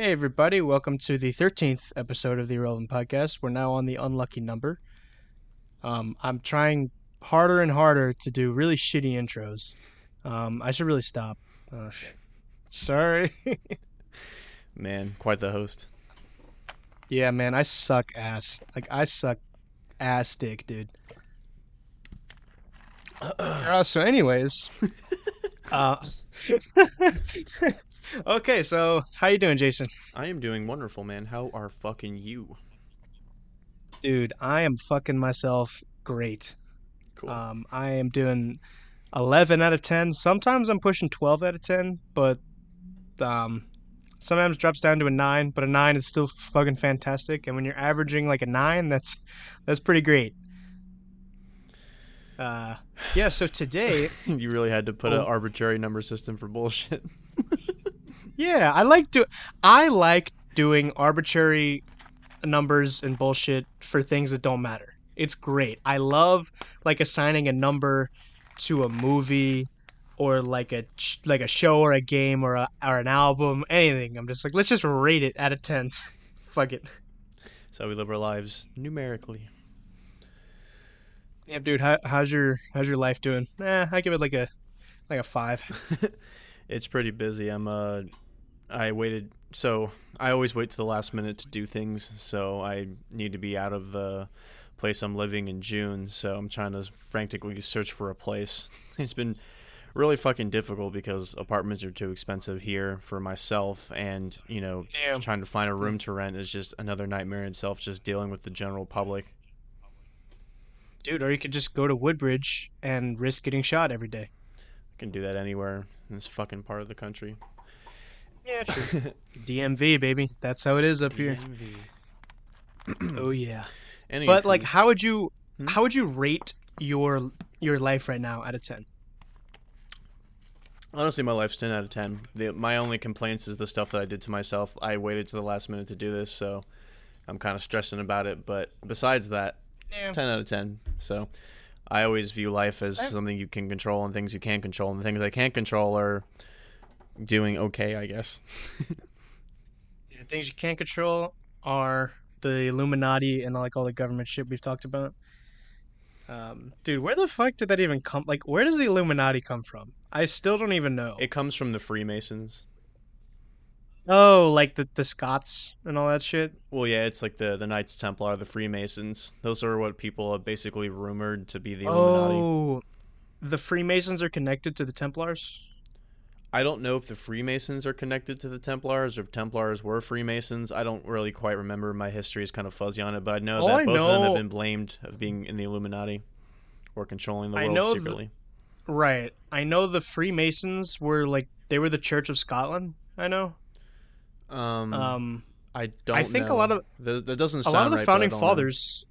Hey, everybody, welcome to the 13th episode of the Irrelevant Podcast. We're now on the unlucky number. Um, I'm trying harder and harder to do really shitty intros. Um, I should really stop. Oh, sorry. Man, quite the host. yeah, man, I suck ass. Like, I suck ass dick, dude. Uh, so, anyways. uh, okay, so how you doing, Jason? I am doing wonderful, man. How are fucking you? Dude, I am fucking myself great. Cool. Um, I am doing 11 out of 10. Sometimes I'm pushing 12 out of 10, but um, sometimes it drops down to a 9, but a 9 is still fucking fantastic. And when you're averaging like a 9, that's that's pretty great. Uh, yeah, so today, you really had to put an Oh. arbitrary number system for bullshit. yeah, I like do I like doing arbitrary numbers and bullshit for things that don't matter. It's great. I love like assigning a number to a movie or like a ch- like a show or a game or a or an album, anything. I'm just like, let's just rate it out of 10. Fuck it. so we live our lives numerically. Yeah, dude, how, how's your how's your life doing? Eh, I give it like a like a 5. it's pretty busy. I'm uh I waited so I always wait to the last minute to do things, so I need to be out of the place I'm living in June, so I'm trying to frantically search for a place. It's been really fucking difficult because apartments are too expensive here for myself and, you know, Damn. trying to find a room to rent is just another nightmare in itself just dealing with the general public. Dude, or you could just go to Woodbridge and risk getting shot every day. I can do that anywhere in this fucking part of the country. Yeah, sure. DMV, baby. That's how it is up here. DMV. Oh yeah. Anywho, But like, how would you Hmm? how would you rate your your life right now out of ten? honestly, my life's ten out of ten. The, my only complaints is the stuff that I did to myself. I waited to the last minute to do this, so I'm kind of stressing about it. But besides that, Yeah. ten out of ten. So I always view life as something you can control and things you can't control, and the things I can't control are doing okay, I guess. Yeah, things you can't control are the Illuminati and like all the government shit we've talked about. Um, dude, where the fuck did that even come? Like, where does the Illuminati come from? I still don't even know. It comes from the Freemasons. oh, like the the Scots and all that shit. Well, yeah, it's like the the Knights Templar, the Freemasons. Those are what people have basically rumored to be the Illuminati. Oh, the Freemasons are connected to the Templars. I don't know if the Freemasons are connected to the Templars or if Templars were Freemasons. I don't really quite remember. My history is kind of fuzzy on it, but I know All that I both of them have been blamed of being in the Illuminati or controlling the I world know secretly. Right. I know the Freemasons were like they were the Church of Scotland. I know. um, Um, I don't. I think a lot of- that, that doesn't a lot of the right, founding don't know. fathers,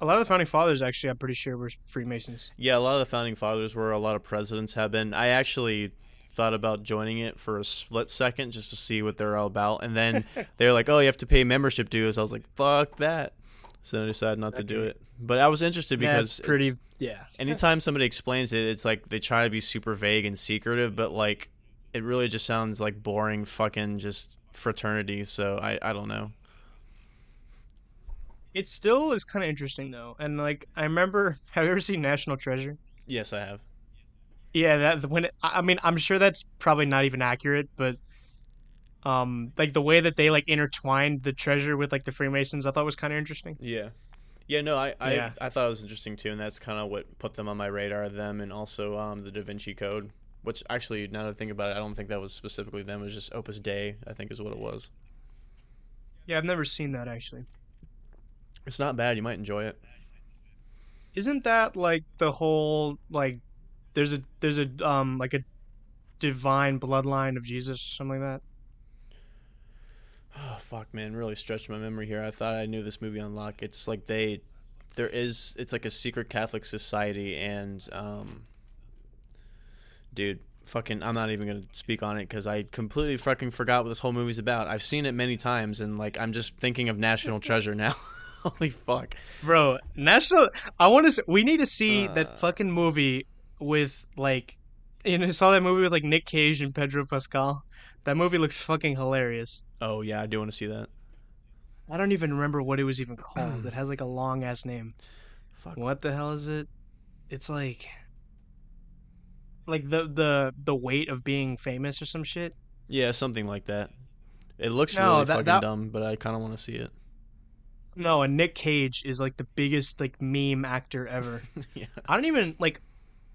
a lot of the founding fathers actually, I'm pretty sure were Freemasons. Yeah, a lot of the founding fathers were. A lot of presidents have been. I actually thought about joining it for a split second just to see what they're all about, and then they're like, "Oh, you have to pay membership dues." I was like, "Fuck that!" So then I decided not to do Okay. it. But I was interested because That's pretty. Yeah. anytime somebody explains it, it's like they try to be super vague and secretive, but like it really just sounds like boring fucking just fraternity. So I I don't know. It still is kind of interesting though, and like I remember, have you ever seen National Treasure? Yes, I have. Yeah, that when it, I mean, I'm sure that's probably not even accurate, but um, like the way that they like intertwined the treasure with like the Freemasons, I thought was kind of interesting. Yeah. Yeah, no, I, I, Yeah. I thought it was interesting too, and that's kind of what put them on my radar. Them and also um, the Da Vinci Code, which actually, now that I think about it, I don't think that was specifically them. It was just Opus Dei, I think, is what it was. Yeah, I've never seen that actually. It's not bad. You might enjoy it. Isn't that like the whole like there's a there's a um like a divine bloodline of Jesus or something like that? Oh fuck, man! Really stretched my memory here. I thought I knew this movie on lock. It's like they, there is. It's like a secret Catholic society, and um, dude, fucking, I'm not even gonna speak on it because I completely fucking forgot what this whole movie's about. I've seen it many times, and like I'm just thinking of National Treasure now. Holy fuck! Bro, national. I want to. We need to see Uh. that fucking movie with like, you know, saw that movie with like Nick Cage and Pedro Pascal. That movie looks fucking hilarious. Oh yeah, I do want to see that. I don't even remember what it was even called. it has like a long ass name. Fuck. What the hell is it? It's like like the the the weight of being famous or some shit. Yeah, something like that. It looks No, really that- fucking that- dumb, but I kind of want to see it. No, and Nick Cage is like the biggest like meme actor ever. yeah. I don't even like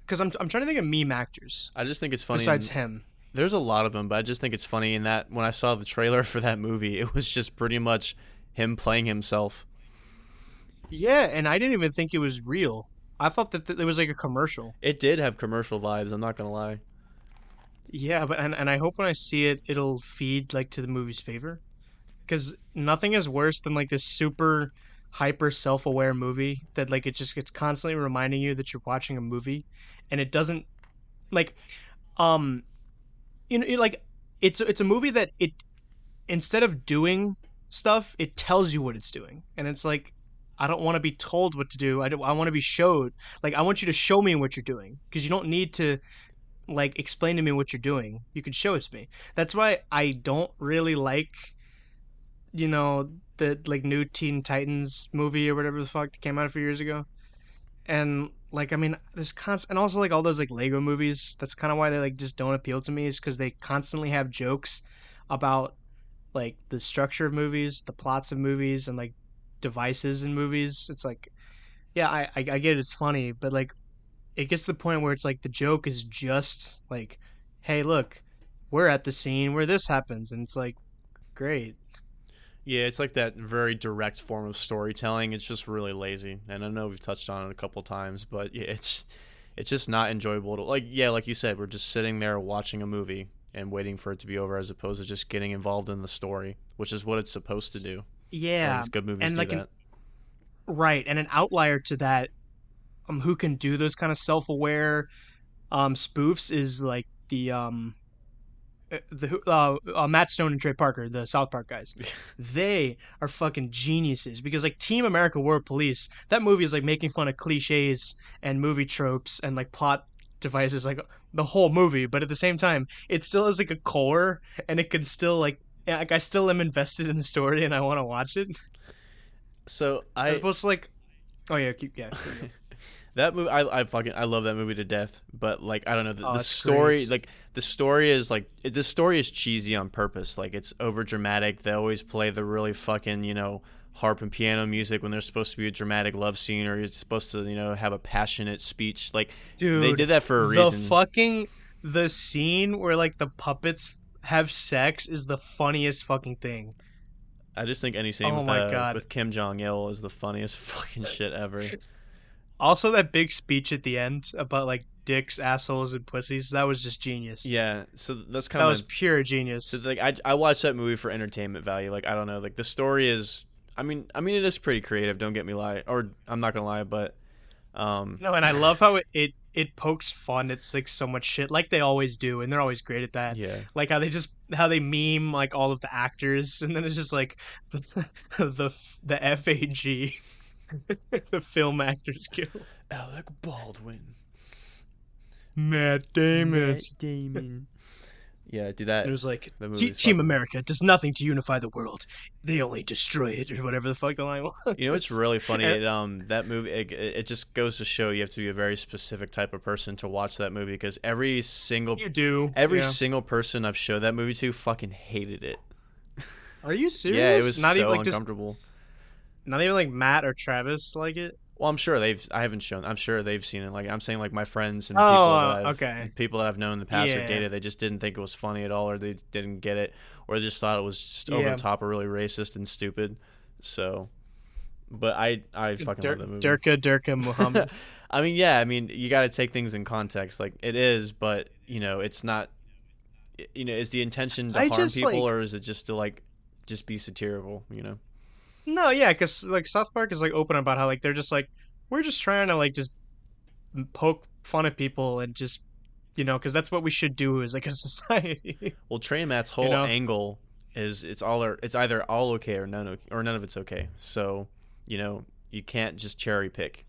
because I'm I'm trying to think of meme actors I just think it's funny. besides him. There's a lot of them, but I just think it's funny in that when I saw the trailer for that movie, it was just pretty much him playing himself. Yeah, and I didn't even think it was real. I thought that th- it was like a commercial. It did have commercial vibes. I'm not gonna lie. Yeah, but and, and I hope when I see it, it'll feed like to the movie's favor, because nothing is worse than like this super hyper self-aware movie that like it just gets constantly reminding you that you're watching a movie, and it doesn't like, um, you know, it, like it's it's a movie that it instead of doing stuff, it tells you what it's doing, and it's like. I don't want to be told what to do. I, do, I want to be showed. Like I want you to show me what you're doing because you don't need to like explain to me what you're doing. You could show it to me. That's why I don't really like you know the like new Teen Titans movie or whatever the fuck that came out a few years ago. And like I mean this constant and also like all those like Lego movies, that's kind of why they like just don't appeal to me is cuz they constantly have jokes about like the structure of movies, the plots of movies and like devices in movies. It's like yeah, I I, I get it, it's funny, but like it gets to the point where it's like the joke is just like, hey, look, we're at the scene where this happens, and it's like, great. Yeah, it's like that very direct form of storytelling. It's just really lazy, and I know we've touched on it a couple times, but yeah, it's it's just not enjoyable. To, like yeah, like you said, we're just sitting there watching a movie and waiting for it to be over, as opposed to just getting involved in the story, which is what it's supposed to do. Yeah, these good movies and do like an- that. right. And an outlier to that, um, who can do those kind of self-aware, um, spoofs is like the um, the uh, uh, Matt Stone and Trey Parker, the South Park guys. they are fucking geniuses because like Team America World Police, that movie is like making fun of cliches and movie tropes and like plot devices like the whole movie, but at the same time, it still has like a core and it can still like like I still am invested in the story and I want to watch it. So I As opposed to like Oh yeah, keep yeah. That movie, I, I fucking, I love that movie to death. But like, I don't know, the, Oh, the story, great. like the story is like, the story is cheesy on purpose. Like it's over dramatic. They always play the really fucking, you know, harp and piano music when there's supposed to be a dramatic love scene or you're supposed to, you know, have a passionate speech. Like Dude, they did that for a the reason. fucking the scene where like the puppets have sex is the funniest fucking thing. I just think any scene Oh with, uh, with Kim Jong Il is the funniest fucking shit ever. Also, that big speech at the end about like dicks, assholes, and pussies. That was just genius. Yeah, so that's kind of that of was pure genius. So like I I watched that movie for entertainment value. Like I don't know, like the story is I mean I mean it is pretty creative, don't get me lie or I'm not going to lie, but um no, and I love how it, it it pokes fun. It's like so much shit, like they always do, and they're always great at that. yeah. Like how they just how they meme like all of the actors, and then it's just like the the, the FAG, the Film Actors Guild. Alec Baldwin. Matt Damon. Matt Damon. yeah, do that. It was like The "Te- movie's Team fucking- America does nothing to unify the world. They only destroy it, or whatever the fuck the line was. You know it's really funny. It, um, that movie it, it just goes to show you have to be a very specific type of person to watch that movie because every single you do every yeah. single person I've showed that movie to fucking hated it. Are you serious? Yeah, it was not so even like just uncomfortable. Not even like Matt or Travis like it. Well, I'm sure they've. I haven't shown. I'm sure they've seen it. Like I'm saying, like my friends and Oh, people that I've, okay. people that I've known in the past or Yeah. dated, they just didn't think it was funny at all, or they didn't get it, or they just thought it was just over the top or really racist and stupid. So, but I, I fucking Dur- love that movie. Durka Durka Muhammad. I mean, yeah. I mean, you got to take things in context. Like it is, but you know, it's not. You know, is the intention to I harm just, people, like- or is it just to like, just be satirical? You know. No, yeah, because like South Park is like open about how like they're just like we're just trying to like just poke fun at people and just you know because that's what we should do as like a society. Well, Trey and Matt's whole know? angle is it's all or it's either all okay or none or none of it's okay. So you know you can't just cherry pick.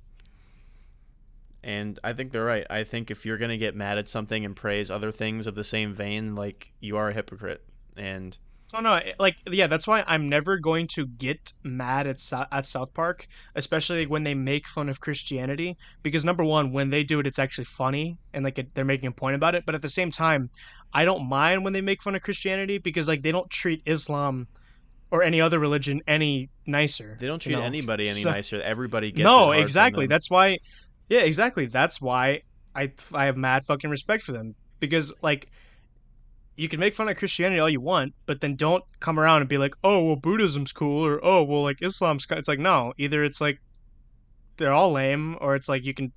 And I think they're right. I think if you're gonna get mad at something and praise other things of the same vein, like you are a hypocrite. And Oh no, eh, like yeah, that's why I'm never going to get mad at Sou- at South Park, especially when they make fun of Christianity. Because number one, when they do it, it's actually funny and like it, they're making a point about it. But at the same time, I don't mind when they make fun of Christianity because like they don't treat Islam or any other religion any nicer. They don't treat you know? anybody any So- nicer. Everybody gets no, exactly. That's why. Yeah, exactly. That's why I I have mad fucking respect for them because like you can make fun of Christianity all you want, but then don't come around and be like, oh well, Buddhism's cool or oh well, like Islam's. ki-" It's like no, either it's like they're all lame or it's like you can.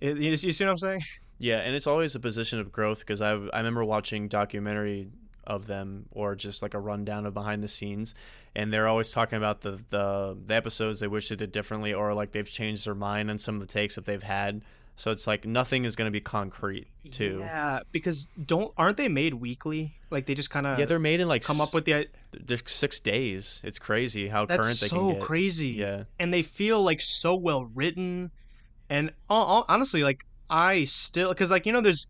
You, you see what I'm saying? Yeah, and it's always a position of growth because I I remember watching documentary of them or just like a rundown of behind the scenes, and they're always talking about the the, the episodes they wish they did differently or like they've changed their mind on some of the takes that they've had. So it's like nothing is going to be concrete too. Yeah, because don't aren't they made weekly? Like they just kind of Yeah, they're made in like come up with the. they're six days. It's crazy how That's current they so can get. crazy. Yeah, and they feel like so well written and hon- hon- honestly like i still because like you know there's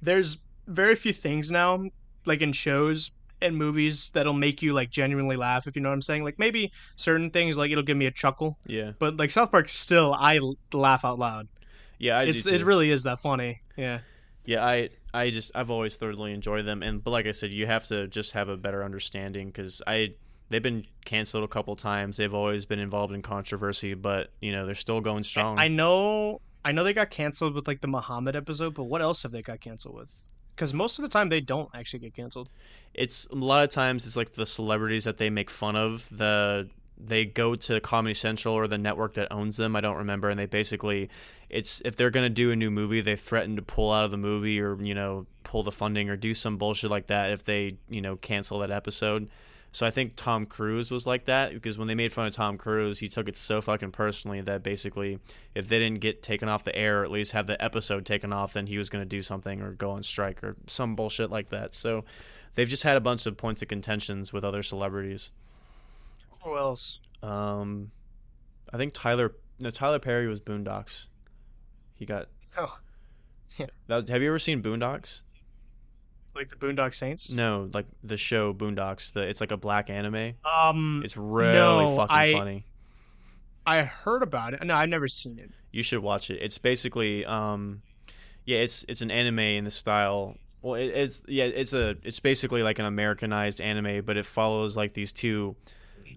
there's very few things now like in shows and movies that'll make you like genuinely laugh if you know what i'm saying like maybe certain things like it'll give me a chuckle yeah, but like south park still i laugh out loud yeah. I it's it really is that funny yeah Yeah, I I just I've always thoroughly enjoyed them, and but like I said, you have to just have a better understanding because I they've been canceled a couple times. They've always been involved in controversy, but you know they're still going strong. i know i know they got canceled with like the muhammad episode but what else have they got canceled with because most of the time they don't actually get canceled it's a lot of times it's like the celebrities that they make fun of the they go to comedy central or the network that owns them i don't remember and they basically it's if they're to do a new movie they threaten to pull out of the movie or you know pull the funding or do some bullshit like that if they you know cancel that episode so i think tom cruise was like that because when they made fun of tom cruise he took it so fucking personally that basically if they didn't get taken off the air or at least have the episode taken off then he was going to do something or go on strike or some bullshit like that so they've just had a bunch of points of contentions with other celebrities. Who else Um, I think Tyler, no, Tyler Perry was Boondocks. He got. oh That was, have you ever seen Boondocks? like the boondock saints No, like the show Boondocks. The it's like a black anime. um It's really No, fucking I- funny. I heard about it. No, I've never seen it. You should watch it. It's basically, um, yeah, it's it's an anime in the style. Well, it, it's yeah, it's a it's basically like an Americanized anime, but it follows like these two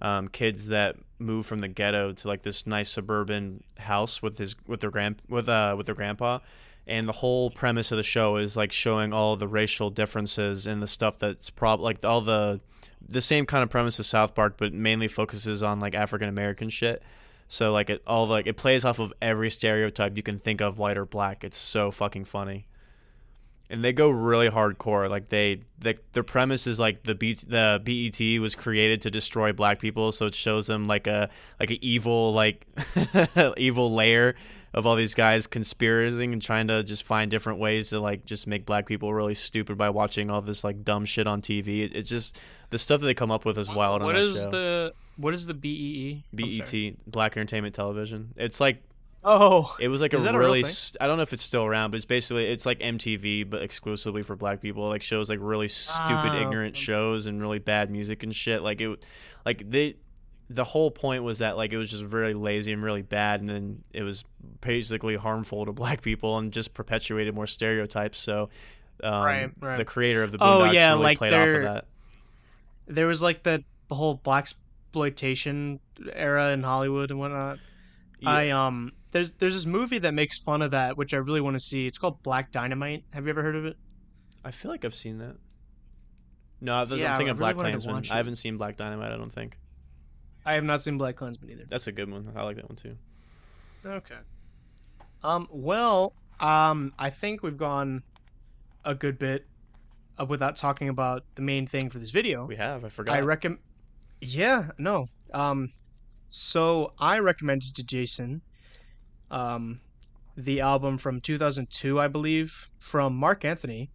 um, kids that move from the ghetto to like this nice suburban house with his with their grand with uh with their grandpa. And the whole premise of the show is like showing all the racial differences and the stuff that's prob like all the the same kind of premise as South Park, but mainly focuses on like African American shit. So like it all like it plays off of every stereotype you can think of, white or black. It's so fucking funny, and they go really hardcore. Like they, they their premise is like the B, the BET was created to destroy black people, so it shows them like a like an evil like evil layer of all these guys conspiring and trying to just find different ways to like just make black people really stupid by watching all this like dumb shit on TV. It, it's just the stuff that they come up with is wild What is the what is the BEE? BET. Black Entertainment Television. It's like Oh, it was like a a really thing? st- I don't know if it's still around, but it's basically it's like MTV but exclusively for black people. Like shows like really stupid, Oh. ignorant shows and really bad music and shit. Like it, like they, the whole point was that like it was just really lazy and really bad, and then it was basically harmful to black people and just perpetuated more stereotypes. So. Um, Right, right. The creator of the Oh, Boondocks yeah, really like played off of that. there was like the the whole black exploitation era in Hollywood and whatnot. Yeah. I um there's there's this movie that makes fun of that, which I really want to see. It's called Black Dynamite. Have you ever heard of it? I feel like I've seen that. No, I was, Yeah, I'm thinking I of really Black Klansman. I haven't seen Black Dynamite. I don't think I have not seen Black Klansman either. that's a good one. I like that one too. Okay. Um. Well. Um. I think we've gone a good bit uh, without talking about the main thing for this video. We have. I forgot. I recommend. Yeah, no. Um, so I recommended to Jason, um, the album from 2002, I believe, from Marc Anthony.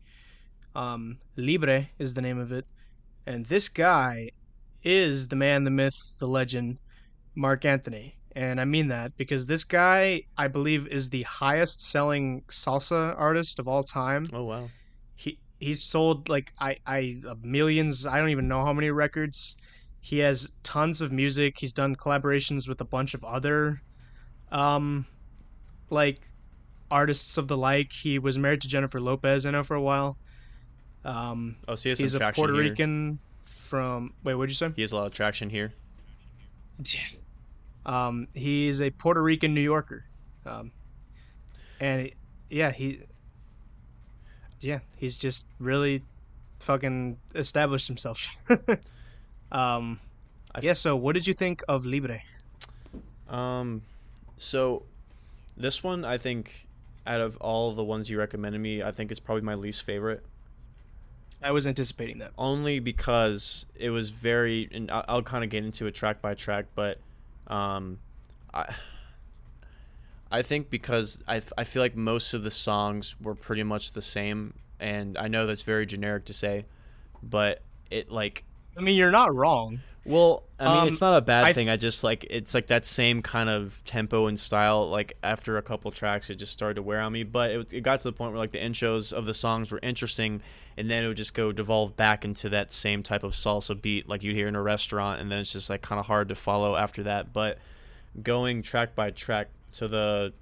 Um, Libre is the name of it, and this guy is the man, the myth, the legend, Marc Anthony. And I mean that because this guy, I believe, is the highest selling salsa artist of all time oh wow. he he's sold like I I millions. I don't even know how many records. He has tons of music. He's done collaborations with a bunch of other, um, like artists of the like. He was married to Jennifer Lopez. I know for a while. Um, Oh, so he has he's a Puerto here. Rican from. Wait, what'd you say? He has a lot of traction here. Um, he's a Puerto Rican New Yorker, um, and yeah, he, yeah, he's just really fucking established himself. um, yeah. So, what did you think of Libre? Um, so this one, I think, out of all the ones you recommended me, I think it's probably my least favorite. I was anticipating that. Only because it was very, and I- I'll kind of get into it track by track, but um, I. I think because I, I feel like most of the songs were pretty much the same, and I know that's very generic to say, but it like I mean, you're not wrong. Well, I mean, Um, it's not a bad I th- thing. I just like it's like that same kind of tempo and style. Like after a couple tracks, it just started to wear on me. But it, it got to the point where like the intros of the songs were interesting, and then it would just go devolve back into that same type of salsa beat like you'd hear in a restaurant, and then it's just like kind of hard to follow after that. But going track by track, so the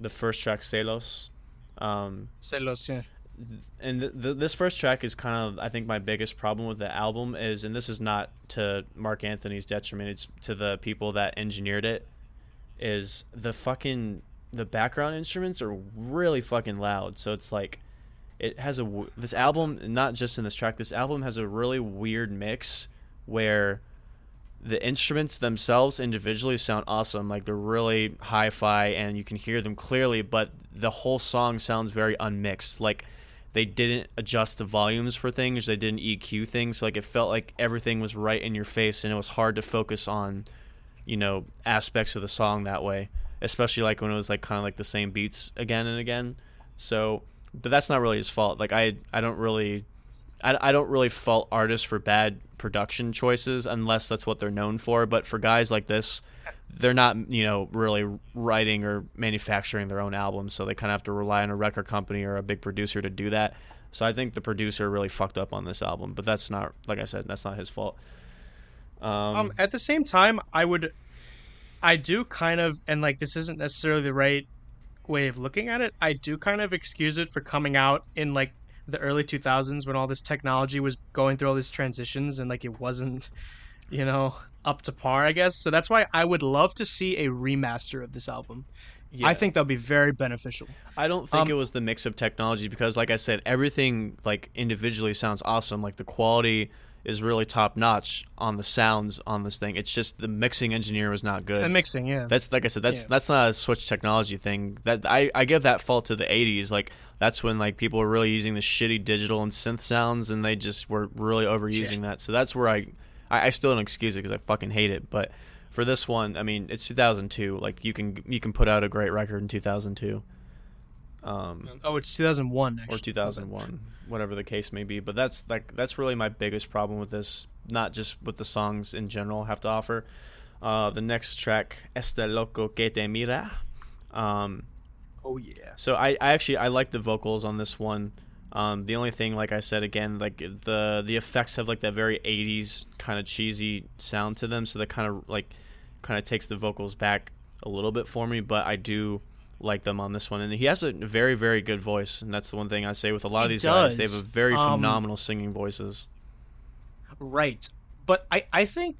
the first track, Celos. Um, Celos, yeah. And th- th- this first track is kind of I think my biggest problem with the album is, and this is not to Marc Anthony's detriment, it's to the people that engineered it. Is the fucking the background instruments are really fucking loud, so it's like it has a w- this album not just in this track. This album has a really weird mix where the instruments themselves individually sound awesome like they're really hi-fi and you can hear them clearly but the whole song sounds very unmixed like they didn't adjust the volumes for things they didn't eq things like it felt like everything was right in your face and it was hard to focus on you know aspects of the song that way especially like when it was like kind of like the same beats again and again so but that's not really his fault like i i don't really I, I don't really fault artists for bad production choices unless that's what they're known for. But for guys like this, they're not, you know, really writing or manufacturing their own albums, so they kind of have to rely on a record company or a big producer to do that. So I think the producer really fucked up on this album, but that's not, like I said, that's not his fault. Um, Um, at the same time, I would, I do kind of, and like this isn't necessarily the right way of looking at it. I do kind of excuse it for coming out in like the early 2000s when all this technology was going through all these transitions and like it wasn't, you know, up to par, I guess. So that's why I would love to see a remaster of this album. yeah. I think that'd be very beneficial. I don't think Um, it was the mix of technology because, like I said, everything like individually sounds awesome. Like the quality is really top notch on the sounds on this thing. It's just the mixing engineer was not good. The mixing, yeah. That's like I said. That's Yeah. that's not a Switch technology thing. That I, I give that fault to the '80s. Like that's when like people were really using the shitty digital and synth sounds, and they just were really overusing that. So that's where I I, I still don't excuse it because I fucking hate it. But for this one, I mean, it's 2002. Like you can you can put out a great record in 2002. Um, oh, it's 2001 or 2001, whatever the case may be. But that's like that's really my biggest problem with this. Not just with the songs in general have to offer. Uh, the next track, Este loco que te mira. Um, Oh yeah. so I, I actually I like the vocals on this one. Um, the only thing, like I said again, like the the effects have like that very '80s kind of cheesy sound to them, so that kind of like kind of takes the vocals back a little bit for me. But I do like them on this one, and he has a very very good voice, and that's the one thing I say with a lot of He these guys. They have a very Um, phenomenal singing voices. Right. But I I think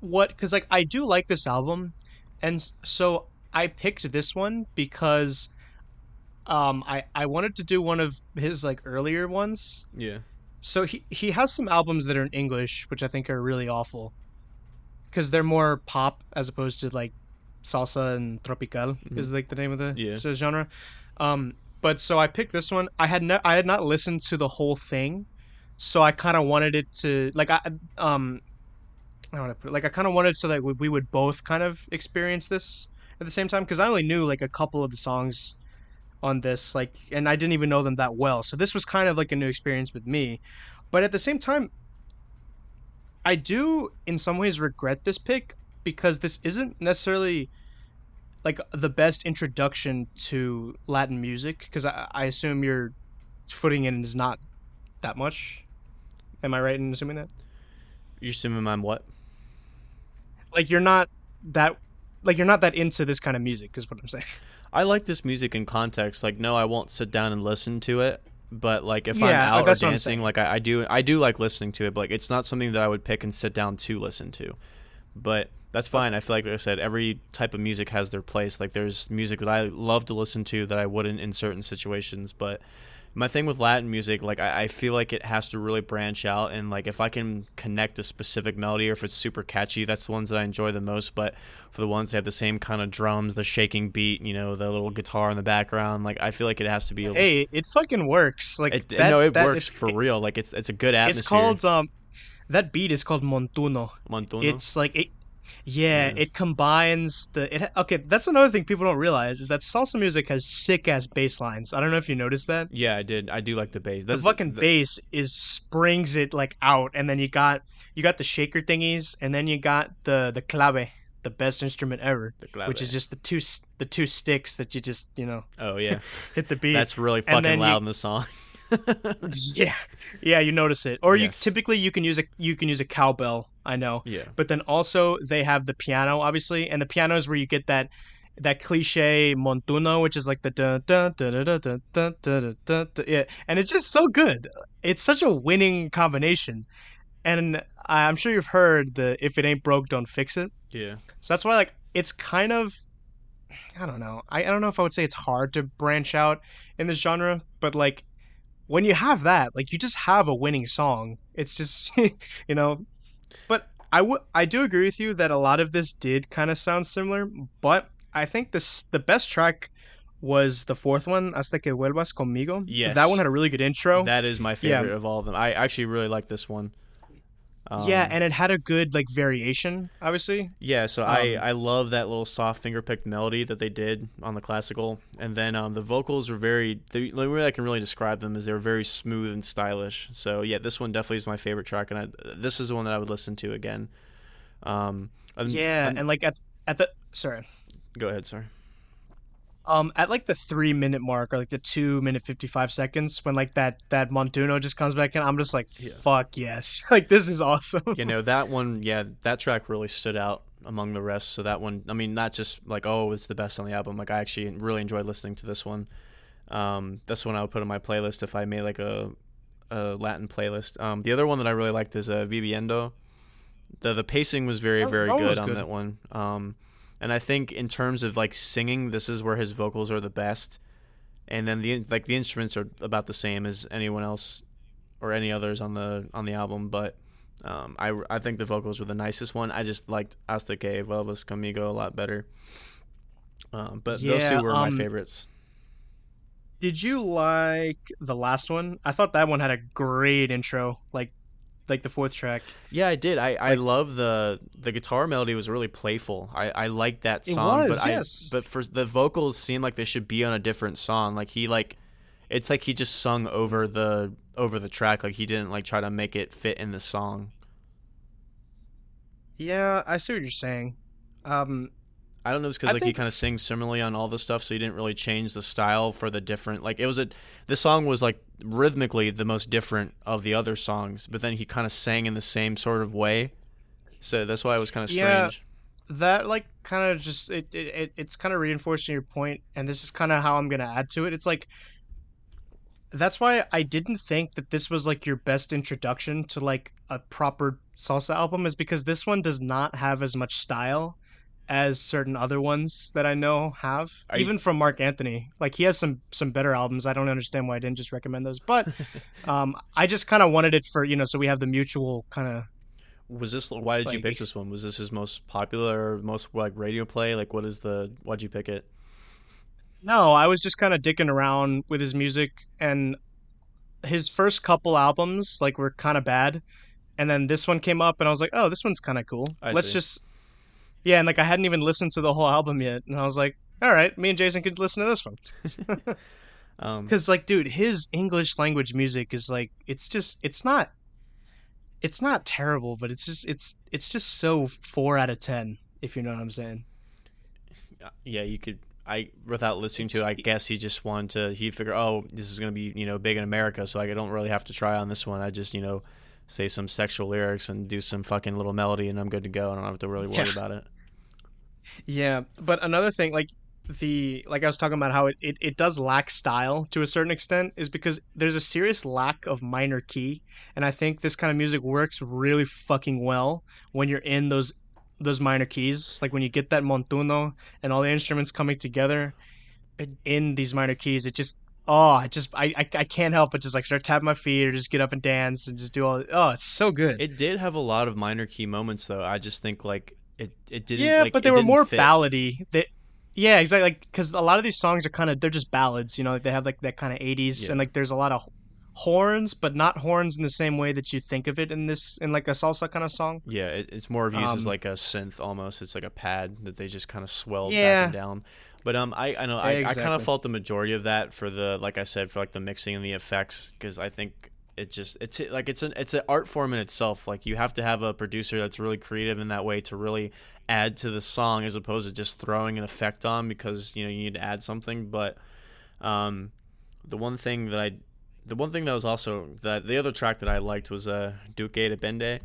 what cuz like I do like this album and so I picked this one because um I I wanted to do one of his like earlier ones. Yeah, So he he has some albums that are in English which I think are really awful cuz they're more pop as opposed to like salsa and tropical is like the name of the Yeah. genre. Um but so I picked this one. I had no, I had not listened to the whole thing so I kind of wanted it to like I um I want to put it, like I kind of wanted so that we, we would both kind of experience this at the same time because I only knew like a couple of the songs on this like and I didn't even know them that well so this was kind of like a new experience with me but at the same time I do in some ways regret this pick because this isn't necessarily like the best introduction to Latin music because I, I assume you're footing in is not that much. Am I right in assuming that? You're assuming I'm what? Like you're not that like you're not that into this kind of music is what I'm saying. I like this music in context. Like, no, I won't sit down and listen to it. But like, if I'm Yeah, out or I'm dancing, like I, I do, I do like listening to it. But like, it's not something that I would pick and sit down to listen to. But that's fine. I feel like, like I said, every type of music has their place. Like, there's music that I love to listen to that I wouldn't in certain situations. But my thing with Latin music, like I, I feel like it has to really branch out, and like if I can connect a specific melody or if it's super catchy, that's the ones that I enjoy the most. But for the ones that have the same kind of drums, the shaking beat, you know, the little guitar in the background, like I feel like it has to be. A, Hey, it fucking works. Like it, that, no, it that works for real. Like it's it's a good atmosphere. It's called um, that beat is called Montuno. Montuno. It's like it. Yeah, Yeah. it combines the it. Okay, that's another thing people don't realize is that salsa music has sick ass bass lines. I don't know if you noticed that. yeah, I did. I do like the bass. The fucking the- bass is springs it like out, and then you got you got the shaker thingies, and then you got the the clave, the best instrument ever, the clave. which is just the two the two sticks that you just you know oh yeah, hit the beat. that's really fucking loud you- in the song. yeah, yeah, you notice it. Or you typically you can use a you can use a cowbell. I know, yeah, but then also they have the piano, obviously, and the piano is where you get that that cliche montuno, which is like the yeah, and it's just so good. It's such a winning combination, and I'm sure you've heard the "if it ain't broke, don't fix it." yeah. So that's why like it's kind of I don't know. I, I don't know if I would say it's hard to branch out in this genre, but like when you have that, like you just have a winning song. It's just you know but I would I do agree with you that a lot of this did kind of sound similar, but I think this the best track was the fourth one, Hasta que vuelvas conmigo. Yes. That one had a really good intro. That is my favorite of all of them. I actually really like this one. Um, yeah, and it had a good like variation, obviously. Yeah, so I, Um, I love that little soft finger picked melody that they did on the classical, and then um, the vocals were very. The only way I can really describe them is they were very smooth and stylish. So yeah, this one definitely is my favorite track, and I, this is the one that I would listen to again. Um, Yeah, and- and like at at the sorry. go ahead, sorry. Um, at like the three minute mark or like the two minute fifty five seconds, when like that that Montuno just comes back in, I'm just like, Yeah. fuck yes, like this is awesome. You know that one, yeah, that track really stood out among the rest. So that one, I mean, not just like oh, it's the best on the album. Like I actually really enjoyed listening to this one. Um, that's one I would put on my playlist if I made like a, a Latin playlist. Um, the other one that I really liked is uh, Viviendo. The the pacing was very very that good was on that one. Um, and I think in terms of like singing, this is where his vocals are the best. And then the like the instruments are about the same as anyone else or any others on the on the album, but um, I, I think the vocals were the nicest one. I just liked Hasta que vuelvas conmigo a lot better. Um, but those two were um, my favorites. Did you like the last one? I thought that one had a great intro, like like the fourth track. Yeah, I did. I, I love the the guitar melody was really playful. I, I like that song, was, but yes. I but for the vocals seem like they should be on a different song. Like he like it's like he just sung over the over the track. Like he didn't like try to make it fit in the song. Yeah, I see what you're saying. Um, I don't know. It's because like he kind of sings similarly on all the stuff, so he didn't really change the style for the different. Like it was a, the song was like rhythmically the most different of the other songs, but then he kind of sang in the same sort of way. So that's why it was kind of Yeah. strange. that like kind of just it, it, it it's kind of reinforcing your point and this is kind of how i'm gonna add to it it's like that's why i didn't think that this was like your best introduction to like a proper salsa album is because this one does not have as much style as certain other ones that i know have Are you- even from marc anthony like he has some some better albums i don't understand why i didn't just recommend those but um i just kind of wanted it for you know so we have the mutual kind of Was this why did you pick this one? Was this his most popular or most like radio play? Like what is the why'd you pick it? No, I was just kind of dicking around with his music, and his first couple albums like were kind of bad, and then this one came up, and I was like, oh, this one's kind of cool. I Let's see. just, yeah, and like I hadn't even listened to the whole album yet, and I was like, all right, me and Jason could listen to this one, Um, because like, dude, his English language music is like, it's just, it's not, it's not terrible, but it's just, it's, it's just so four out of ten, if you know what I'm saying. yeah, you could. I without listening to it, I guess he just wanted to. He figured, oh, this is gonna be you know big in America, so I don't really have to try on this one. I just you know say some sexual lyrics and do some fucking little melody, and I'm good to go. I don't have to really worry Yeah. about it. Yeah, but another thing, like the like I was talking about how it, it, it does lack style to a certain extent is because there's a serious lack of minor key. And I think this kind of music works really fucking well when you're in those those minor keys. Like when you get that montuno and all the instruments coming together in these minor keys, it just oh I just I, I I can't help but just like start tapping my feet or just get up and dance and just do all oh it's so good. It did have a lot of minor key moments though. I just think like it it didn't. yeah, like, but they were more fit. ballady. They, yeah, exactly. Like because a lot of these songs are kind of they're just ballads. You know, they have like that kind of '80s Yeah. and like there's a lot of horns, but not horns in the same way that you think of it in this in like a salsa kind of song. Yeah, it, it's more of used as Um, like a synth almost. It's like a pad that they just kind of swell back and down. But um, I I know I, I kind of felt the majority of that for the like I said for like the mixing and the effects because I think it just it's like it's an it's an art form in itself. Like you have to have a producer that's really creative in that way to really add to the song as opposed to just throwing an effect on because you know you need to add something. But um, the one thing that I the one thing that was also that the other track that I liked was uh De que depende.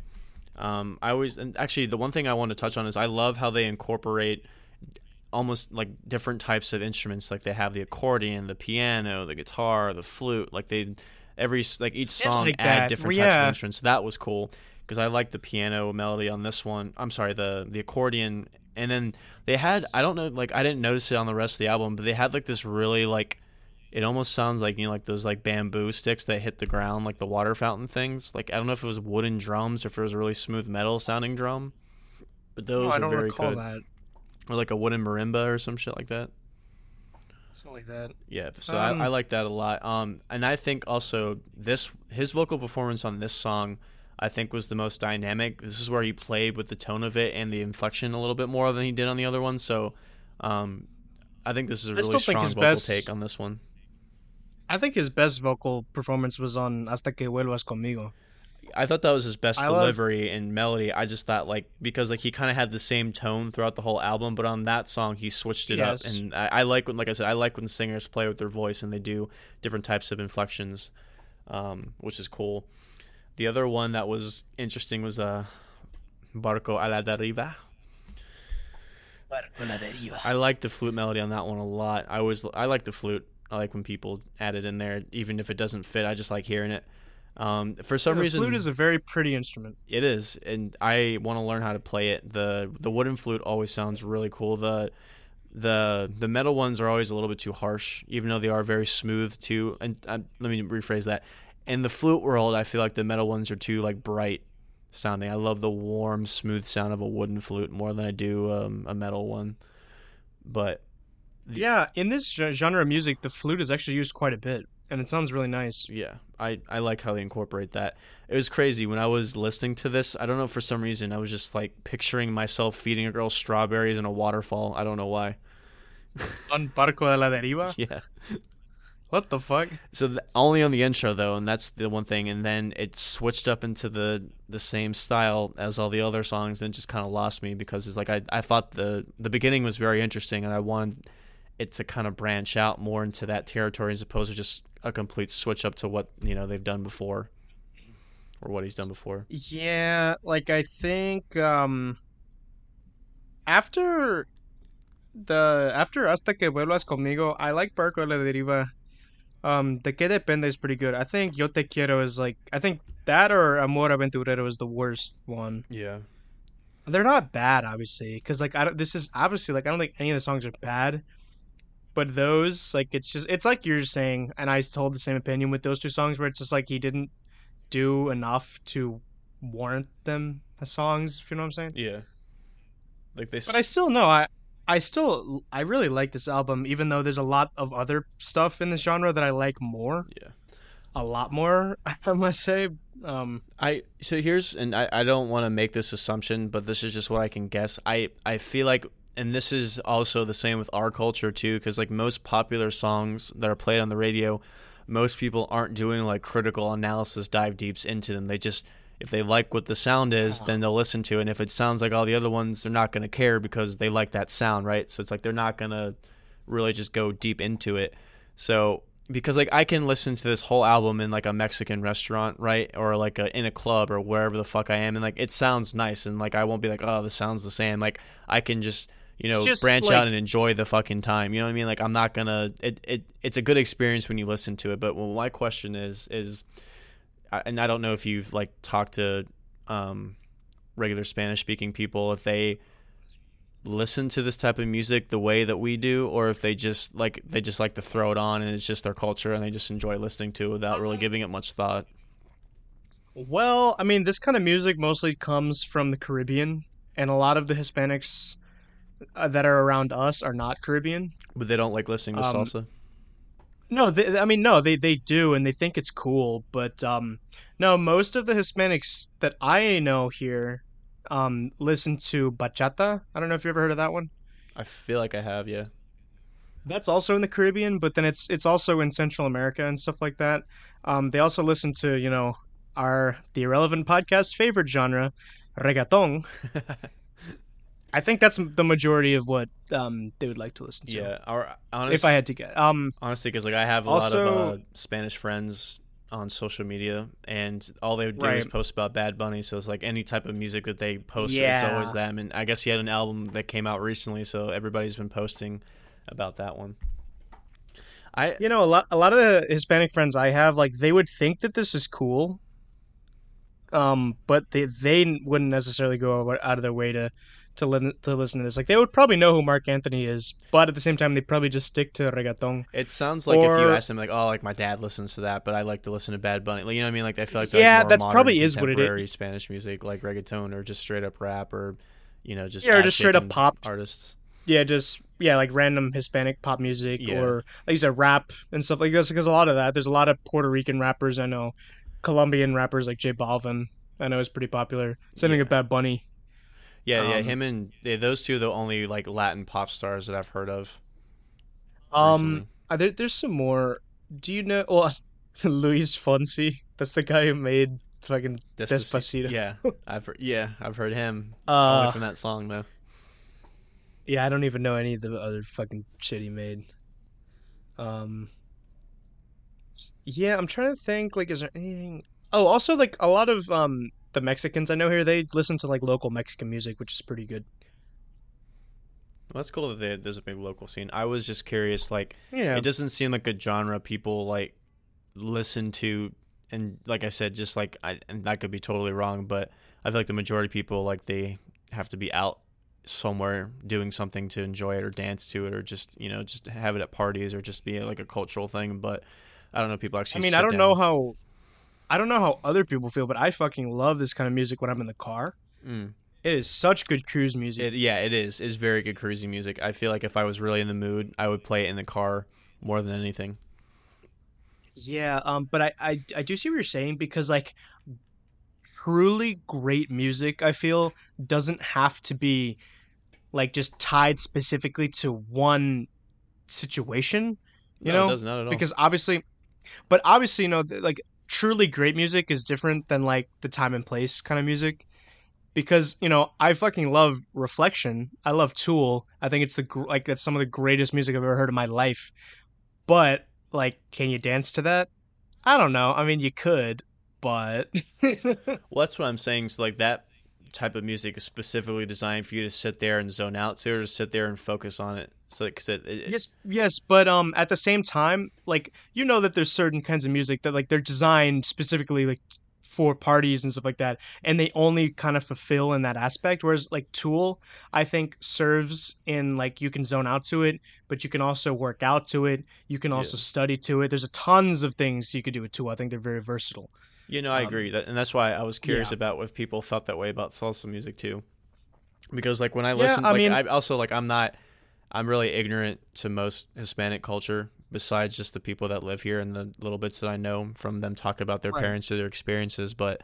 Um, I always and actually the one thing I want to touch on is I love how they incorporate almost like different types of instruments. Like they have the accordion, the piano, the guitar, the flute. Like they every like each song like add that. different Well, types of instruments. That was cool because I like the piano melody on this one. I'm sorry, the the accordion, and then they had I don't know like I didn't notice it on the rest of the album, but they had like this really like it almost sounds like you know like those like bamboo sticks that hit the ground like the water fountain things. Like I don't know if it was wooden drums or if it was a really smooth metal sounding drum, but Oh, those I are don't very recall good. that. Or like a wooden marimba or some shit like that. Something like that. Yeah, so Um, I, I like that a lot. Um, and I think also this his vocal performance on this song, I think was the most dynamic. This is where he played with the tone of it and the inflection a little bit more than he did on the other one. So, um, I think this is a I really strong vocal best- take on this one. I think his best vocal performance was on "Hasta que vuelvas conmigo." I thought that was his best I love- delivery and melody. I just thought like because like he kind of had the same tone throughout the whole album, but on that song he switched it Yes. up, and I, I like when like I said I like when singers play with their voice and they do different types of inflections, um, which is cool. The other one that was interesting was uh, Barco a la deriva. I like the flute melody on that one a lot. I always I like the flute. I like when people add it in there, even if it doesn't fit. I just like hearing it. Um, for some the reason, flute is a very pretty instrument. it is, and I want to learn how to play it. the The wooden flute always sounds really cool. the the The metal ones are always a little bit too harsh, even though they are very smooth too. And uh, let me rephrase that. In the flute world, I feel like the metal ones are too like bright sounding. I love the warm, smooth sound of a wooden flute more than I do um, a metal one. But Yeah, in this genre of music, the flute is actually used quite a bit, and it sounds really nice. Yeah, I, I like how they incorporate that. It was crazy when I was listening to this. I don't know for some reason I was just like picturing myself feeding a girl strawberries in a waterfall. I don't know why. On Barco de la Deriva. Yeah. What the fuck? So th- only on the intro though, and that's the one thing. And then it switched up into the the same style as all the other songs, and it just kind of lost me because it's like I I thought the the beginning was very interesting, and I wanted it to kind of branch out more into that territory as opposed to just a complete switch up to what you know they've done before, or what he's done before. Yeah, like I think um after the after Hasta que vuelvas conmigo, I like Barco la Deriva. Um, De que depende is pretty good. I think Yo te quiero is like I think that or Amor Aventurero is the worst one. Yeah. They're not bad, obviously, because like I don't. This is obviously like I don't think any of the songs are bad, but those like it's just it's like you're saying, and I hold the same opinion with those two songs where it's just like he didn't do enough to warrant them as songs. If you know what I'm saying. Yeah. Like they. But I still know I. I still I really like this album, even though there's a lot of other stuff in this genre that I like more. Yeah. A lot more, I must say. Um, I so here's and I, I don't want to make this assumption, but this is just what I can guess. I I feel like and this is also the same with our culture too, because like most popular songs that are played on the radio, most people aren't doing like critical analysis dive deeps into them. They just if they like what the sound is, uh-huh. then they'll listen to it. And if it sounds like all the other ones, they're not gonna care because they like that sound, right? So it's like they're not gonna really just go deep into it. So because like I can listen to this whole album in like a Mexican restaurant, right, or like a, in a club or wherever the fuck I am, and like it sounds nice, and like I won't be like, oh, this sounds the same. Like I can just you know just, branch like- out and enjoy the fucking time. You know what I mean? Like I'm not gonna. It, it it's a good experience when you listen to it. But well, my question is is, and I don't know if you've like talked to um, regular Spanish speaking people if they listen to this type of music the way that we do or if they just like they just like to throw it on and it's just their culture and they just enjoy listening to it without really giving it much thought Well, I mean, this kind of music mostly comes from the Caribbean, and a lot of the Hispanics that are around us are not Caribbean. but they don't like listening to Um, salsa No, they, I mean, no, they, they do, and they think it's cool. But um, no, most of the Hispanics that I know here um, listen to bachata. I don't know if you ever heard of that one. i feel like i have yeah That's also in the Caribbean, but then it's it's also in Central America and stuff like that. Um, they also listen to you know our the irrelevant podcast favorite genre, reggaeton. I think that's the majority of what um, they would like to listen to. yeah our honest, If I had to get, um, honestly because like i have a lot of uh, spanish friends on social media and all they would do is post about bad bunny so it's like any type of music that they post it's always them and i guess he had an album that came out recently so everybody's been posting about that one. I you know, a lot a lot of the Hispanic friends I have, like they would think that this is cool, um, but they they wouldn't necessarily go out of their way to to listen to listen to this. Like they would probably know who Marc Anthony is, but at the same time, they probably just stick to reggaeton. It sounds like if you ask them, like, oh, like my dad listens to that, but I like to listen to Bad Bunny. Like, you know what I mean? Like, I feel like they're, like, Yeah, that's modern, probably is what it is. Spanish music, like reggaeton or just straight up rap or, you know, just Yeah, or just straight up pop. artists. Yeah, just yeah, like random Hispanic pop music Yeah. or like you said, rap and stuff like this. Because a lot of that, there's a lot of Puerto Rican rappers I know, Colombian rappers like J Balvin. I know is pretty popular. Same thing Yeah. with Bad Bunny. Yeah, yeah, Um, him and yeah, those two are the only like Latin pop stars that I've heard of. Um, there, there's some more. Do you know? Well, Luis Fonsi. That's the guy who made fucking Despacito. Yeah, I've heard, yeah, I've heard him Uh, only from that song though. yeah, I don't even know any of the other fucking shit he made. Um, yeah, I'm trying to think. Like, is there anything? Oh, also, like a lot of um the Mexicans I know here, they listen to like local Mexican music, which is pretty good. Well, that's cool that they, there's a big local scene. I was just curious, like, Yeah, it doesn't seem like a genre people like listen to and like i said just like i and that could be totally wrong but i feel like the majority of people like they have to be out somewhere doing something to enjoy it or dance to it or just you know just have it at parties or just be like a cultural thing but i don't know people actually. I mean, I don't know how, I don't know how other people feel, but I fucking love this kind of music when I'm in the car. Mm. It is such good cruise music. It, yeah it is it's very good cruising music i feel like if i was really in the mood i would play it in the car more than anything Yeah, um, but I, I I do see what you're saying because like truly great music, I feel doesn't have to be like just tied specifically to one situation, you no, know? it does not at all Because obviously, but obviously, you know, like truly great music is different than like the time and place kind of music. Because you know, I fucking love Reflection. I love Tool. I think it's the like that's some of the greatest music I've ever heard in my life. But like, can you dance to that? I don't know. I mean, you could, but Well, that's what I'm saying. So, like that type of music is specifically designed for you to sit there and zone out to, or to sit there and focus on it. So, like, it, it, yes, yes, but um, at the same time, like you know that there's certain kinds of music that like they're designed specifically like for parties and stuff like that, and they only kind of fulfill in that aspect. Whereas like Tool, I think serves in like you can zone out to it, but you can also work out to it. You can also Yeah. study to it. There's a tons of things you could do with Tool. I think they're very versatile. you know, I um, agree that, and that's why I was curious yeah. about if people felt that way about salsa music too. Because like when I Yeah, listen, I like mean- I also like I'm not, I'm really ignorant to most Hispanic culture. Besides just the people that live here and the little bits that I know from them talk about their Right. parents or their experiences, but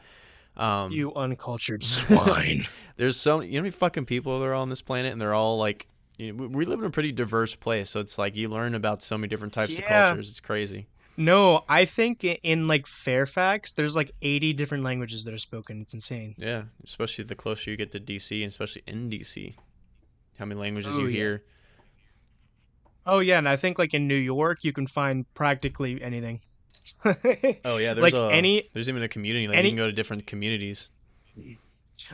um, You uncultured swine. there's so you know how many fucking people there are on this planet, and they're all like, you know, we- live in a pretty diverse place, so it's like you learn about so many different types of cultures. It's crazy. No, I think in like Fairfax, there's like 80 different languages that are spoken. It's insane. Yeah, especially the closer you get to DC, and especially in DC, how many languages Oh, you yeah. hear. Oh yeah, and I think like in New York you can find practically anything. Oh yeah, there's like a any there's even a community. Like any- you can go to different communities.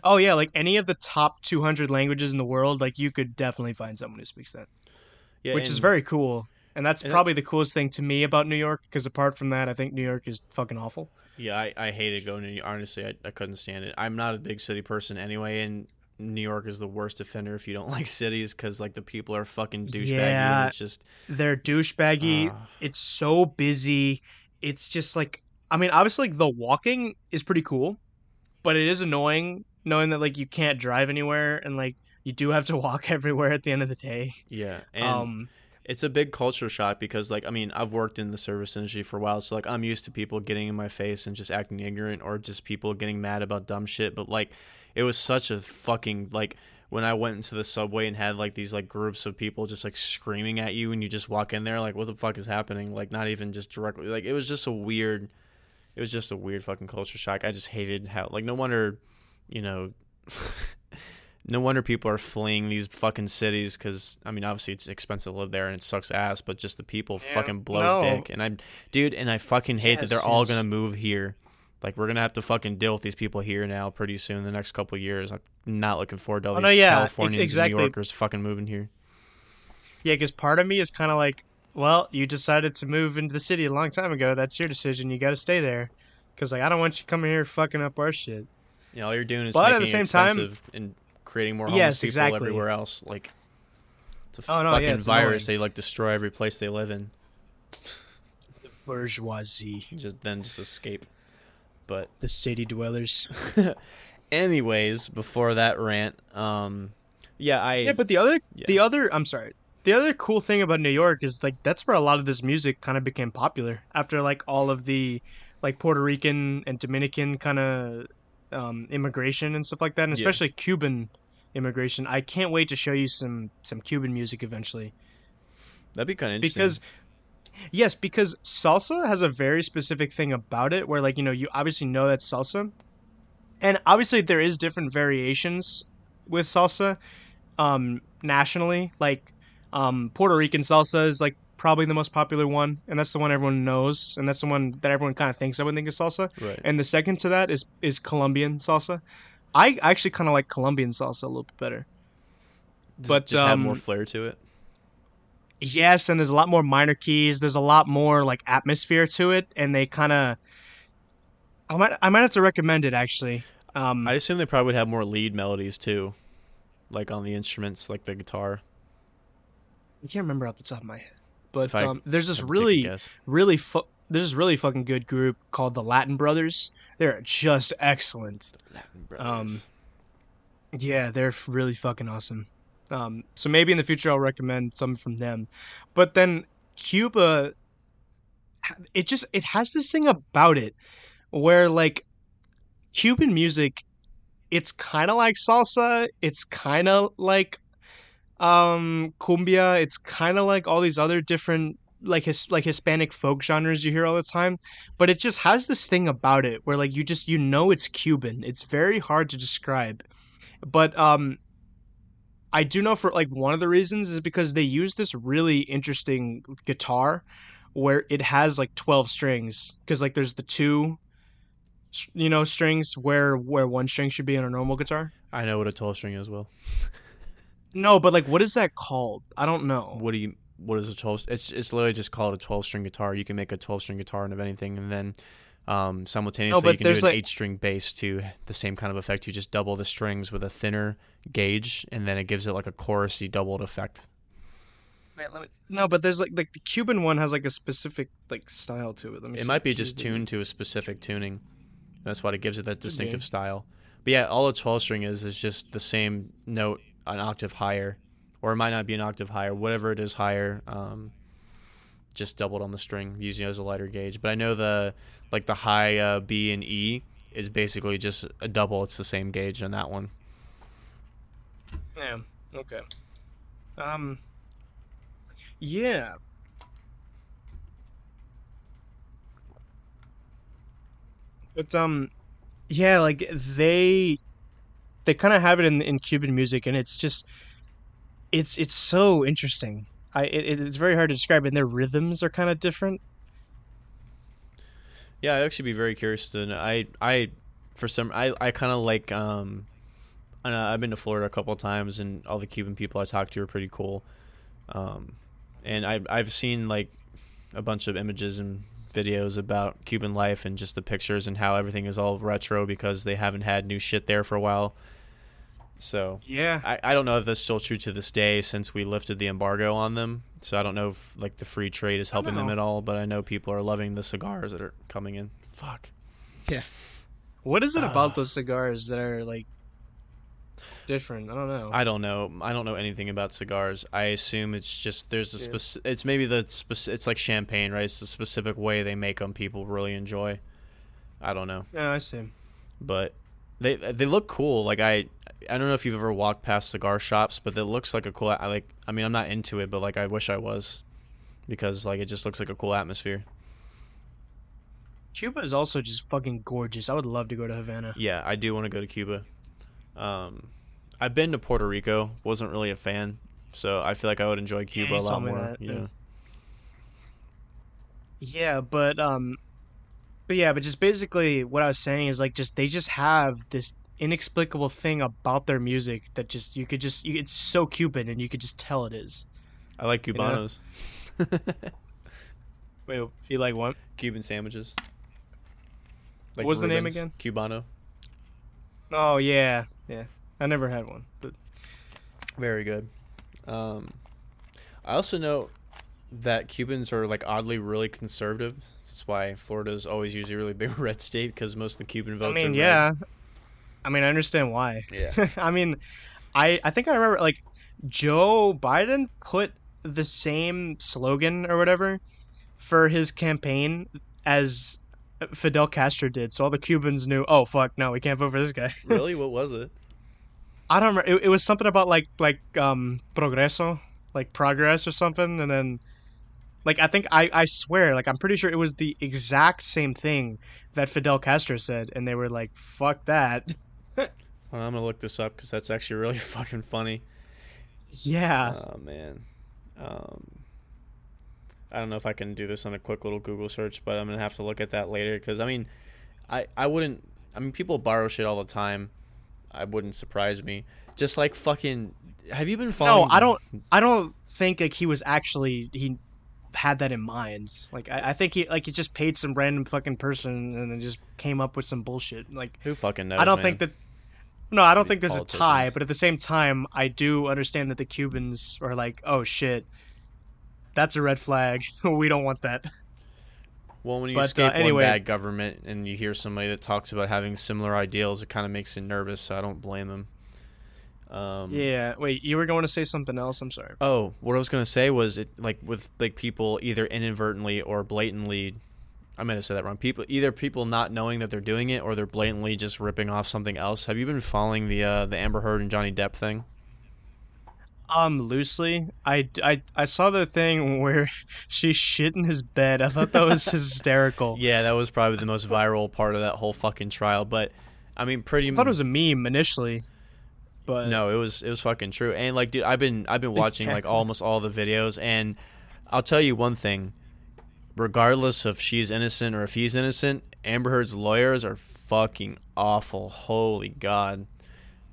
Oh yeah, like any of the top 200 languages in the world, like you could definitely find someone who speaks that, Yeah, which is very cool. And that's and that- probably the coolest thing to me about New York because apart from that, I think New York is fucking awful. Yeah, I, I hated going to New Honestly, I, I couldn't stand it. I'm not a big city person anyway, and New York is the worst offender if you don't like cities because like the people are fucking douchebaggy. Yeah. And it's just They're douchebaggy. Ah. it's so busy. It's just like I mean, obviously like the walking is pretty cool, but it is annoying knowing that like you can't drive anywhere and like you do have to walk everywhere at the end of the day. yeah, and um it's a big culture shock because like I mean I've worked in the service industry for a while, so like I'm used to people getting in my face and just acting ignorant or just people getting mad about dumb shit. But like it was such a fucking like when I went into the subway and had like these like groups of people just like screaming at you and you just walk in there like what the fuck is happening? Like not even just directly like it was just a weird it was just a weird fucking culture shock. I just hated how like no wonder you know no wonder people are fleeing these fucking cities because I mean obviously it's expensive to live there and it sucks ass, but just the people Yeah, fucking blow no. dick and I, dude, and I fucking hate that they're all gonna move here. Like we're gonna have to fucking deal with these people here now pretty soon. The next couple of years, I'm not looking forward to all Oh, these no, yeah, Californians exactly. and New Yorkers fucking moving here. yeah, cuz part of me is kind of like, well, you decided to move into the city a long time ago. That's your decision. You got to stay there. Cuz like I don't want you coming here fucking up our shit. You know, all you're doing is But at the same time- and creating more homeless Yes, people exactly. everywhere else. Like it's a Oh, no, yeah, fucking it's virus. annoying. They like destroy every place they live in. The bourgeoisie, Just then just escape. But the city dwellers. anyways, before that rant, um, yeah, I Yeah, but the other Yeah. the other I'm sorry. The other cool thing about New York is like that's where a lot of this music kind of became popular after like all of the like Puerto Rican and Dominican kind of um, immigration and stuff like that, and Yeah. especially Cuban immigration. I can't wait to show you some some Cuban music eventually that'd be kind of interesting. because yes, because salsa has a very specific thing about it where like you know you obviously know that's salsa, and obviously there is different variations with salsa, um, nationally. Like um, Puerto Rican salsa is like probably the most popular one, and that's the one everyone knows, and that's the one that everyone kind of thinks of when they think of salsa. right, And the second to that is is Colombian salsa. I actually kind of like Colombian salsa a little bit better. Does but, just have um, more flair to it. Yes, and there's a lot more minor keys. There's a lot more like atmosphere to it, and they kind of. I might I might have to recommend it actually. Um, I assume they probably would have more lead melodies too, like on the instruments, like the guitar. I can't remember off the top of my head, but If I um, there's this had to take a really really fu- there's this really fucking good group called the Latin Brothers. They're just excellent. Latin um, Brothers. Yeah, they're really fucking awesome. Um, so maybe in the future I'll recommend some from them. But then Cuba, it just it has this thing about it where like Cuban music, it's kind of like salsa. It's kind of like um cumbia. It's kind of like all these other different like his like Hispanic folk genres you hear all the time, but it just has this thing about it where like you just you know it's Cuban. It's very hard to describe. But um I do know for like one of the reasons is because they use this really interesting guitar where it has like 12 strings because like there's the two you know strings where where one string should be on a normal guitar. I know what a twelve string is. Well, No, but like what is that called? I don't know. what do you? What is a twelve? It's it's literally just called a twelve string guitar. You can make a twelve string guitar out of anything, and then um, simultaneously but you can do an like- eight string bass to the same kind of effect. You just double the strings with a thinner gauge, and then it gives it like a chorusy doubled effect. Wait, let me- No, but there's like like the Cuban one has like a specific like style to it. Let me It see might be just do tuned to a specific tuning. That's what it gives it that be. distinctive style. But yeah, all a 12 string is is just the same note an octave higher, or it might not be an octave higher, whatever it is higher, um, just doubled on the string using it as a lighter gauge. But I know the like the high uh, B and E is basically just a double. It's the same gauge on that one. Yeah. Okay. Um. Yeah. But um, yeah, like they, they kind of have it in in Cuban music, and it's just, it's it's so interesting. I it, it's very hard to describe, and their rhythms are kind of different. Yeah, I'd actually be very curious to know. I I for some I I kind of like um I I've been to Florida a couple times and all the Cuban people I talked to are pretty cool. Um and I I've seen like a bunch of images and videos about Cuban life and just the pictures and how everything is all retro because they haven't had new shit there for a while. So Yeah, I, I don't know if that's still true to this day since we lifted the embargo on them. So I don't know if like the free trade is helping them at all, but I know people are loving the cigars that are coming in. Fuck. Yeah. What is it about Ah. those cigars that are like different? I don't know. I don't know. I don't know anything about cigars. I assume it's just there's a Yeah. speci- It's maybe the speci- It's like champagne, right? It's the specific way they make them. People really enjoy. I don't know, yeah, I see. but they they look cool. Like I I don't know if you've ever walked past cigar shops, but it looks like a cool. I like. I mean, I'm not into it, but like I wish I was, because like it just looks like a cool atmosphere. Cuba is also just fucking gorgeous. I would love to go to Havana. Yeah, I do want to go to Cuba. Um, I've been to Puerto Rico. wasn't really a fan, so I feel like I would enjoy Cuba you a lot more. that, yeah. Yeah, but um, but yeah, but just basically what I was saying is like just they just have this inexplicable thing about their music that just you could just you, it's so Cuban and you could just tell it is. I like know? Cubanos. Wait, you like what? Cuban sandwiches. What was the name again? Cubano. Oh yeah, yeah. I never had one, but Very good. Um, I also know that Cubans are like oddly really conservative. That's why Florida's always usually a really big red state because most of the Cuban I votes are mean, red. I mean, I understand why. Yeah. I mean, I I think I remember like Joe Biden put the same slogan or whatever for his campaign as Fidel Castro did. So all the Cubans knew, oh fuck, no, we can't vote for this guy. really? What was it? I don't remember. It, it was something about like like um progreso, like progress or something, and then like I think I I swear like I'm pretty sure it was the exact same thing that Fidel Castro said, and they were like, fuck that. Well, I'm gonna look this up because that's actually really fucking funny. Yeah. Oh man. Um, I don't know if I can do this on a quick little Google search, but I'm gonna have to look at that later because I mean, I I wouldn't. I mean, people borrow shit all the time. I wouldn't surprise me. Just like fucking. Have you been following? No. I don't. I don't think like he was actually he had that in mind. Like I, I think he like he just paid some random fucking person and then just came up with some bullshit. Like Who fucking knows? I don't man? think that. No, I don't think there's a tie. But at the same time, I do understand that the Cubans are like, oh shit, that's a red flag. we don't want that. Well, when you But, uh, escape anyway- one bad government and you hear somebody that talks about having similar ideals, it kind of makes you nervous. So I don't blame them. Um, Yeah. Wait, you were going to say something else? I'm sorry. Oh, what I was gonna say was it like with like people either inadvertently or blatantly. I might have said that wrong. People either people not knowing that they're doing it or they're blatantly just ripping off something else. Have you been following the uh, the Amber Heard and Johnny Depp thing? Um, loosely, I, I, I saw the thing where she shit in his bed. I thought that was hysterical. Yeah, that was probably the most viral part of that whole fucking trial. But I mean, pretty. I thought it was a meme initially, but No, it was it was fucking true. And like, dude, I've been I've been watching like almost all the videos, and I'll tell you one thing: regardless if she's innocent or if he's innocent, Amber Heard's lawyers are fucking awful. Holy god.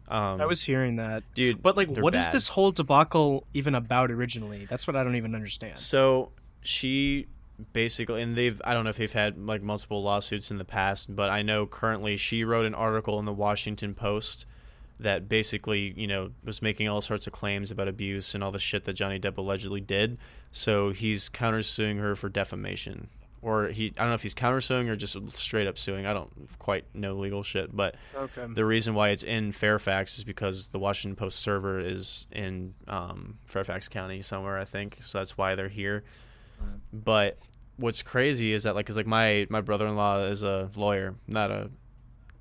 Um, I was hearing that. dude, But like, what is this whole debacle even about originally? That's what I don't even understand. So she basically, and they've I don't know if they've had like multiple lawsuits in the past, but I know currently she wrote an article in the Washington Post that basically you know was making all sorts of claims about abuse and all the shit that Johnny Depp allegedly did. So he's countersuing her for defamation. Or he, I don't know if he's countersuing or just straight up suing. I don't quite know legal shit, but Okay. the reason why it's in Fairfax is because the Washington Post server is in um, Fairfax County somewhere, I think. So that's why they're here. But what's crazy is that like, cause like my my brother in law is a lawyer, not a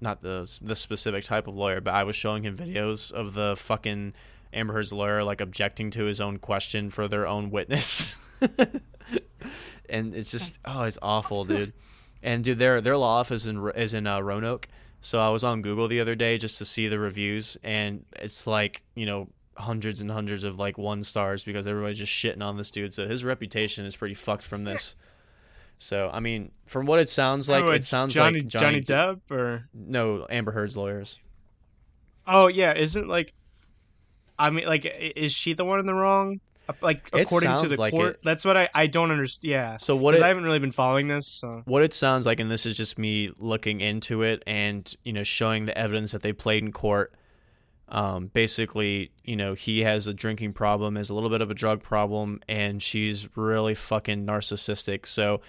not the the specific type of lawyer, but I was showing him videos of the fucking Amber Heard's lawyer like objecting to his own question for their own witness. and it's just oh, it's awful, dude. And dude, their their law office is in is in uh, Roanoke. So I was on Google the other day just to see the reviews, and it's like you know hundreds and hundreds of like one stars because everybody's just shitting on this dude. So his reputation is pretty fucked from this. So I mean, from what it sounds like, Oh, it sounds Johnny like Johnny, De- Depp or no Amber Heard's lawyers. oh yeah, isn't like I mean like is she the one in the wrong? Like according to the like court, it. that's what I I don't understand. Yeah, So what? it I haven't really been following this. So. what it sounds like, and this is just me looking into it and you know showing the evidence that they played in court. Um, basically, you know, he has a drinking problem, has a little bit of a drug problem, and she's really fucking narcissistic. So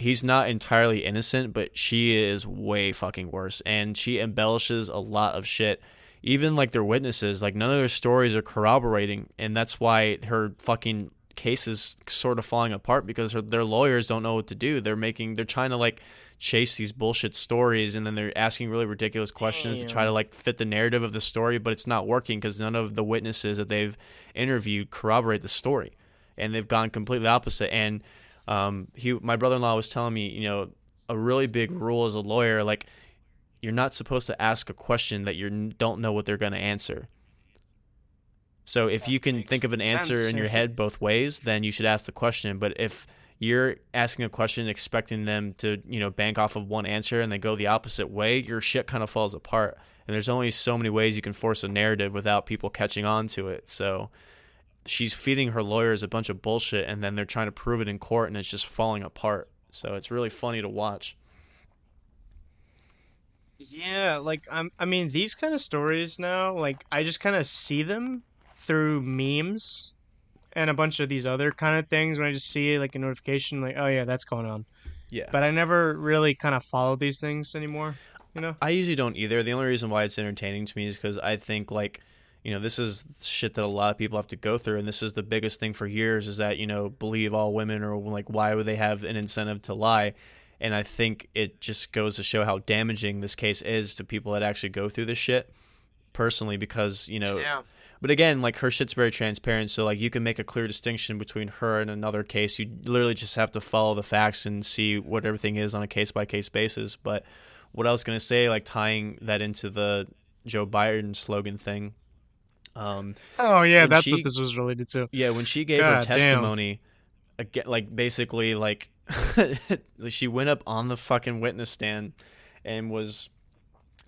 he's not entirely innocent, but she is way fucking worse, and she embellishes a lot of shit. Even like their witnesses, like none of their stories are corroborating, and that's why her fucking case is sort of falling apart because her, their lawyers don't know what to do. They're making, they're trying to like chase these bullshit stories, and then they're asking really ridiculous questions to try to like fit the narrative of the story, but it's not working because none of the witnesses that they've interviewed corroborate the story, and they've gone completely opposite. And um, he, my brother-in-law was telling me, you know, a really big rule as a lawyer, like you're not supposed to ask a question that you don't know what they're going to answer. So if you can think of an answer sense, in your head both ways, then you should ask the question. But if you're asking a question expecting them to, you know, bank off of one answer and they go the opposite way, your shit kind of falls apart. And there's only so many ways you can force a narrative without people catching on to it. So she's feeding her lawyers a bunch of bullshit and then they're trying to prove it in court and it's just falling apart. So it's really funny to watch. Yeah, like I'm. I mean, these kind of stories now, like I just kind of see them through memes and a bunch of these other kind of things. When I just see like a notification, like, oh yeah, that's going on. Yeah. But I never really kind of follow these things anymore. You know? I usually don't either. The only reason why it's entertaining to me is because I think like, you know, this is shit that a lot of people have to go through, and this is the biggest thing for years is that you know believe all women or like why would they have an incentive to lie? And I think it just goes to show how damaging this case is to people that actually go through this shit. Personally, because you know, yeah. but again, like her shit's very transparent, so like you can make a clear distinction between her and another case. You literally just have to follow the facts and see what everything is on a case by case basis. But what I was gonna say, like tying that into the Joe Biden slogan thing. Um, Oh yeah, that's she- what this was related to. yeah, when she gave her God damn. testimony, again, like basically, like she went up on the fucking witness stand and was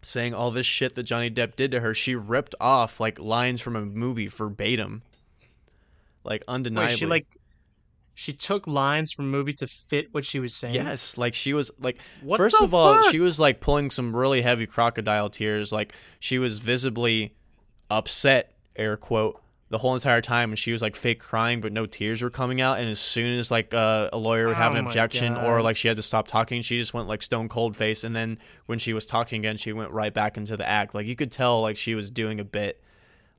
saying all this shit that Johnny Depp did to her. She ripped off like lines from a movie verbatim, like undeniably. Wait, she like, she took lines from a movie to fit what she was saying. Yes, like she was like What first of all, she was like pulling some really heavy crocodile tears. Like she was visibly upset, air quote, the whole entire time, and she was like fake crying, but no tears were coming out. And as soon as like uh, a lawyer would have Oh an objection or like she had to stop talking, she just went like stone cold face. And then when she was talking again, she went right back into the act. Like you could tell like she was doing a bit.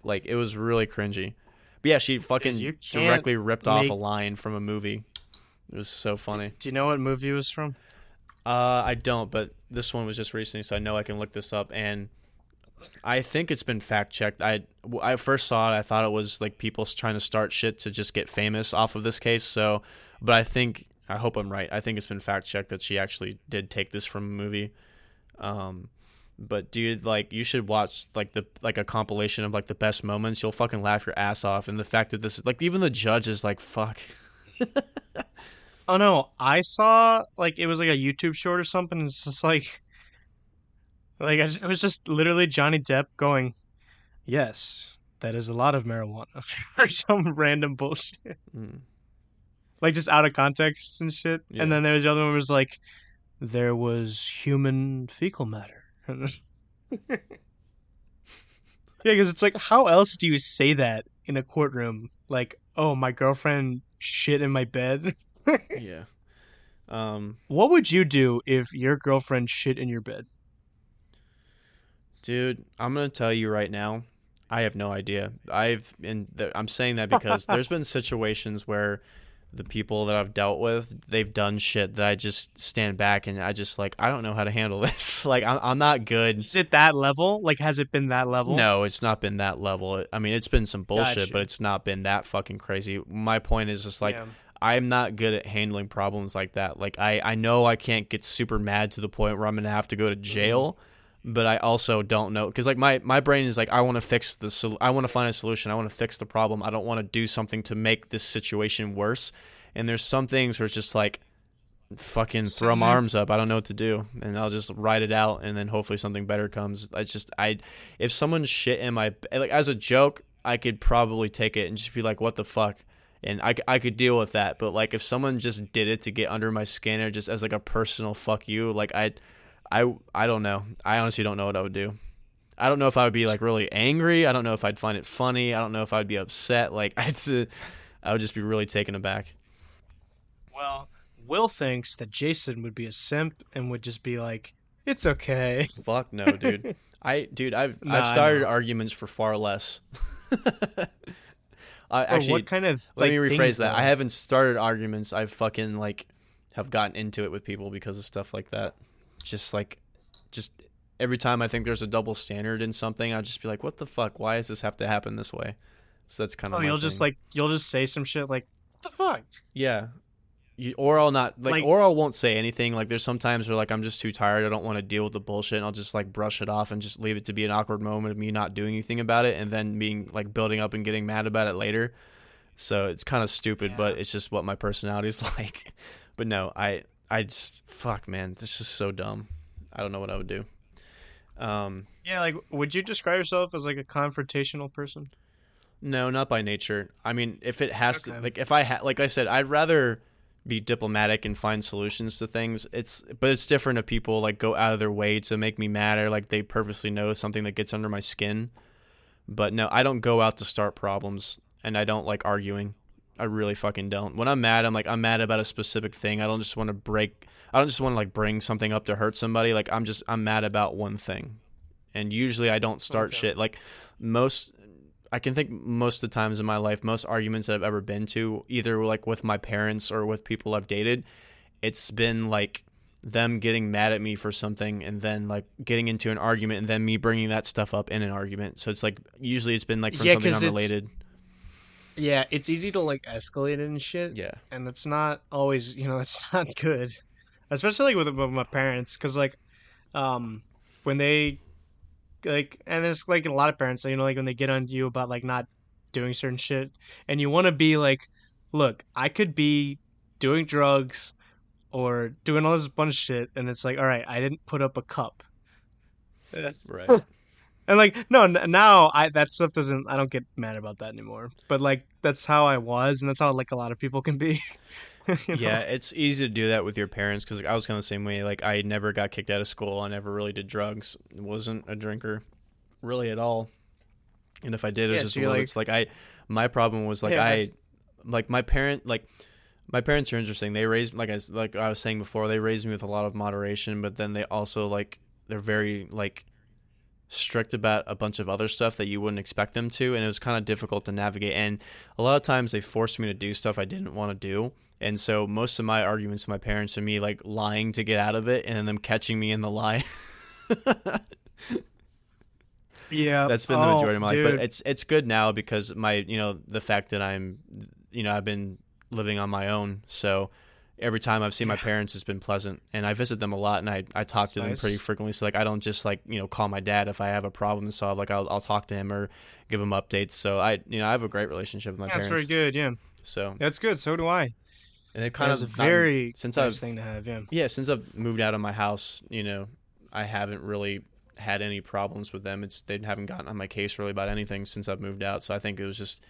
Like it was really cringy. But yeah, she fucking directly ripped off a line from a movie. It was so funny. Do you know what movie it was from? Uh, I don't, but this one was just recently, so I know I can look this up. And I think it's been fact checked. I I first saw it, I thought it was like people trying to start shit to just get famous off of this case. So, but I think I hope I'm right. I think it's been fact checked that she actually did take this from a movie. Um, but dude, like you should watch like the like a compilation of like the best moments. You'll fucking laugh your ass off. And the fact that this is like even the judge is like fuck. Oh no, I saw like it was like a YouTube short or something. It's just like, like I- it was just literally Johnny Depp going, "Yes, that is a lot of marijuana," or some random bullshit, Mm. like just out of context and shit. Yeah. And then there was the other one was like, "There was human fecal matter." yeah, because it's like, how else do you say that in a courtroom? Like, oh, my girlfriend shit in my bed. Yeah. Um. What would you do if your girlfriend shit in your bed? Dude, I'm gonna tell you right now, I have no idea. I've and th- I'm saying that because there's been situations where the people that I've dealt with, they've done shit that I just stand back and I just like I don't know how to handle this. like I'm I'm not good. Is it that level? Like, has it been that level? No, it's not been that level. I mean, it's been some bullshit, Gotcha. but it's not been that fucking crazy. My point is just like Yeah. I'm not good at handling problems like that. Like I, I know I can't get super mad to the point where I'm gonna have to go to mm-hmm. jail, but I also don't know because like my my brain is like I want to fix the sol- I want to find a solution. I want to fix the problem. I don't want to do something to make this situation worse. And there's some things where it's just like fucking throw my arms up. I don't know what to do, and I'll just write it out, and then hopefully something better comes. I just I if someone's shit in my like as a joke, I could probably take it and just be like, what the fuck. And I, I could deal with that, but like if someone just did it to get under my skin or just as like a personal fuck you, like I, I I don't know. I honestly don't know what I would do. I don't know if I would be like really angry. I don't know if I'd find it funny. I don't know if I'd be upset. Like it's, a, I would just be really taken aback. Well, Will thinks that Jason would be a simp and would just be like, "It's okay." Fuck no, dude. I dude, I've Nah, I've started arguments for far less. I actually what kind of let me rephrase that. though? I haven't started arguments. I've fucking like have gotten into it with people because of stuff like that. Just like just every time I think there's a double standard in something, I'll just be like, "What the fuck? Why does this have to happen this way?" So that's kind of Oh, you'll just like you'll just say some shit like, "What the fuck?" Yeah. You, or I'll not like, Like- or I won't say anything. Like there's sometimes where like I'm just too tired. I don't want to deal with the bullshit. And I'll just like brush it off and just leave it to be an awkward moment of me not doing anything about it, and then being like building up and getting mad about it later. So it's kind of stupid, but it's just what my personality's like. but no, I I just fuck man, this is so dumb. I don't know what I would do. Um, Yeah, like would you describe yourself as like a confrontational person? No, not by nature. I mean, if it has to, like, if I had, like I said, I'd rather be diplomatic and find solutions to things. It's, but it's different if people like go out of their way to make me mad or like they purposely know something that gets under my skin. But no, I don't go out to start problems, and I don't like arguing. I really fucking don't. When I'm mad, I'm like I'm mad about a specific thing. I don't just want to break. I don't just want to like bring something up to hurt somebody. Like I'm just I'm mad about one thing, and usually I don't start Okay. shit. Like most, I can think most of the times in my life, most arguments that I've ever been to, either like with my parents or with people I've dated, it's been like them getting mad at me for something and then like getting into an argument and then me bringing that stuff up in an argument. So it's like usually it's been like from Yeah, something 'cause it's- unrelated. Yeah, it's easy to like escalate and shit. Yeah. and it's not always you know it's not good especially like with, with my parents because like um when they like and it's like a lot of parents you know like when they get on you about like not doing certain shit and you want to be like look i could be doing drugs or doing all this bunch of shit and it's like all right i didn't put up a cup Right. and like no n- now i that stuff doesn't i don't get mad about that anymore but like that's how i was and that's how like a lot of people can be you know? Yeah, it's easy to do that with your parents because I was kind of the same way. Like I never got kicked out of school. I never really did drugs. wasn't a drinker, really at all. And if I did, it was Yeah, just so a little. like- it's like I, my problem was like Yeah, I, like my parent like. My parents are interesting. They raised like I like I was saying before. They raised me with a lot of moderation, but then they also like they're very like strict about a bunch of other stuff that you wouldn't expect them to and it was kind of difficult to navigate and a lot of times they forced me to do stuff I didn't want to do and so most of my arguments with my parents are me like lying to get out of it and then them catching me in the lie Yeah, that's been the Oh, majority of my life oh, dude. but it's it's good now because my you know the fact that I'm you know I've been living on my own so every time I've seen my parents it's been pleasant and I visit them a lot and I, I talk That's to them nice. pretty frequently so like I don't just like you know call my dad if I have a problem to solve like I'll, I'll talk to him or give him updates so I you know I have a great relationship with my that's parents That's very good. Yeah, so that's good. So do I. and it kind That's of a very since nice I've thing to have. Yeah. yeah since I've moved out of my house you know I haven't really had any problems with them it's they haven't gotten on my case really about anything since I've moved out so I think it was just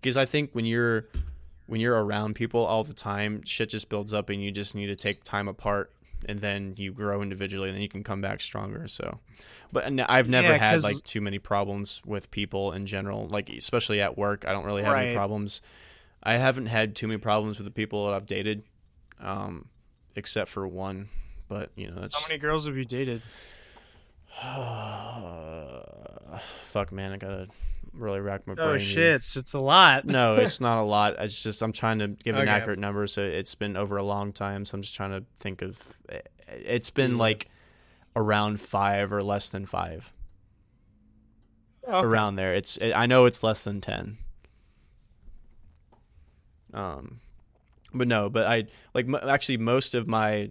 because I think when you're when you're around people all the time shit just builds up and you just need to take time apart and then you grow individually and then you can come back stronger so. But and I've never Yeah, had like too many problems with people in general like especially at work I don't really have any problems. I haven't had too many problems with the people that I've dated um except for one but you know that's How many girls have you dated? fuck man I gotta really rack my oh, brain Oh shit, it's, it's a lot. no it's not a lot it's just i'm trying to give an accurate number so it's been over a long time so i'm just trying to think of eh, eh, it's been Yeah. like around five or less than five Okay. around there it's eh, i know it's less than 10 um but no but i like mo- actually most of my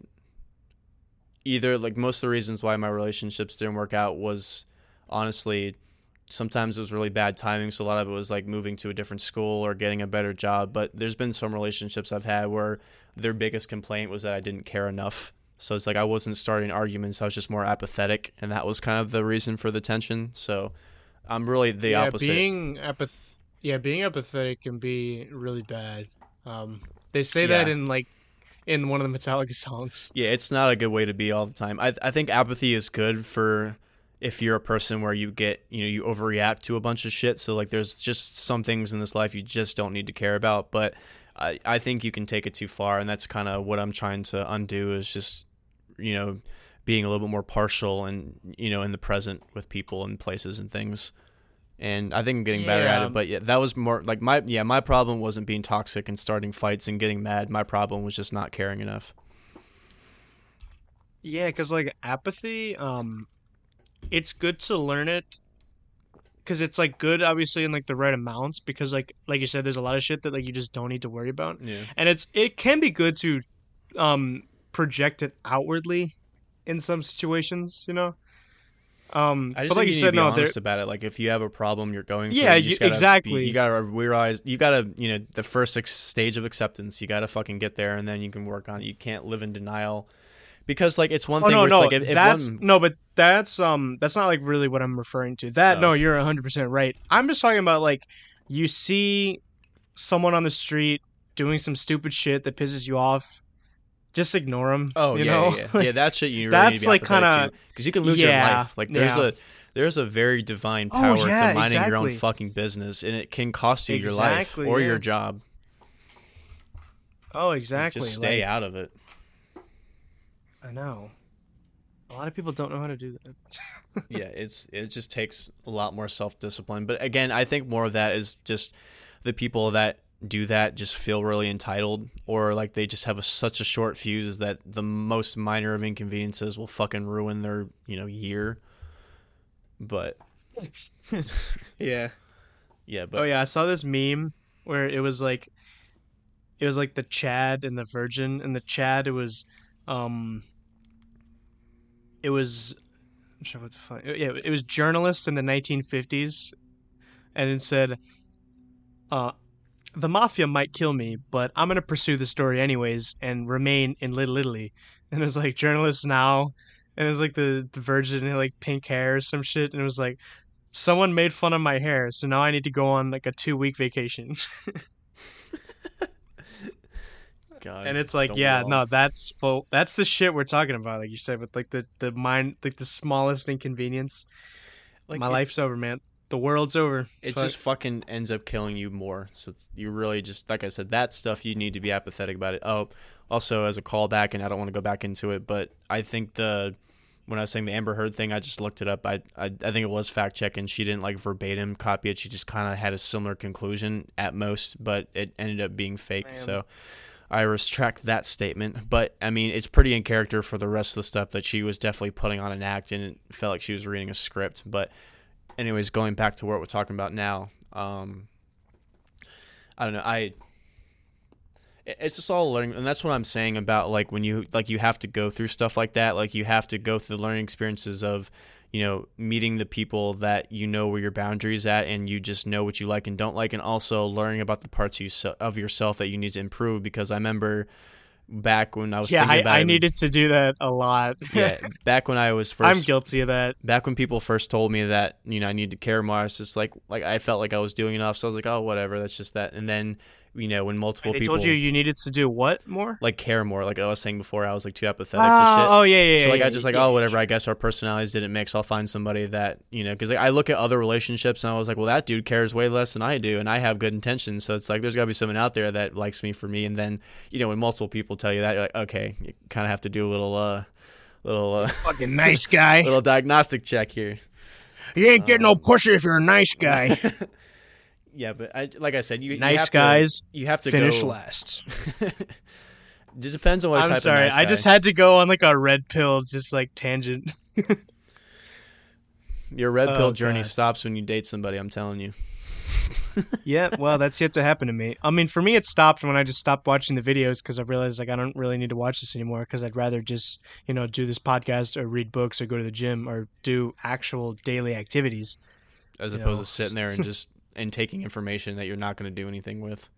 either like most of the reasons why my relationships didn't work out was honestly sometimes it was really bad timing so a lot of it was like moving to a different school or getting a better job but there's been some relationships i've had where their biggest complaint was that i didn't care enough so it's like i wasn't starting arguments i was just more apathetic and that was kind of the reason for the tension so i'm really the yeah, opposite being apath- yeah, being apathetic can be really bad. Um, they say Yeah. that in like in one of the Metallica songs. Yeah, it's not a good way to be all the time. I I think apathy is good for if you're a person where you get, you know, you overreact to a bunch of shit. So like there's just some things in this life you just don't need to care about, but I I think you can take it too far and that's kind of what I'm trying to undo is just you know, being a little bit more partial and you know, in the present with people and places and things. And I think I'm getting better at it, but yeah, that was more like my yeah, my problem wasn't being toxic and starting fights and getting mad. My problem was just not caring enough. Yeah, because like apathy, um, it's good to learn it because it's like good, obviously, in like the right amounts. Because like like you said, there's a lot of shit that like you just don't need to worry about, Yeah. and it's it can be good to um project it outwardly in some situations, you know. Um, I just but like you you said, need to be no, honest about it. Like if you have a problem you're going through, Yeah, you you- gotta exactly. Be, you gotta realize you gotta you know the first ex- stage of acceptance. You gotta fucking get there, and then you can work on it. You can't live in denial because like it's one Oh thing no, no, like if, if that's one, no, but that's um, that's not like really what I'm referring to. That Oh. no, you're 100 percent right. I'm just talking about like you see someone on the street doing some stupid shit that pisses you off, just ignore them. oh you yeah, know? yeah, yeah, yeah, that shit you really That's, need to be like, kinda- because you can lose your life. Like there's yeah. a there's a very divine Oh, power yeah, to minding your own fucking business, and it can cost you your life or yeah. your job. oh, Like, exactly. Just stay like, out of it. I know. A lot of people don't know how to do that. yeah, it's it just takes a lot more self discipline. But again, I think more of that is just the people that do that just feel really entitled, or like they just have a, such a short fuse that the most minor of inconveniences will fucking ruin their you know year. But yeah. yeah, but Oh yeah, I saw this meme where it was like it was like the Chad and the Virgin and the Chad it was um it was I'm sure what the fuck yeah, it was journalists in the 1950s and it said uh the mafia might kill me, but I'm gonna pursue the story anyways and remain in Little Italy. And it was like journalists now, and it was like the, the Virgin had like pink hair or some shit, and it was like someone made fun of my hair, so now I need to go on like a two week vacation. God, and it's like, yeah, no, that's well, that's the shit we're talking about, like you said, with like the the mind, like the smallest inconvenience. like my it- life's over, man. The world's over. It Fuck. just fucking ends up killing you more. So you really just, like I said, that stuff you need to be apathetic about it. Oh, also as a callback, and I don't want to go back into it, but I think the when I was saying the Amber Heard thing, I just looked it up. I I, I think it was fact checking. She didn't like verbatim copy it. She just kind of had a similar conclusion at most, but it ended up being fake. Man. So. I retract that statement, but I mean it's pretty in character for the rest of the stuff that she was definitely putting on an act, and it felt like she was reading a script. But anyways, going back to what we're talking about now, um, I don't know. I it's just all learning, and that's what I'm saying about like when you like you have to go through stuff like that. Like you have to go through the learning experiences of you know meeting the people that you know where your boundaries at, and you just know what you like and don't like, and also learning about the parts you, of yourself that you need to improve. Because I remember back when I was yeah, thinking I, about I needed to do that a lot. yeah, back when I was 1st I'm guilty of that. back when people first told me that you know I need to care more, I was just like like I felt like I was doing enough, so I was like, oh whatever, that's just that. And then you know when multiple They people told you you needed to do what more? like care more, like I was saying before, I was like too apathetic to Oh, shit. oh yeah, yeah, yeah. so like yeah, I just like yeah, oh whatever. I guess our personalities didn't mix. I'll find somebody that you know because like, I look at other relationships and I was like, well that dude cares way less than I do, and I have good intentions. So it's like there's got to be someone out there that likes me for me. And then you know when multiple people tell you that, you're like okay, you kind of have to do a little uh little uh Fucking nice guy. little diagnostic check here. You ain't getting Um, no pusher if you're a nice guy. Yeah, but I, like I said, you you nice have to- guys you have to finish go. last. Just depends on what I'm type sorry, nice I just had to go on like a red pill, just like tangent. your red Oh, pill journey God. stops when you date somebody. I'm telling you. yeah, well, that's yet to happen to me. I mean, for me, it stopped when I just stopped watching the videos because I realized like I don't really need to watch this anymore because I'd rather just you know do this podcast or read books or go to the gym or do actual daily activities. As opposed know. to sitting there and just and taking information that you're not going to do anything with.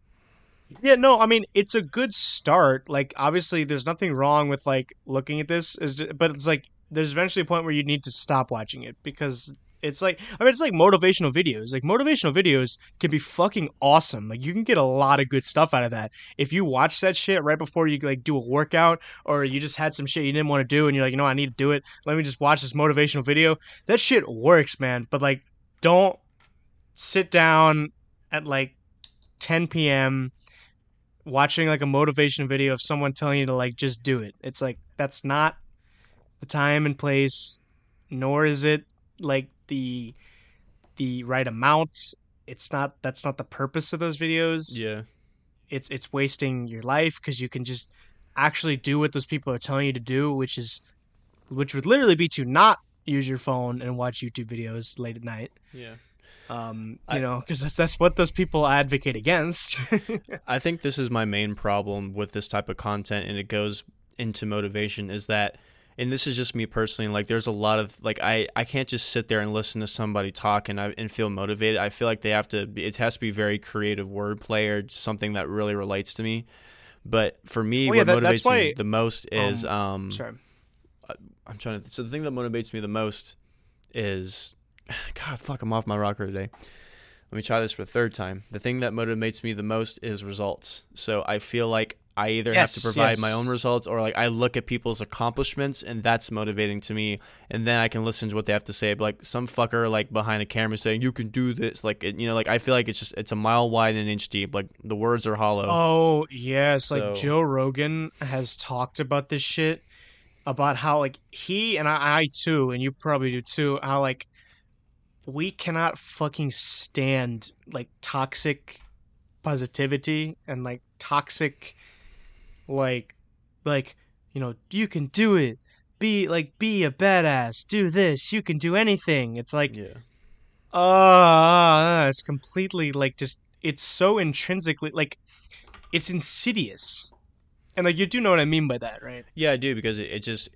Yeah, no, I mean it's a good start. Like obviously, there's nothing wrong with like looking at this, is but it's like there's eventually a point where you need to stop watching it because it's like I mean it's like motivational videos. Like motivational videos can be fucking awesome. Like you can get a lot of good stuff out of that if you watch that shit right before you like do a workout or you just had some shit you didn't want to do and you're like, you know, I need to do it. Let me just watch this motivational video. That shit works, man. But like, don't sit down at like 10 p.m watching like a motivation video of someone telling you to like just do it. It's like that's not the time and place, nor is it like the the right amount. It's not that's not the purpose of those videos. Yeah. It's it's wasting your life because you can just actually do what those people are telling you to do, which is which would literally be to not use your phone and watch YouTube videos late at night. Yeah. Um, you I- know, because that's that's what those people advocate against. I think this is my main problem with this type of content, and it goes into motivation. Is that, and this is just me personally. Like, there's a lot of like I I can't just sit there and listen to somebody talk and I and feel motivated. I feel like they have to. Be, it has to be very creative wordplay or something that really relates to me. But for me, Well, yeah, what that- motivates that's me the most is um, Sorry. I'm trying to. So the thing that motivates me the most is, God, fuck, I'm off my rocker today. Let me try this for a third time. The thing that motivates me the most is results. So I feel like I either Yes, have to provide my own results or like I look at people's accomplishments and that's motivating to me. And then I can listen to what they have to say. But like some fucker like behind a camera saying you can do this, like it, you know, like I feel like it's just it's a mile wide and an inch deep. Like the words are hollow. Oh yes, So- like Joe Rogan has talked about this shit about how like he and I, I too, and you probably do too, how like we cannot fucking stand like toxic positivity and like toxic like like you know you can do it. Be like be a badass. Do this. You can do anything. It's like yeah. uh, it's completely like just it's so intrinsically like it's insidious. And like you do know what i mean by that right? Yeah, I do because it, it just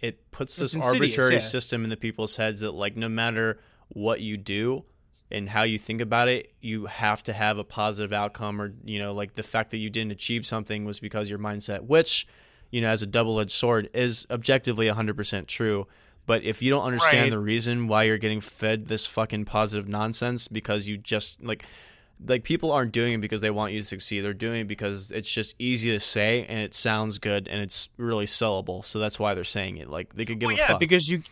it puts this arbitrary yeah. system the people's heads that like no matter what you do and how you think about it, you have to have a positive outcome or you know like the fact that you didn't achieve something was because your mindset, which you know as a double-edged sword is objectively 100% true. But if you don't understand Right. the reason why you're getting fed this fucking positive nonsense because you just like like people aren't doing it because they want you to succeed. They're doing it because it's just easy to say and it sounds good and it's really sellable. So that's why they're saying it. Like they could give well, a yeah fuck. because you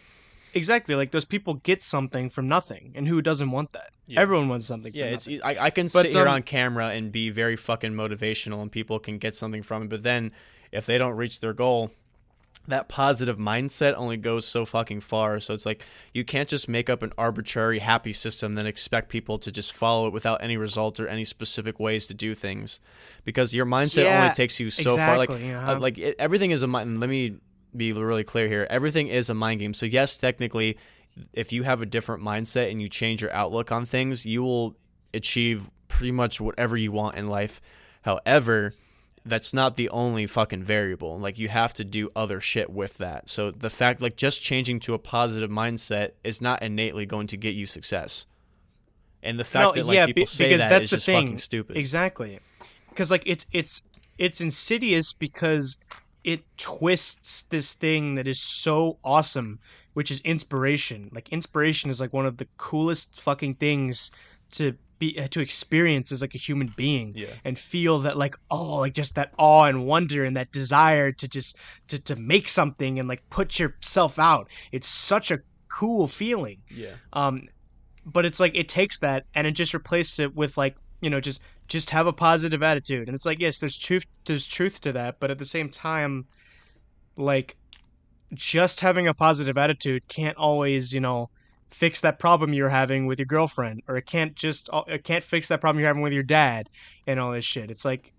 exactly like those people get something from nothing and who doesn't want that Yeah. everyone wants something yeah, from it's nothing. I, I can But, sit here um, on camera and be very fucking motivational and people can get something from it. But then if they don't reach their goal, that positive mindset only goes so fucking far. So it's like you can't just make up an arbitrary happy system then expect people to just follow it without any results or any specific ways to do things, because your mindset Yeah, only takes you so far. Like exactly, uh, uh-huh. like it, everything is a mind. Let me be really clear here. Everything is a mind game. So yes, technically, if you have a different mindset and you change your outlook on things, you will achieve pretty much whatever you want in life. However, that's not the only fucking variable. Like you have to do other shit with that. So the fact like just changing to a positive mindset is not innately going to get you success. And the fact No, that like yeah, people be- say because that that's is the just thing. fucking stupid. Exactly. Because like it's it's it's insidious because it twists this thing that is so awesome, which is inspiration. Like inspiration is like one of the coolest fucking things to be uh, to experience as like a human being Yeah. and feel that like oh like just that awe and wonder and that desire to just to to make something and like put yourself out. It's such a cool feeling Yeah. um but it's like it takes that and it just replaces it with like you know just just have a positive attitude. And it's like yes there's truth there's truth to that but at the same time like just having a positive attitude can't always you know fix that problem you're having with your girlfriend or it can't just uh, it can't fix that problem you're having with your dad and all this shit. It's like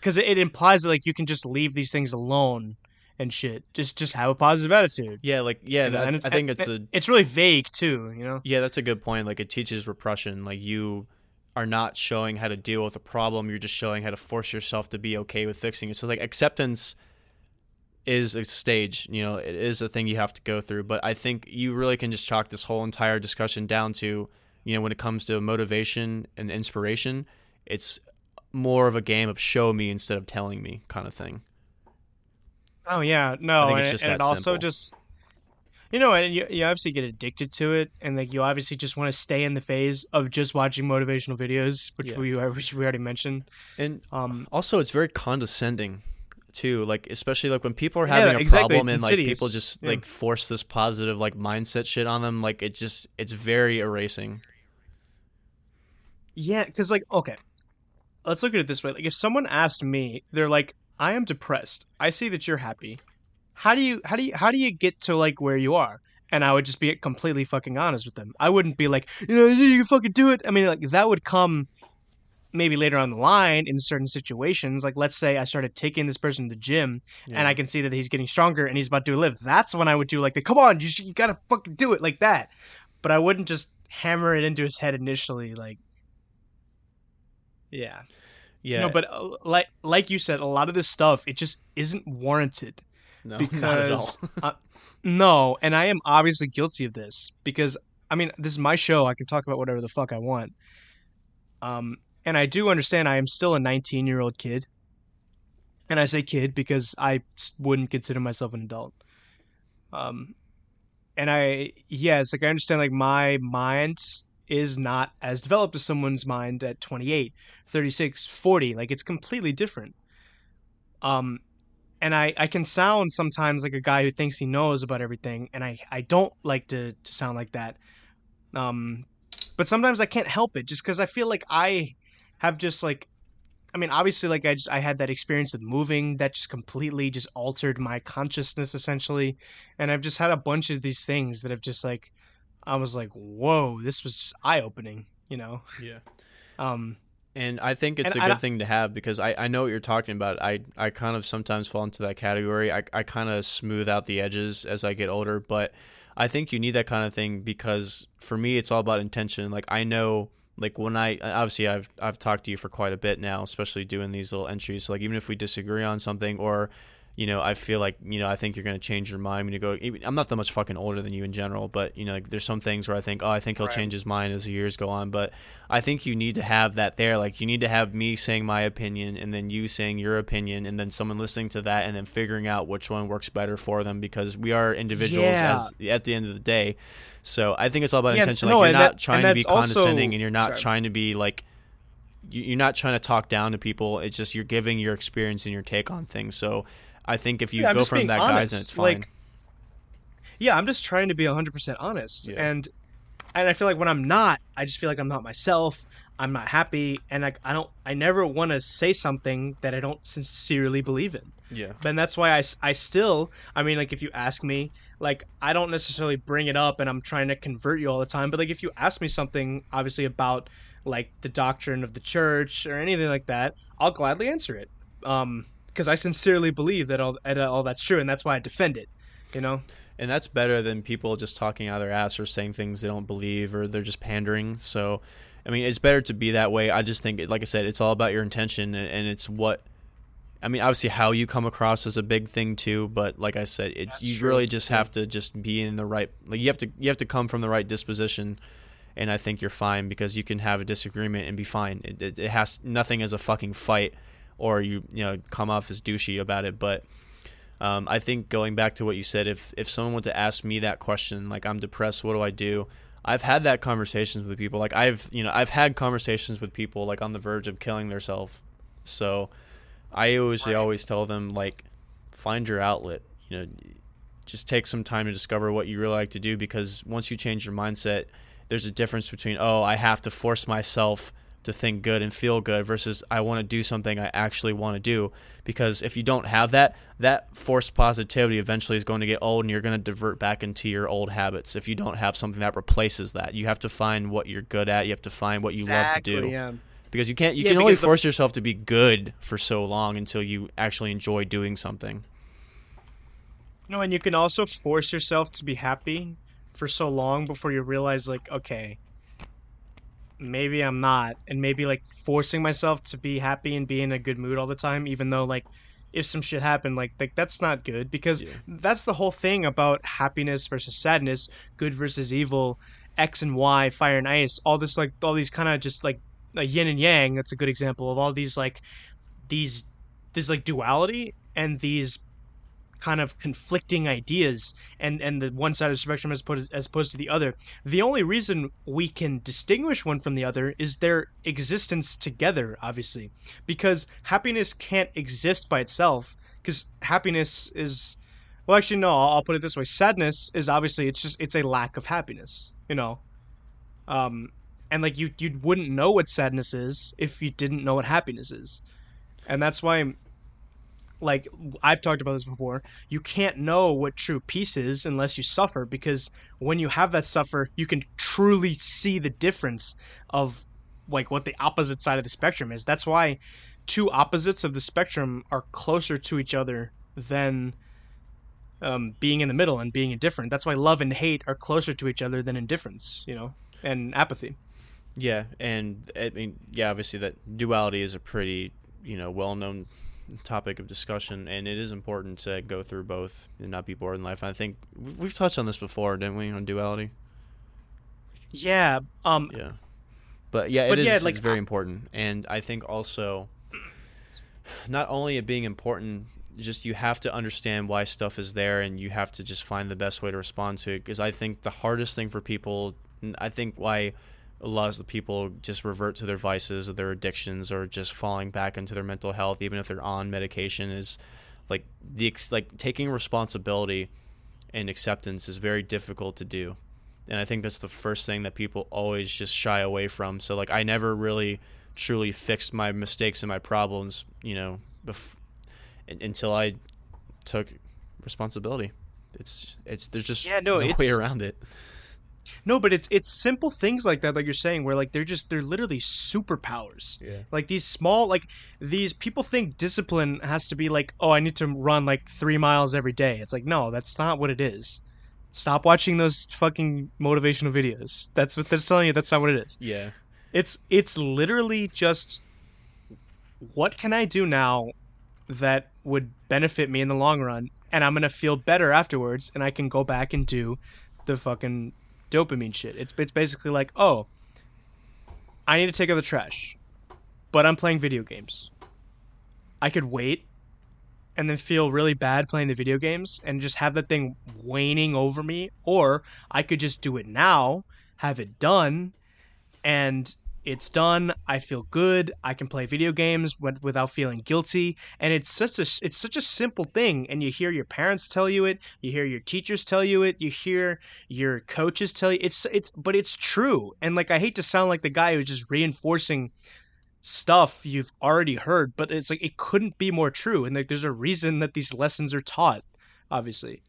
because it, it implies that like you can just leave these things alone and shit. Just just have a positive attitude. Yeah, like yeah, that- I think it's a it's really vague too you know? Yeah, that's a good point. Like it teaches repression. Like you are not showing how to deal with a problem. You're just showing how to force yourself to be okay with fixing it. So like acceptance is a stage, you know, it is a thing you have to go through. But I think you really can just chalk this whole entire discussion down to, you know, when it comes to motivation and inspiration, it's more of a game of show me instead of telling me kind of thing. Oh yeah, no, and, and it also simple. just you know, and you, you obviously get addicted to it, and like you obviously just want to stay in the phase of just watching motivational videos, which yeah. we which we already mentioned. And um, also, it's very condescending too. Like especially like when people are having yeah, a exactly. problem it's and like people just yeah. like force this positive like mindset shit on them. Like it just it's very erasing. Yeah, because like okay, let's look at it this way. Like if someone asked me, they're like, "I am depressed. I see that you're happy. How do you how do you how do you get to like where you are?" And I would just be completely fucking honest with them. I wouldn't be like, you know, you can fucking do it. I mean, like that would come maybe later on the line in certain situations. Like let's say I started taking this person to the gym yeah. and I can see that he's getting stronger and he's about to lift. That's when I would do like the come on, you you gotta fucking do it like that. But I wouldn't just hammer it into his head initially. Like yeah. Yeah. No, but uh, like like you said, a lot of this stuff it just isn't warranted. No, because uh, no, and I am obviously guilty of this because I mean this is my show. I can talk about whatever the fuck I want. Um, and I do understand I am still a 19 year old kid, and I say kid because I wouldn't consider myself an adult. Um, and I yeah, it's like I understand like my mind is not as developed as someone's mind at 28 36 40 like it's completely different um and I, I can sound sometimes like a guy who thinks he knows about everything and I, I don't like to, to sound like that um but sometimes I can't help it just because I feel like I have just like I mean obviously like I just I had that experience with moving that just completely just altered my consciousness essentially and I've just had a bunch of these things that have just like I was like, whoa, this was just eye opening, you know? Yeah. Um, and I think it's a good thing to have because I, I know what you're talking about. I, I kind of sometimes fall into that category. I, I kind of smooth out the edges as I get older, but I think you need that kind of thing because for me, it's all about intention. Like I know, like when I obviously I've I've talked to you for quite a bit now, especially doing these little entries. So like even if we disagree on something or you know, I feel like, you know, I think you're going to change your mind when you go. I'm not that much fucking older than you in general, but, you know, like, there's some things where I think, oh, I think he'll right. change his mind as the years go on. But I think you need to have that there. Like, you need to have me saying my opinion and then you saying your opinion and then someone listening to that and then figuring out which one works better for them because we are individuals yeah. as, at the end of the day. So I think it's all about yeah, intention. Like, you're not that, trying to be condescending also, and you're not sorry. trying to be like, you're not trying to talk down to people. It's just you're giving your experience and your take on things. So I think if you yeah, go from that honest. guys, it's fine. Like, yeah, I'm just trying to be 100% honest, yeah. and and I feel like when I'm not, I just feel like I'm not myself. I'm not happy, and like I don't, I never want to say something that I don't sincerely believe in. Yeah. And that's why I, I still, I mean, like if you ask me, like I don't necessarily bring it up, and I'm trying to convert you all the time. But like if you ask me something, obviously about like the doctrine of the church or anything like that, I'll gladly answer it. Um, because I sincerely believe that all uh, all that's true, and that's why I defend it. You know. And that's better than people just talking out of their ass or saying things they don't believe or they're just pandering. So, I mean, it's better to be that way. I just think, like I said, it's all about your intention and it's what. I mean, obviously, how you come across is a big thing too. But like I said, it, you true. really just have to just be in the right. Like you have to you have to come from the right disposition and I think you're fine because you can have a disagreement and be fine. It, it, it, has nothing as a fucking fight or you you know come off as douchey about it. But um, I think going back to what you said, if if someone were to ask me that question, like I'm depressed, what do I do? I've had that conversations with people. Like I've you know I've had conversations with people like on the verge of killing themselves. So I always right. always tell them like find your outlet. You know, just take some time to discover what you really like to do because once you change your mindset, there's a difference between oh I have to force myself to think good and feel good versus I want to do something I actually want to do. Because if you don't have that, that forced positivity eventually is going to get old and you're going to divert back into your old habits if you don't have something that replaces that. You have to find what you're good at, you have to find what you exactly, love to do. Yeah. Because you can't you yeah, can only force the, yourself to be good for so long until you actually enjoy doing something. You No, and you can also force yourself to be happy for so long before you realize like, okay, maybe I'm not, and maybe like forcing myself to be happy and be in a good mood all the time, even though like if some shit happened, like like that's not good because Yeah. that's the whole thing about happiness versus sadness, good versus evil, X and Y, fire and ice, all this like all these kind of just like like yin and yang. That's a good example of all these like these this like duality and these kind of conflicting ideas and and the one side of the spectrum as opposed as opposed to the other. The only reason we can distinguish one from the other is their existence together obviously. Because happiness can't exist by itself because happiness is well actually no I'll, I'll put it this way. Sadness is obviously it's just it's a lack of happiness you know? Um and like you you wouldn't know what sadness is if you didn't know what happiness is. And that's why like I've talked about this before, you can't know what true peace is unless you suffer because when you have that suffer, you can truly see the difference of like what the opposite side of the spectrum is. That's why two opposites of the spectrum are closer to each other than um, being in the middle and being indifferent. That's why love and hate are closer to each other than indifference, you know, and apathy. Yeah, and I mean, yeah, obviously that duality is a pretty, you know, well-known topic of discussion, and it is important to go through both and not be bored in life. And I think we- we've touched on this before, didn't we, on duality? Yeah. Um. Yeah, but yeah, But it is yeah, like, very I- important, and I think also, not only it being important, just you have to understand why stuff is there, and you have to just find the best way to respond to it. Because I think the hardest thing for people, I think why a lot of the people just revert to their vices or their addictions or just falling back into their mental health, even if they're on medication, is like the like taking responsibility and acceptance is very difficult to do and I think that's the first thing that people always just shy away from. So like I never really truly fixed my mistakes and my problems, you know, bef- until I took responsibility. It's it's there's just Yeah, no, way it's- around it. No, but it's it's simple things like that, like you're saying, where like they're just they're literally superpowers. Yeah. Like these small, like these people think discipline has to be like, oh, I need to run like three miles every day. It's like, no, that's not what it is. Stop watching those fucking motivational videos. That's what that's telling you. That's not what it is. Yeah. It's it's literally just what can I do now that would benefit me in the long run, and I'm gonna feel better afterwards, and I can go back and do the fucking dopamine shit. It's it's basically like, oh, I need to take out the trash, but I'm playing video games. I could wait and then feel really bad playing the video games and just have that thing waning over me, or I could just do it now, have it done, and it's done. I feel good. I can play video games without feeling guilty, and it's such a it's such a simple thing. And you hear your parents tell you it, you hear your teachers tell you it, you hear your coaches tell you it's it's but it's true. And like I hate to sound like the guy who's just reinforcing stuff you've already heard, but it's like it couldn't be more true. And like there's a reason that these lessons are taught, obviously.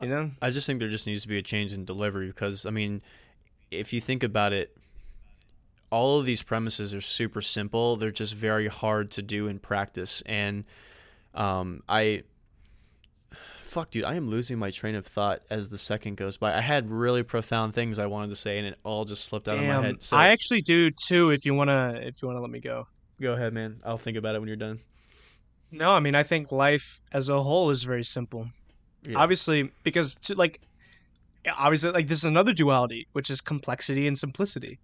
You know? I just think there just needs to be a change in delivery because I mean, if you think about it, all of these premises are super simple. They're just very hard to do in practice, and um, I, fuck, dude, I am losing my train of thought as the second goes by. I had really profound things I wanted to say, and it all just slipped out of my head. So I actually do too. If you wanna, if you wanna let me go. go ahead, man. I'll think about it when you're done. No, I mean I think life as a whole is very simple. Yeah. Obviously, because to like, obviously, like this is another duality, which is complexity and simplicity.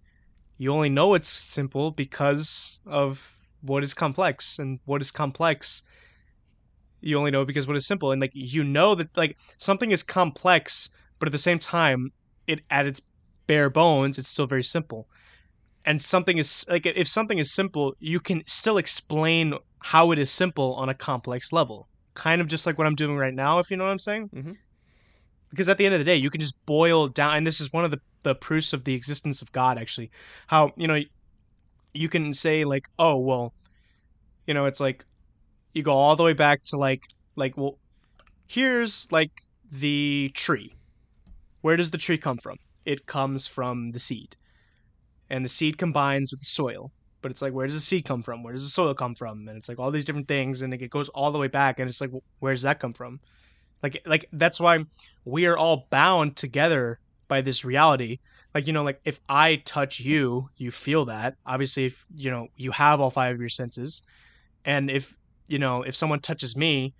You only know it's simple because of what is complex, and what is complex, you only know because what is simple, and like you know that like something is complex, but at the same time, it at its bare bones, it's still very simple. And something is like if something is simple, you can still explain how it is simple on a complex level. Kind of just like what I'm doing right now, if you know what I'm saying. Mhm. Because at the end of the day, you can just boil down, and this is one of the the proofs of the existence of God. Actually, how you know you can say like, oh well, you know, it's like you go all the way back to like like well, here's like the tree. Where does the tree come from? It comes from the seed, and the seed combines with the soil but it's like where does the seed come from where does the soil come from and it's like all these different things and it goes all the way back and it's like where does that come from like like that's why we are all bound together by this reality. Like you know like if i touch you you feel that. Obviously if you know you have all five of your senses. And if you know if someone touches me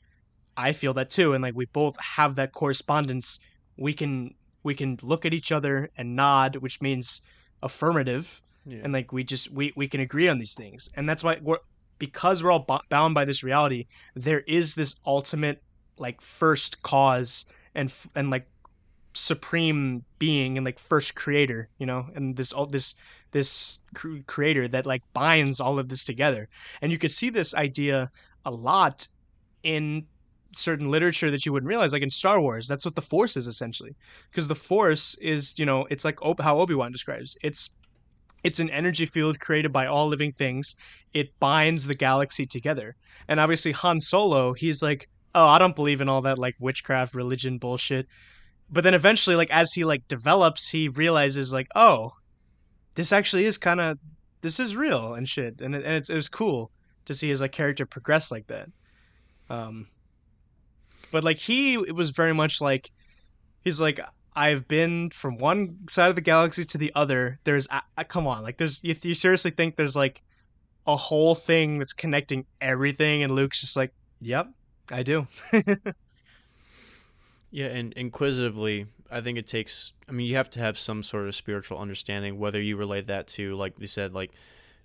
i feel that too. And like we both have that correspondence. We can we can look at each other and nod which means affirmative. Yeah. and like we just we we can agree on these things. And that's why we're because we're all bo- bound by this reality there is this ultimate like first cause and f- and like supreme being and like first creator you know and this all this this creator that like binds all of this together. And you could see this idea a lot in certain literature that you wouldn't realize like in star wars. That's what the force is essentially. Because the force is you know it's like Ob- how obi-wan describes it's it's an energy field created by all living things. It binds the galaxy together. And obviously han solo he's like oh i don't believe in all that like witchcraft religion bullshit but then eventually like as he like develops he realizes like oh this actually is kind of this is real and shit. And, it, and it's, it was cool to see his like character progress like that. Um but like he it was very much like he's like i've been from one side of the galaxy to the other. There's uh, uh, come on like there's you seriously think there's like a whole thing that's connecting everything and luke's just like yep i do Yeah, and inquisitively, I think it takes. I mean, you have to have some sort of spiritual understanding, whether you relate that to, like you said, like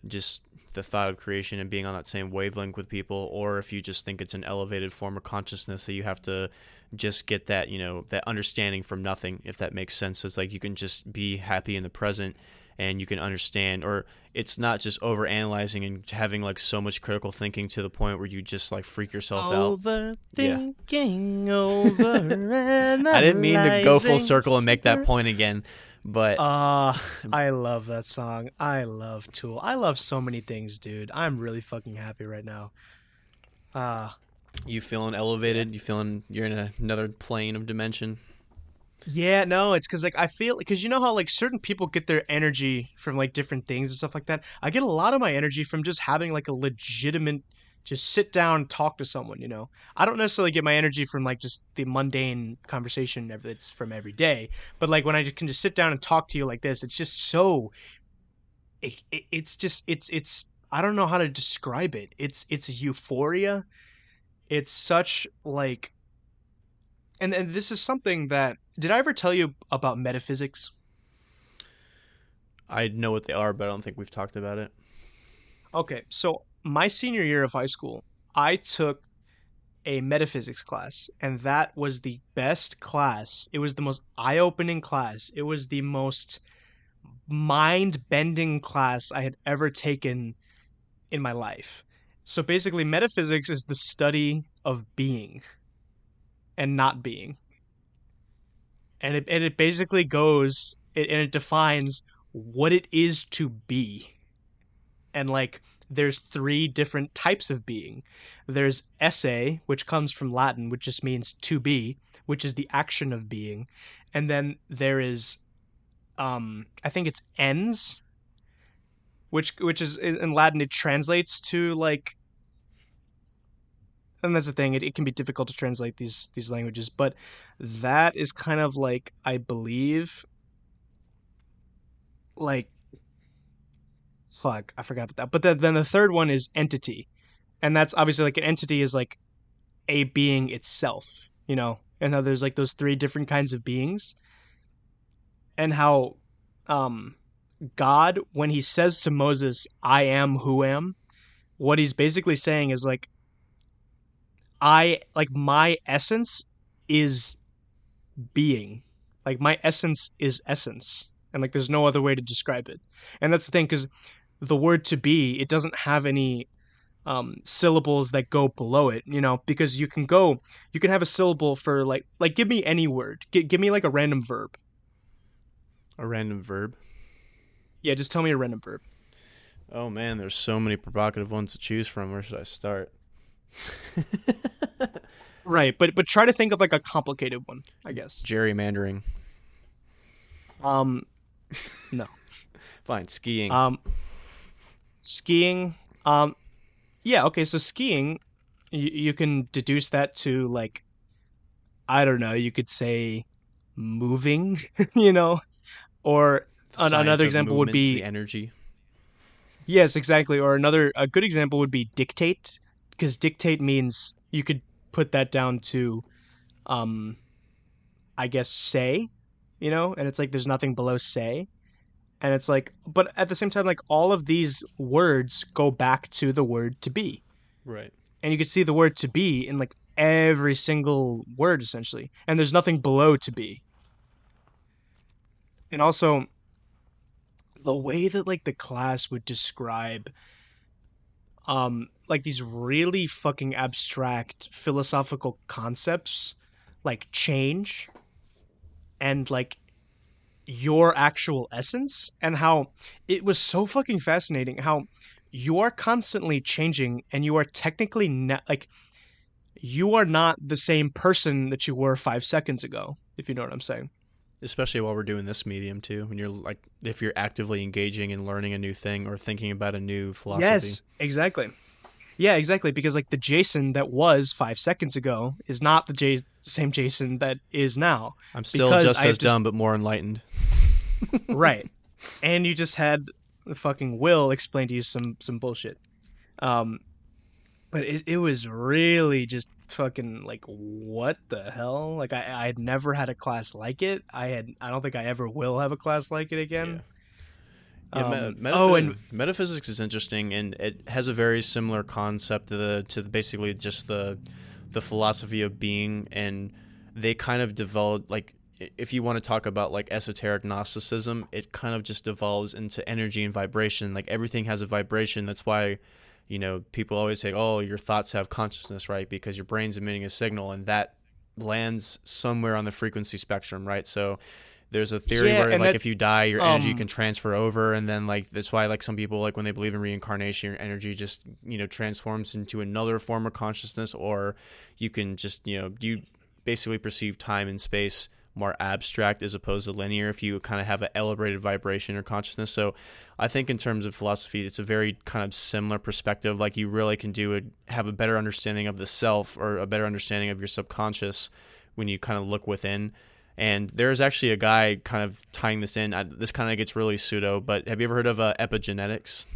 just the thought of creation and being on that same wavelength with people, or if you just think it's an elevated form of consciousness that you have to just get that, you know, that understanding from nothing, if that makes sense. It's like you can just be happy in the present and you can understand, or it's not just over analyzing and having like so much critical thinking to the point where you just like freak yourself out. Overthinking over I didn't mean to go full circle and make that point again, but Uh, I love that song. I love Tool. I love so many things, dude. I'm really fucking happy right now. Uh, you feeling elevated? You feeling you're in a, another plane of dimension? Yeah, no, it's because like I feel because you know how like certain people get their energy from like different things and stuff like that. I get a lot of my energy from just having like a legitimate, just sit down talk to someone. You know, I don't necessarily get my energy from like just the mundane conversation that's from every day, but like when I can just sit down and talk to you like this, it's just so. It, it, it's just it's it's I don't know how to describe it. It's it's euphoria. It's such like and, and this is something that did I ever tell you about metaphysics? I know what they are, but I don't think we've talked about it. Okay, so my senior year of high school, I took a metaphysics class, and that was the best class. It was the most eye opening class. It was the most mind bending class I had ever taken in my life. So basically, metaphysics is the study of being and not being. And it, and it basically goes it, and it defines what it is to be. And like, there's three different types of being. There's esse, which comes from Latin, which just means to be, which is the action of being. And then there is, um, I think it's ens, which which is in Latin it translates to like and that's the thing it, it can be difficult to translate these these languages but that is kind of like i believe like fuck i forgot about that. But then then the third one is entity. And that's obviously like an entity is like a being itself you know? And how there's like those three different kinds of beings. And how um god when he says to moses i am who am what he's basically saying is like I like my essence is being. Like my essence is essence. And like there's no other way to describe it. And that's the thing cuz the word to be, it doesn't have any um syllables that go below it, you know, because you can go you can have a syllable for like like give me any word. G- give me like a random verb. A random verb. Yeah, just tell me a random verb. Oh man, there's so many provocative ones to choose from. Where should I start? Right, but but try to think of like a complicated one, I guess. Gerrymandering. Um no. Fine. Skiing. Um, skiing. Um, yeah. Okay. So skiing, you, you can deduce that to like, I don't know. You could say moving, you know, or An- another example would be- energy. Yes, exactly. Or another a good example would be dictate, because dictate means you could put that down to, um, I guess say, you know, and it's like there's nothing below say, and it's like, but at the same time, like all of these words go back to the word to be, Right. and you can see the word to be in like every single word essentially, and there's nothing below to be, and also the way that like the class would describe um like these really fucking abstract philosophical concepts like change and like your actual essence and how it was so fucking fascinating how you are constantly changing and you are technically not like you are not the same person that you were 5 seconds ago if you know what I'm saying Especially while we're doing this medium too, when you're like, if you're actively engaging and learning a new thing or thinking about a new philosophy. Yes, exactly. Yeah, exactly. Because like the Jason that was five seconds ago is not the J- same Jason that is now. I'm still just I as just- dumb, but more enlightened. right. And you just had the fucking Will explain to you some some bullshit. Um, but it it was really just fucking like what the hell? Like I I had never had a class like it. I had I don't think I ever will have a class like it again. Yeah, Um, me- oh, and metaphysics is interesting, and it has a very similar concept to the to the, basically just the the philosophy of being, and they kind of developed like if you want to talk about like esoteric Gnosticism, it kind of just devolves into energy and vibration. Like everything has a vibration. That's why you know people always say, "Oh, your thoughts have consciousness," right? Because your brain's emitting a signal, and that lands somewhere on the frequency spectrum, right? So there's a theory Yeah, where like that- if you die your energy um, can transfer over and then like that's why like some people like when they believe in reincarnation your energy just you know transforms into another form of consciousness or you can just you know you basically perceive time and space more abstract as opposed to linear if you kind of have an elevated vibration or consciousness. So i think in terms of philosophy it's a very kind of similar perspective. Like you really can do it have a better understanding of the self or a better understanding of your subconscious when you kind of look within and there's actually a guy kind of tying this in. I, this kind of gets really pseudo, but have you ever heard of uh, epigenetics?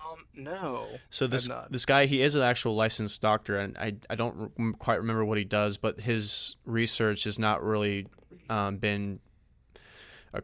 um no. So this this guy, he is an actual licensed doctor, and I I don't re- quite remember what he does, but his research has not really um, been. Uh,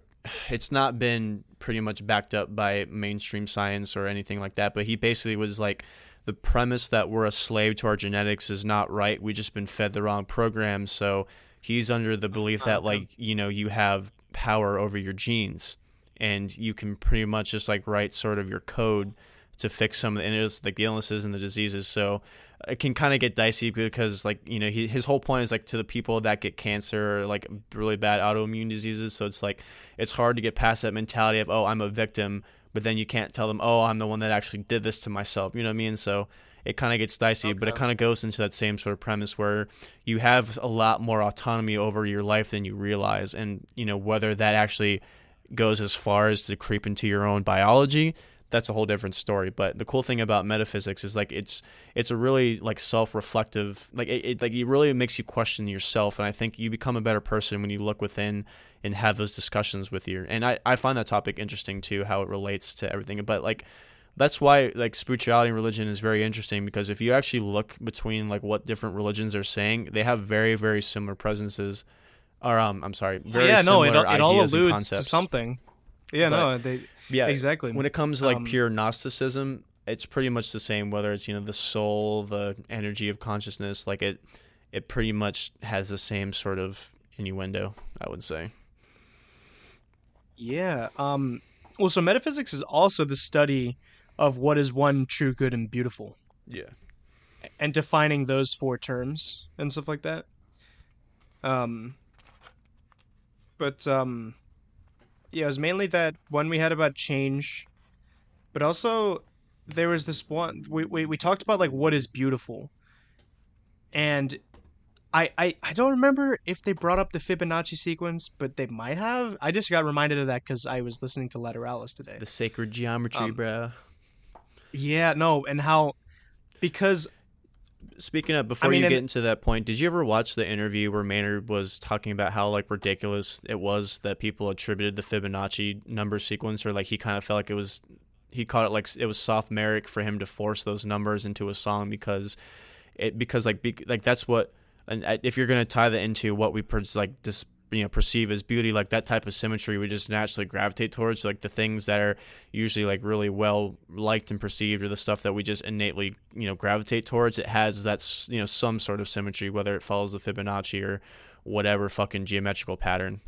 it's not been pretty much backed up by mainstream science or anything like that. But he basically was like, the premise that we're a slave to our genetics is not right. We just been fed the wrong program. So he's under the belief that like you know you have power over your genes, and you can pretty much just like write sort of your code to fix some of the illness, like the illnesses and the diseases. So it can kind of get dicey because like you know he, his whole point is like to the people that get cancer or like really bad autoimmune diseases. So it's like it's hard to get past that mentality of oh I'm a victim, but then you can't tell them oh I'm the one that actually did this to myself. You know what I mean? So it kind of gets dicey, but it kind of goes into that same sort of premise where you have a lot more autonomy over your life than you realize, and you know whether that actually goes as far as to creep into your own biology that's a whole different story. But the cool thing about metaphysics is like it's it's a really like self-reflective like it, it like it really makes you question yourself. And i think you become a better person when you look within and have those discussions with you and i i find that topic interesting too how it relates to everything. But like that's why like spirituality and religion is very interesting because if you actually look between like what different religions are saying they have very very similar presences or um i'm sorry very yeah, no, it, similar it all alludes to something. Yeah, But- no, they yeah exactly. when it comes to like Um, pure gnosticism it's pretty much the same whether it's you know the soul the energy of consciousness like it it pretty much has the same sort of innuendo i would say Yeah. Um. Well, so metaphysics is also the study of what is one true, good, and beautiful, yeah and defining those four terms and stuff like that. Um. But um. Yeah, it was mainly that one we had about change, but also there was this one we we, we talked about like what is beautiful, and I, I I don't remember if they brought up the Fibonacci sequence, but they might have. I just got reminded of that because I was listening to Lateralus today. the sacred geometry Um, bruh Yeah, no, and how because Speaking of, before mean, you get into that point, did you ever watch the interview where Maynard was talking about how like ridiculous it was that people attributed the Fibonacci number sequence, or like he kind of felt like it was, he called it like it was sophomoric for him to force those numbers into a song because it because like be, like that's what, and uh, if you're gonna tie that into what we like dis, you know perceive as beauty, like that type of symmetry, we just naturally gravitate towards like the things that are usually like really well liked and perceived or the stuff that we just innately you know gravitate towards it has that's you know some sort of symmetry whether it follows the fibonacci or whatever fucking geometrical pattern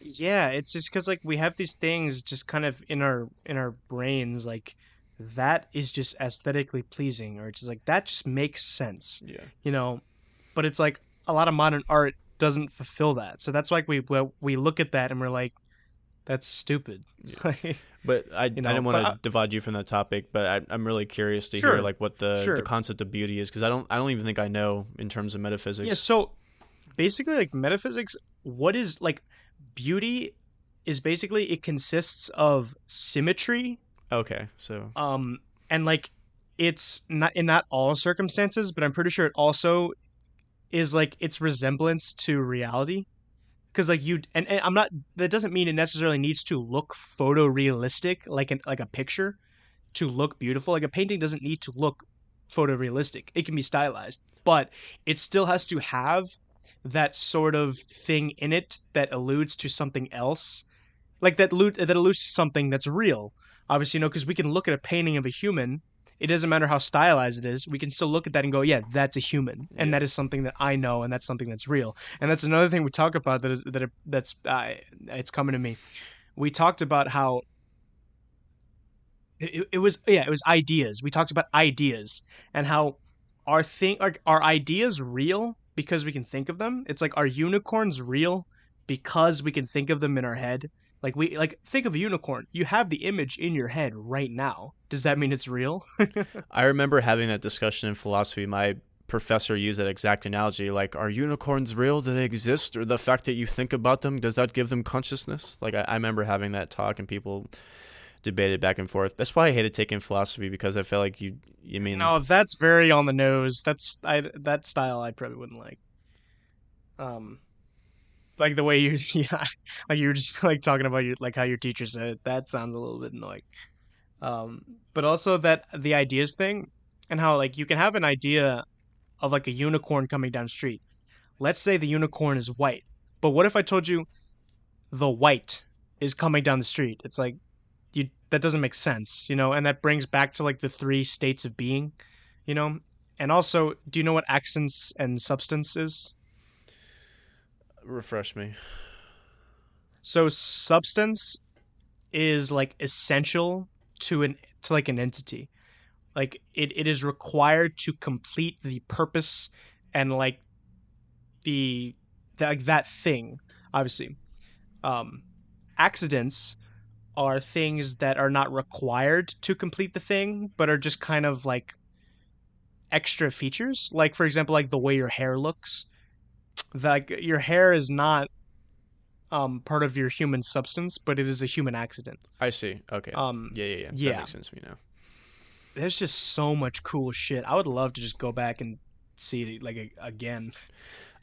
Yeah, it's just because like we have these things just kind of in our in our brains, like that is just aesthetically pleasing, or just like that just makes sense, yeah you know. But it's like a lot of modern art doesn't fulfill that, so that's why we we- look at that and we're like, that's stupid. but i, You know, I didn't want to divide you from that topic but I, i'm really curious to Sure, hear like what the, sure. the concept of beauty is because i don't i don't even think i know in terms of metaphysics. Yeah, so basically like metaphysics what is like beauty is basically it consists of symmetry. Okay so um and like it's not in not all circumstances but i'm pretty sure it also is like its resemblance to reality. Because like you and, and i'm not that doesn't mean it necessarily needs to look photorealistic like an like a picture to look beautiful. Like a painting doesn't need to look photorealistic. It can be stylized but it still has to have that sort of thing in it that alludes to something else. Like that allude, that alludes to something that's real. Obviously you know because we can look at a painting of a human it doesn't matter how stylized it is we can still look at that and go yeah that's a human. And Yeah. that is something that i know and that's something that's real. And that's another thing we talk about that is that it, that's uh, it's coming to me. We talked about how it, it was yeah it was ideas. We talked about ideas and how our thing like our ideas real because we can think of them? It's like are unicorns real because we can think of them in our head like we like think of a unicorn you have the image in your head right now does that mean it's real I remember having that discussion in philosophy. My professor used that exact analogy like, are unicorns real? Do they exist? Or the fact that you think about them, does that give them consciousness? Like, I, I remember having that talk and people debated back and forth. That's why I hated taking philosophy because I felt like you, you mean, no that's very on the nose that's i that style i probably wouldn't like um like the way you yeah like you were just like talking about your like how your teacher said it that sounds a little bit annoying. Um but also that the ideas thing and how like you can have an idea of like a unicorn coming down the street. Let's say the unicorn is white but what if i told you the white is coming down the street? It's like you that doesn't make sense you know and that brings back to like the three states of being you know? And also do you know what accidents and substance is refresh me. So substance is like essential to an to like an entity. Like it, it is required to complete the purpose and like the, the like that thing, obviously. Um accidents are things that are not required to complete the thing, but are just kind of like extra features. Like for example, like the way your hair looks. Like your hair is not um part of your human substance, but it is a human accident. I see. Okay. Um yeah, yeah, yeah. yeah. That makes sense to me now. there's just so much cool shit. I would love to just go back and see it like a, again.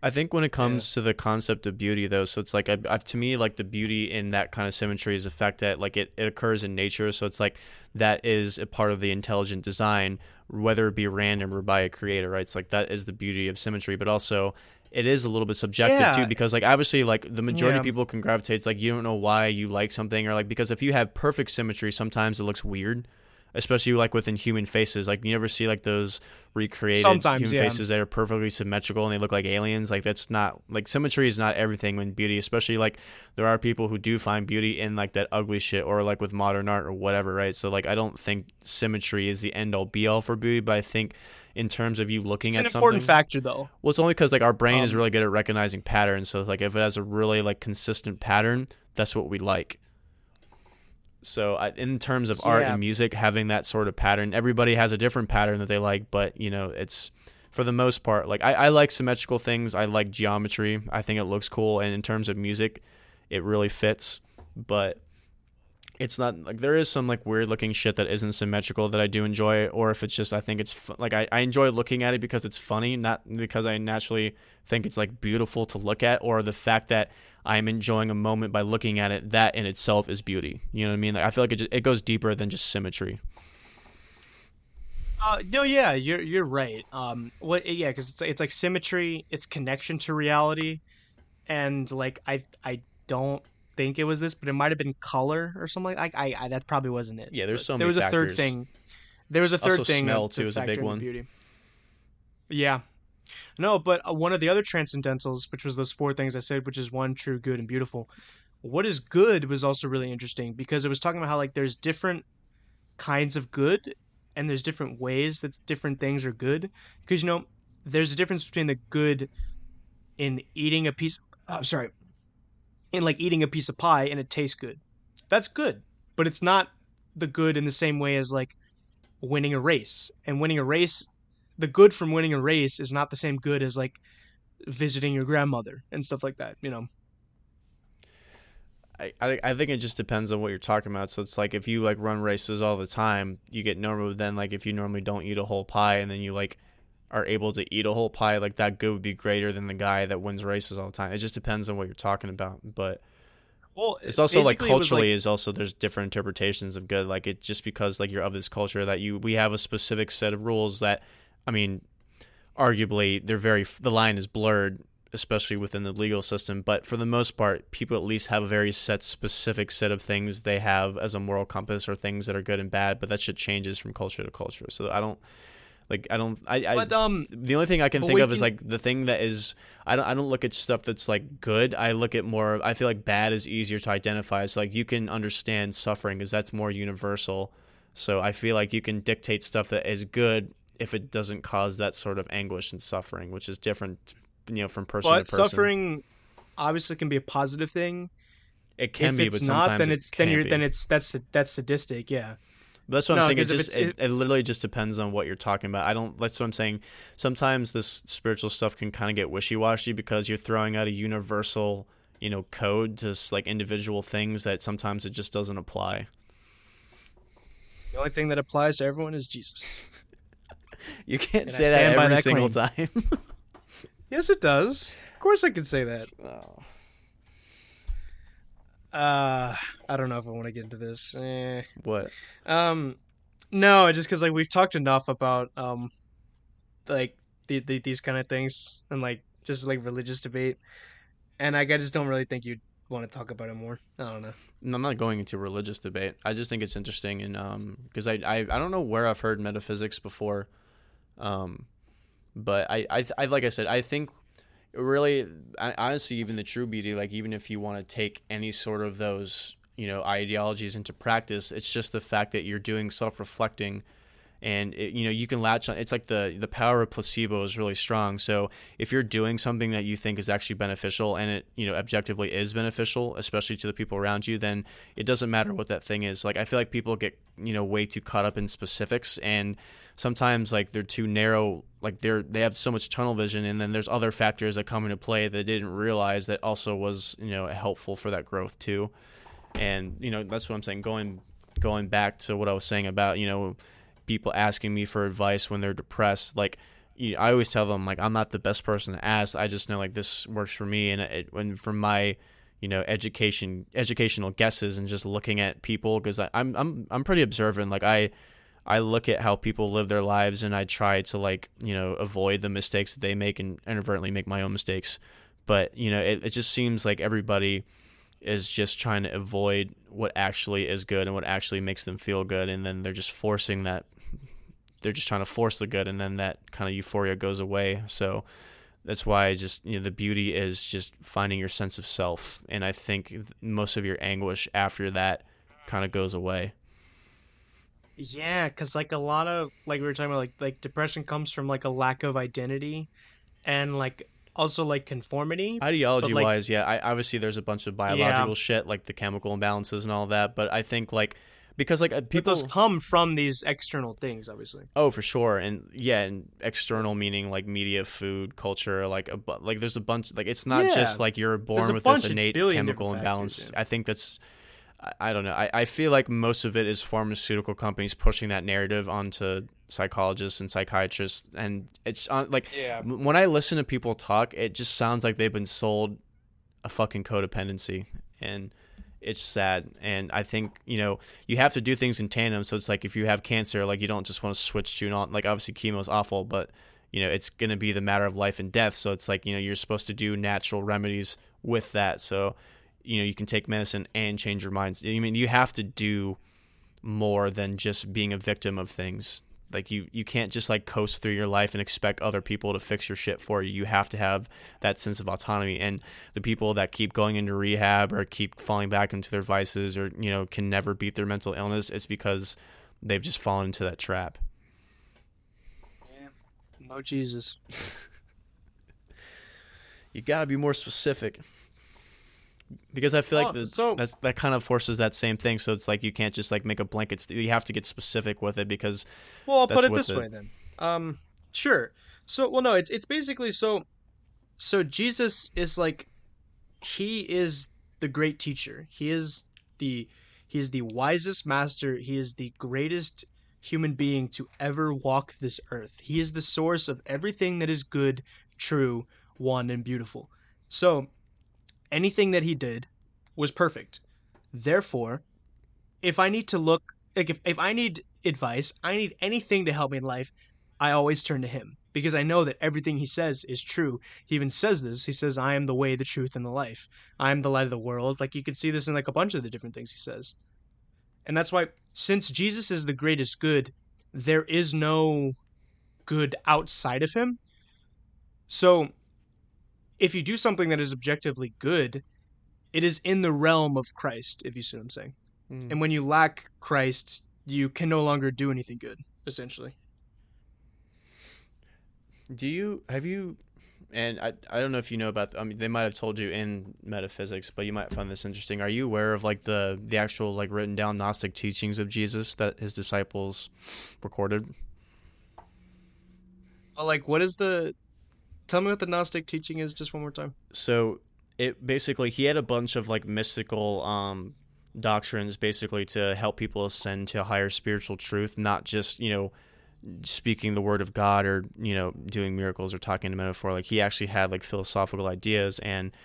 I think when it comes to the concept of beauty, though, so it's like I, I, to me, like the beauty in that kind of symmetry is the fact that like it, it occurs in nature. So it's like that is a part of the intelligent design, whether it be random or by a creator, right? It's like that is the beauty of symmetry, but also it is a little bit subjective Yeah. too, because like obviously like the majority of people can gravitate. It's like you don't know why you like something, or like because if you have perfect symmetry, sometimes it looks weird. Especially like within human faces, like you never see like those recreated Sometimes, human yeah. faces that are perfectly symmetrical and they look like aliens. Like that's not like symmetry is not everything in beauty. Especially like there are people who do find beauty in like that ugly shit or like with modern art or whatever, right? So like I don't think symmetry is the end all be all for beauty, but I think in terms of you looking It's at an something, important factor though. well, it's only because like our brain is Um, really good at recognizing patterns. So like if it has a really like consistent pattern, that's what we like. So I, in terms of art Yeah. and music, having that sort of pattern, everybody has a different pattern that they like, but you know, it's for the most part like I, I like symmetrical things. I like geometry. I think it looks cool, and in terms of music, it really fits. But it's not like there is some like weird looking shit that isn't symmetrical that I do enjoy, or if it's just I think it's fu- like I, I enjoy looking at it because it's funny, not because I naturally think it's like beautiful to look at, or the fact that I'm enjoying a moment by looking at it. That in itself is beauty. You know what I mean? Like I feel like it just, it goes deeper than just symmetry. Uh, no, yeah, you're you're right. Um, what? Yeah, because it's it's like symmetry, it's connection to reality, and like I I don't think it was this, but it might have been color or something. Like I, I that probably wasn't it. Yeah, there's so there many was a third thing. There was a third Also thing. smell, to too, is a big one. Beauty. Yeah. No, but uh, one of the other transcendentals, which was those four things I said, which is one, true, good, and beautiful. What is good was also really interesting because it was talking about how like there's different kinds of good and there's different ways that different things are good. Because you know there's a difference between the good in eating a piece oh, I'm sorry in like eating a piece of pie and it tastes good. That's good but it's not the good in the same way as like winning a race. And winning a race the good from winning a race is not the same good as like visiting your grandmother and stuff like that you know I, I I think it just depends on what you're talking about. So it's like if you like run races all the time, you get normal. But then like if you normally don't eat a whole pie and then you like are able to eat a whole pie, like that good would be greater than the guy that wins races all the time. It just depends on what you're talking about. But well it's also like basically it was, culturally is also there's different interpretations of good. Like it just because like you're of this culture that you we have a specific set of rules that I mean, arguably they're very the line is blurred especially within the legal system but for the most part people at least have a very set specific set of things they have as a moral compass or things that are good and bad but that shit changes from culture to culture. So i don't like i don't i, I but um the only thing i can think of is like the thing that is i don't i don't look at stuff that's like good. I look at more i feel like bad is easier to identify. So like you can understand suffering because that's more universal. So i feel like you can dictate stuff that is good if it doesn't cause that sort of anguish and suffering which is different you know from person but to person suffering obviously can be a positive thing it can if be it's but not sometimes then it it's then can't you're be. then it's that's that's sadistic yeah that's what No, I'm saying. It just it, it literally just depends on what you're talking about. I don't. That's what I'm saying. Sometimes this spiritual stuff can kind of get wishy washy because you're throwing out a universal, you know, code to like individual things that sometimes it just doesn't apply. the only thing that applies to everyone is jesus You can't And say that every that single time. yes it does of course i can say that Oh. uh i don't know if i want to get into this eh. What? Um, no, just because like we've talked enough about um, like the, the these kind of things and like just like religious debate, and like, I just don't really think you'd want to talk about it more. I don't know. I'm not going into religious debate. I just think it's interesting, and um, because I, I I don't know where I've heard metaphysics before, um, but I I, I like I said I think really honestly even the true beauty like even if you want to take any sort of those you know ideologies into practice, it's just the fact that you're doing self reflecting. And it, you know you can latch on. It's like the the power of placebo is really strong. So if you're doing something that you think is actually beneficial and it you know objectively is beneficial, especially to the people around you, then it doesn't matter what that thing is. Like I feel like people get you know way too caught up in specifics and sometimes like they're too narrow like they're they have so much tunnel vision and then there's other factors that come into play that didn't realize that also was you know helpful for that growth too and you know that's what i'm saying going going back to what i was saying about you know people asking me for advice when they're depressed like you, i always tell them like i'm not the best person to ask i just know like this works for me and it when from my you know education educational guesses and just looking at people because i'm i'm i'm pretty observant like i I look at how people live their lives and I try to like, you know, avoid the mistakes that they make and inadvertently make my own mistakes. But, you know, it, it just seems like everybody is just trying to avoid what actually is good and what actually makes them feel good. And then they're just forcing that, they're just trying to force the good. And then that kind of euphoria goes away. So that's why I just, you know, the beauty is just finding your sense of self. And I think most of your anguish after that kind of goes away. Yeah, because like a lot of like we were talking about, like like depression comes from like a lack of identity, and like also like conformity. Ideology like- wise, yeah, I obviously there's a bunch of biological shit like the chemical imbalances and all that, but I think like because like uh, But people those come from these external things, obviously. oh for sure and yeah and external meaning like media food culture like a bu- like there's a bunch like it's not Yeah. just like you're born with this innate chemical imbalance yeah. i think that's I, I don't know. I, I feel like most of it is pharmaceutical companies pushing that narrative onto psychologists and psychiatrists, and it's on like Yeah. m- when I listen to people talk, it just sounds like they've been sold a fucking codependency, and it's sad. And I think you know you have to do things in tandem. So it's like if you have cancer, like you don't just want to switch to on like obviously chemo is awful, but you know it's gonna be the matter of life and death. So it's like you know you're supposed to do natural remedies with that. So you know you can take medicine and change your minds. I mean you have to do more than just being a victim of things. Like you, you can't just like coast through your life and expect other people to fix your shit for you. You have to have that sense of autonomy. And the people that keep going into rehab or keep falling back into their vices or you know can never beat their mental illness, it's because they've just fallen into that trap. No oh, Jesus. You gotta be more specific. Because I feel like Oh, this, so- that's that kind of forces that same thing. So it's like you can't just like make a blanket. St- you have to get specific with it because Well, I'll put it this it. way then. Um, sure. So, well, no, it's it's basically so. So Jesus is like, he is the great teacher. He is the he is the wisest master. He is the greatest human being to ever walk this earth. He is the source of everything that is good, true, one, and beautiful. So, anything that he did was perfect. Therefore, if I need to look like if, if I need advice, I need anything to help me in life, I always turn to him because I know that everything he says is true. He even says this. He says, I am the way, the truth, and the life. I am the light of the world. Like you can see this in like a bunch of the different things he says. And that's why since Jesus is the greatest good, there is no good outside of him. So if you do something that is objectively good, it is in the realm of Christ, if you see what I'm saying. And when you lack Christ, you can no longer do anything good, essentially. Do you have you? And I I don't know if you know about. I mean, they might have told you in metaphysics, but you might find this interesting. Are you aware of like the the actual like written down Gnostic teachings of Jesus that his disciples recorded? Uh, Like, what is the? Tell me what the Gnostic teaching is, just one more time. So it basically he had a bunch of like mystical um doctrines basically to help people ascend to higher spiritual truth, not just you know speaking the word of God or you know doing miracles or talking to metaphor. Like he actually had like philosophical ideas and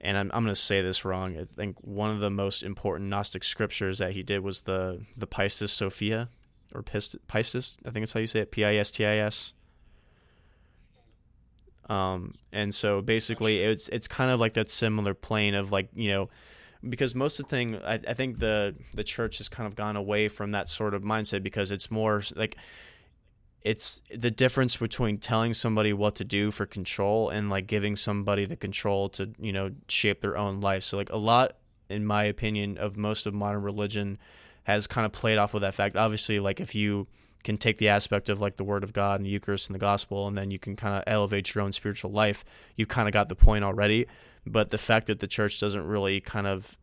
and I'm I'm gonna say this wrong. I think one of the most important Gnostic scriptures that he did was the the Pistis Sophia or Pist- Pistis. I think it's how you say it. P I S T I S. Um, and so basically, it's it's kind of like that similar plane of like you know, because most of the thing I, I think the the church has kind of gone away from that sort of mindset because it's more like it's the difference between telling somebody what to do for control and like giving somebody the control to you know shape their own life. So like a lot, in my opinion, of most of modern religion has kind of played off with that fact. Obviously, like if you can take the aspect of like the word of God and the Eucharist and the gospel, and then you can kind of elevate your own spiritual life. You've kind of got the point already. But the fact that the church doesn't really kind of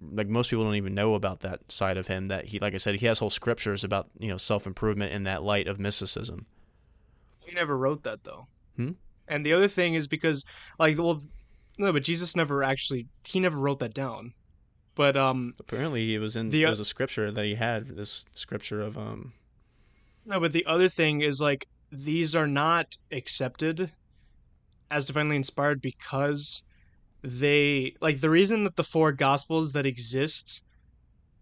like most people don't even know about that side of him that he like I said he has whole scriptures about you know self improvement in that light of mysticism. He never wrote that though. Hmm? And the other thing is because, like, well, no, but Jesus never actually he never wrote that down. But um, Apparently he was in The, there was a scripture that he had this scripture of um no, but the other thing is like these are not accepted as divinely inspired because they like the reason that the four gospels that exist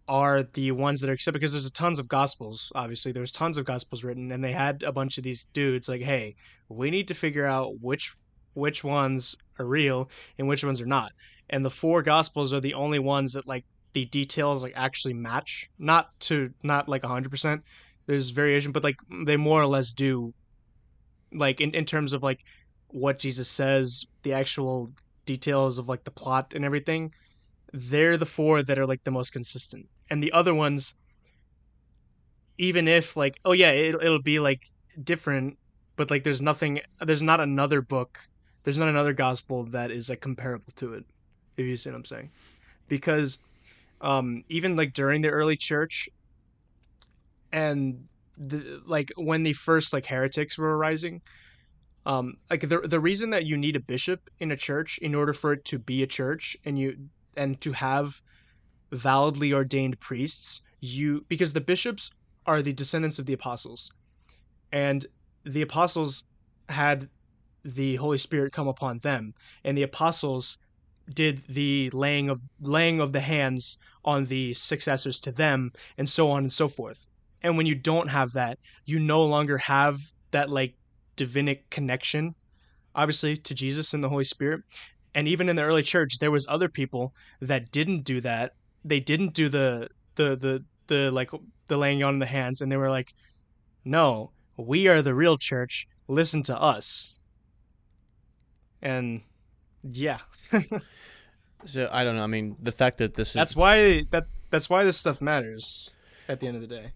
are the ones that are accepted because there's a tons of gospels obviously. There's tons of gospels written and they had a bunch of these dudes like hey we need to figure out which which ones are real and which ones are not. And the four gospels are the only ones that like the details like actually match. Not to not like 100% there's variation but like they more or less do like in, in terms of like what jesus says the actual details of like the plot and everything they're the four that are like the most consistent. And the other ones even if like oh yeah it, it'll be like different but like there's nothing there's not another book there's not another gospel that is like comparable to it if you see what i'm saying. Because um even like during the early church and the like when the first like heretics were arising um like the the reason that you need a bishop in a church in order for it to be a church and you and to have validly ordained priests, you because the bishops are the descendants of the apostles, and the apostles had the Holy Spirit come upon them, and the apostles did the laying of laying of the hands on the successors to them, and so on and so forth. And when you don't have that, you no longer have that like divinic connection, obviously, to Jesus and the Holy Spirit. And even in the early church, there was other people that didn't do that. They didn't do the the the the like the laying on of the hands, and they were like, "No, we are the real church. Listen to us." And yeah, So I don't know. I mean, the fact that this is that's why that that's why this stuff matters at the end of the day.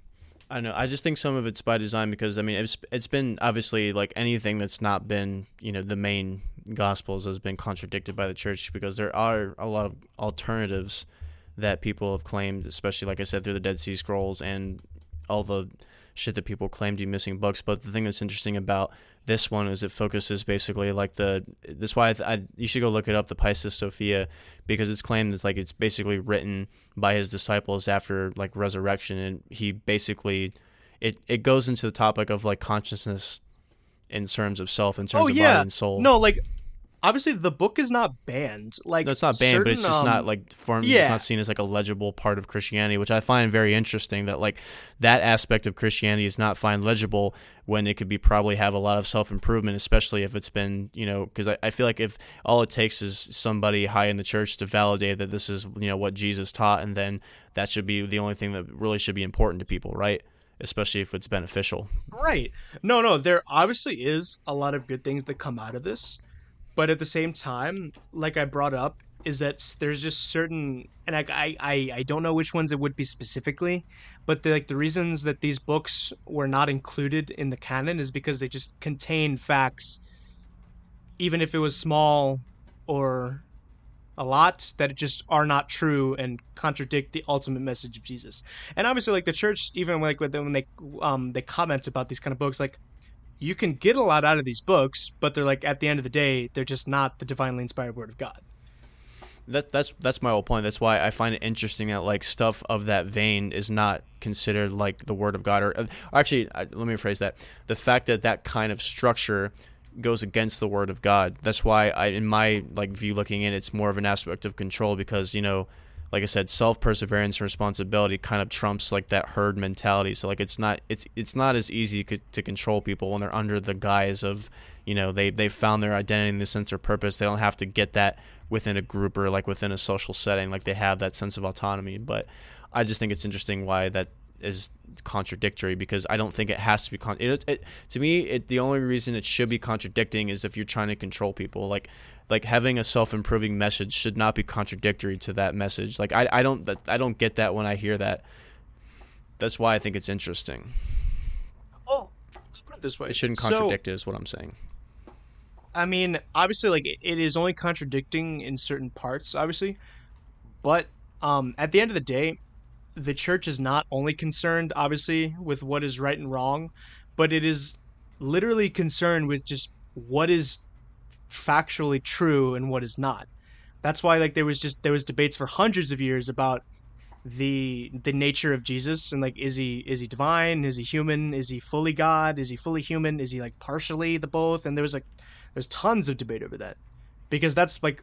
I know. I just think some of it's by design because I mean it's it's been obviously like anything that's not been you know the main gospels has been contradicted by the church because there are a lot of alternatives that people have claimed, especially like I said through the Dead Sea Scrolls and all the shit that people claim to be missing books. But the thing that's interesting about this one is it focuses basically like the this why I, I, you should go look it up the Pistis Sophia because it's claimed it's like it's basically written by his disciples after like resurrection and he basically it it goes into the topic of like consciousness in terms of self in terms Oh of yeah, body and soul. no, like obviously the book is not banned. Like No, it's not banned, but it's certain, just not um, like formed. It's not seen as like a legible part of Christianity, which I find very interesting. That like that aspect of Christianity is not find legible when it could be probably have a lot of self improvement, especially if it's been you know because I, I feel like if all it takes is somebody high in the church to validate that this is you know what Jesus taught, and then that should be the only thing that really should be important to people, right? Especially if it's beneficial. Right. No, no, there obviously is a lot of good things that come out of this. But at the same time, like I brought up, is that there's just certain and I I, I, don't know which ones it would be specifically, but the, like the reasons that these books were not included in the canon is because they just contain facts even if it was small or a lot that just are not true and contradict the ultimate message of Jesus. And obviously, like the church, even like when they um they comment about these kind of books, like you can get a lot out of these books, but they're like at the end of the day, they're just not the divinely inspired word of God. That that's that's my whole point. That's why I find it interesting that like stuff of that vein is not considered like the word of God, or, or actually, I, let me rephrase that: the fact that that kind of structure goes against the word of God. That's why I, in my like view, looking in, it's more of an aspect of control because you know, like I said, self perseverance and responsibility kind of trumps like that herd mentality. So like it's not it's it's not as easy to control people when they're under the guise of you know they they found their identity and the sense of purpose. They don't have to get that within a group or like within a social setting. Like they have that sense of autonomy. But I just think it's interesting why that is contradictory because I don't think it has to be con- it, it to me it the only reason it should be contradicting is if you're trying to control people like like having a self-improving message should not be contradictory to that message. Like I, I don't I don't get that when I hear that. That's why I think it's interesting. Oh, put it this way, it shouldn't So, contradict it is what I'm saying. I mean, obviously, like it- it is only contradicting in certain parts, obviously, but um, at the end of the day, the church is not only concerned, obviously, with what is right and wrong, but it is literally concerned with just what is factually true and what is not. That's why, like, there was just there was debates for hundreds of years about the the nature of Jesus and like is he is he divine? Is he human? Is he fully God? Is he fully human? Is he like partially the both? And there was like there's tons of debate over that because that's like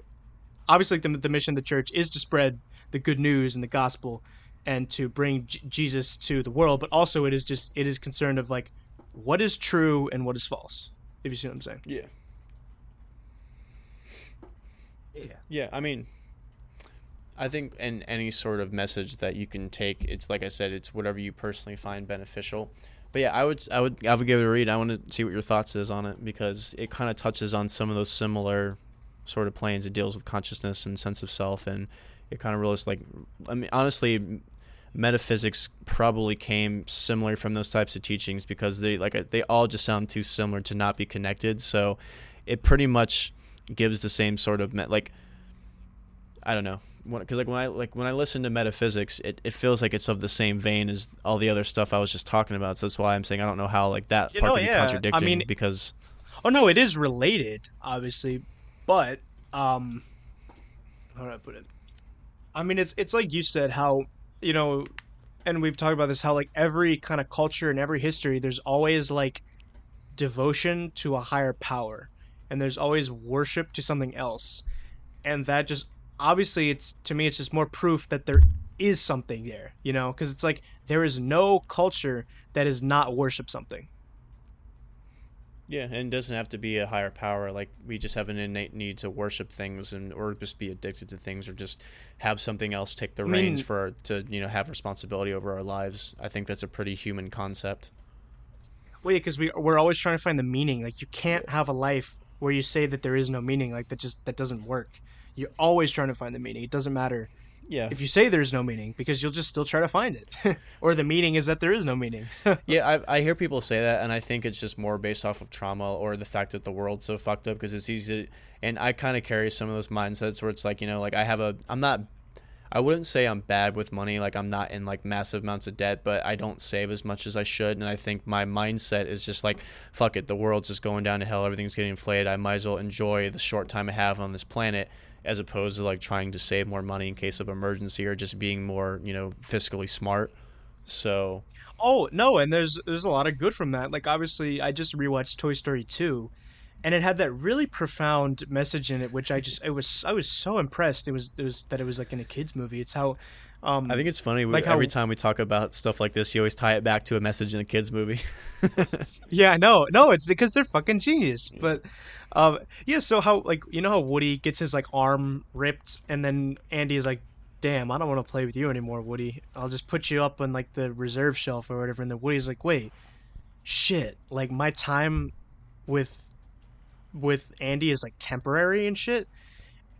obviously the, the mission of the church is to spread the good news and the gospel and to bring J- Jesus to the world but also it is just it is concerned of like what is true and what is false if you see what I'm saying. Yeah yeah Yeah, I mean, I think in any sort of message that you can take, it's like I said, it's whatever you personally find beneficial. But yeah, I would, I would, I would give it a read. I want to see what your thoughts is on it because it kind of touches on some of those similar sort of planes. It deals with consciousness and sense of self, and it kind of really like, I mean, honestly, metaphysics probably came similar from those types of teachings because they like uh, they all just sound too similar to not be connected. So it pretty much gives the same sort of met like I don't know because like when I like when I listen to metaphysics, it, it feels like it's of the same vein as all the other stuff I was just talking about. So that's why I'm saying I don't know how like that You part know, be yeah. I contradicting mean- because oh no it is related obviously but um how do I put it I mean, it's it's like you said how you know, and we've talked about this how like every kind of culture and every history, there's always like devotion to a higher power, and there's always worship to something else, and that just obviously it's to me it's just more proof that there is something there, you know, because it's like there is no culture that is not worship something. Yeah, and it doesn't have to be a higher power. Like we just have an innate need to worship things, and or just be addicted to things, or just have something else take the I mean- reins for our, to you know have responsibility over our lives. I think that's a pretty human concept. Well, yeah, because we we're always trying to find the meaning. Like you can't have a life where you say that there is no meaning. Like that just that doesn't work. You're always trying to find the meaning. It doesn't matter Yeah, if you say there's no meaning because you'll just still try to find it, or the meaning is that there is no meaning. yeah. I, I hear people say that, and I think it's just more based off of trauma or the fact that the world's so fucked up because it's easy. And I kind of carry some of those mindsets where it's like you know, like I have a, I'm not. I wouldn't say I'm bad with money, like I'm not in like massive amounts of debt, but I don't save as much as I should, and I think my mindset is just like, fuck it, the world's just going down to hell, everything's getting inflated. I might as well enjoy the short time I have on this planet, as opposed to like trying to save more money in case of emergency or just being more, you know, fiscally smart. So oh no, and there's there's a lot of good from that. Like obviously, I just rewatched Toy Story two, and it had that really profound message in it, which I just it was I was so impressed. It was it was that it was like in a kids movie. It's how. Um, I think it's funny. We, Like how- every time we talk about stuff like this, you always tie it back to a message in a kids movie. Yeah, no, no, it's because they're fucking genius. But um yeah, so how like you know how Woody gets his like arm ripped and then Andy is like, Damn, I don't want to play with you anymore, Woody. I'll just put you up on like the reserve shelf or whatever and then Woody's like, Wait, shit, like my time with with Andy is like temporary and shit.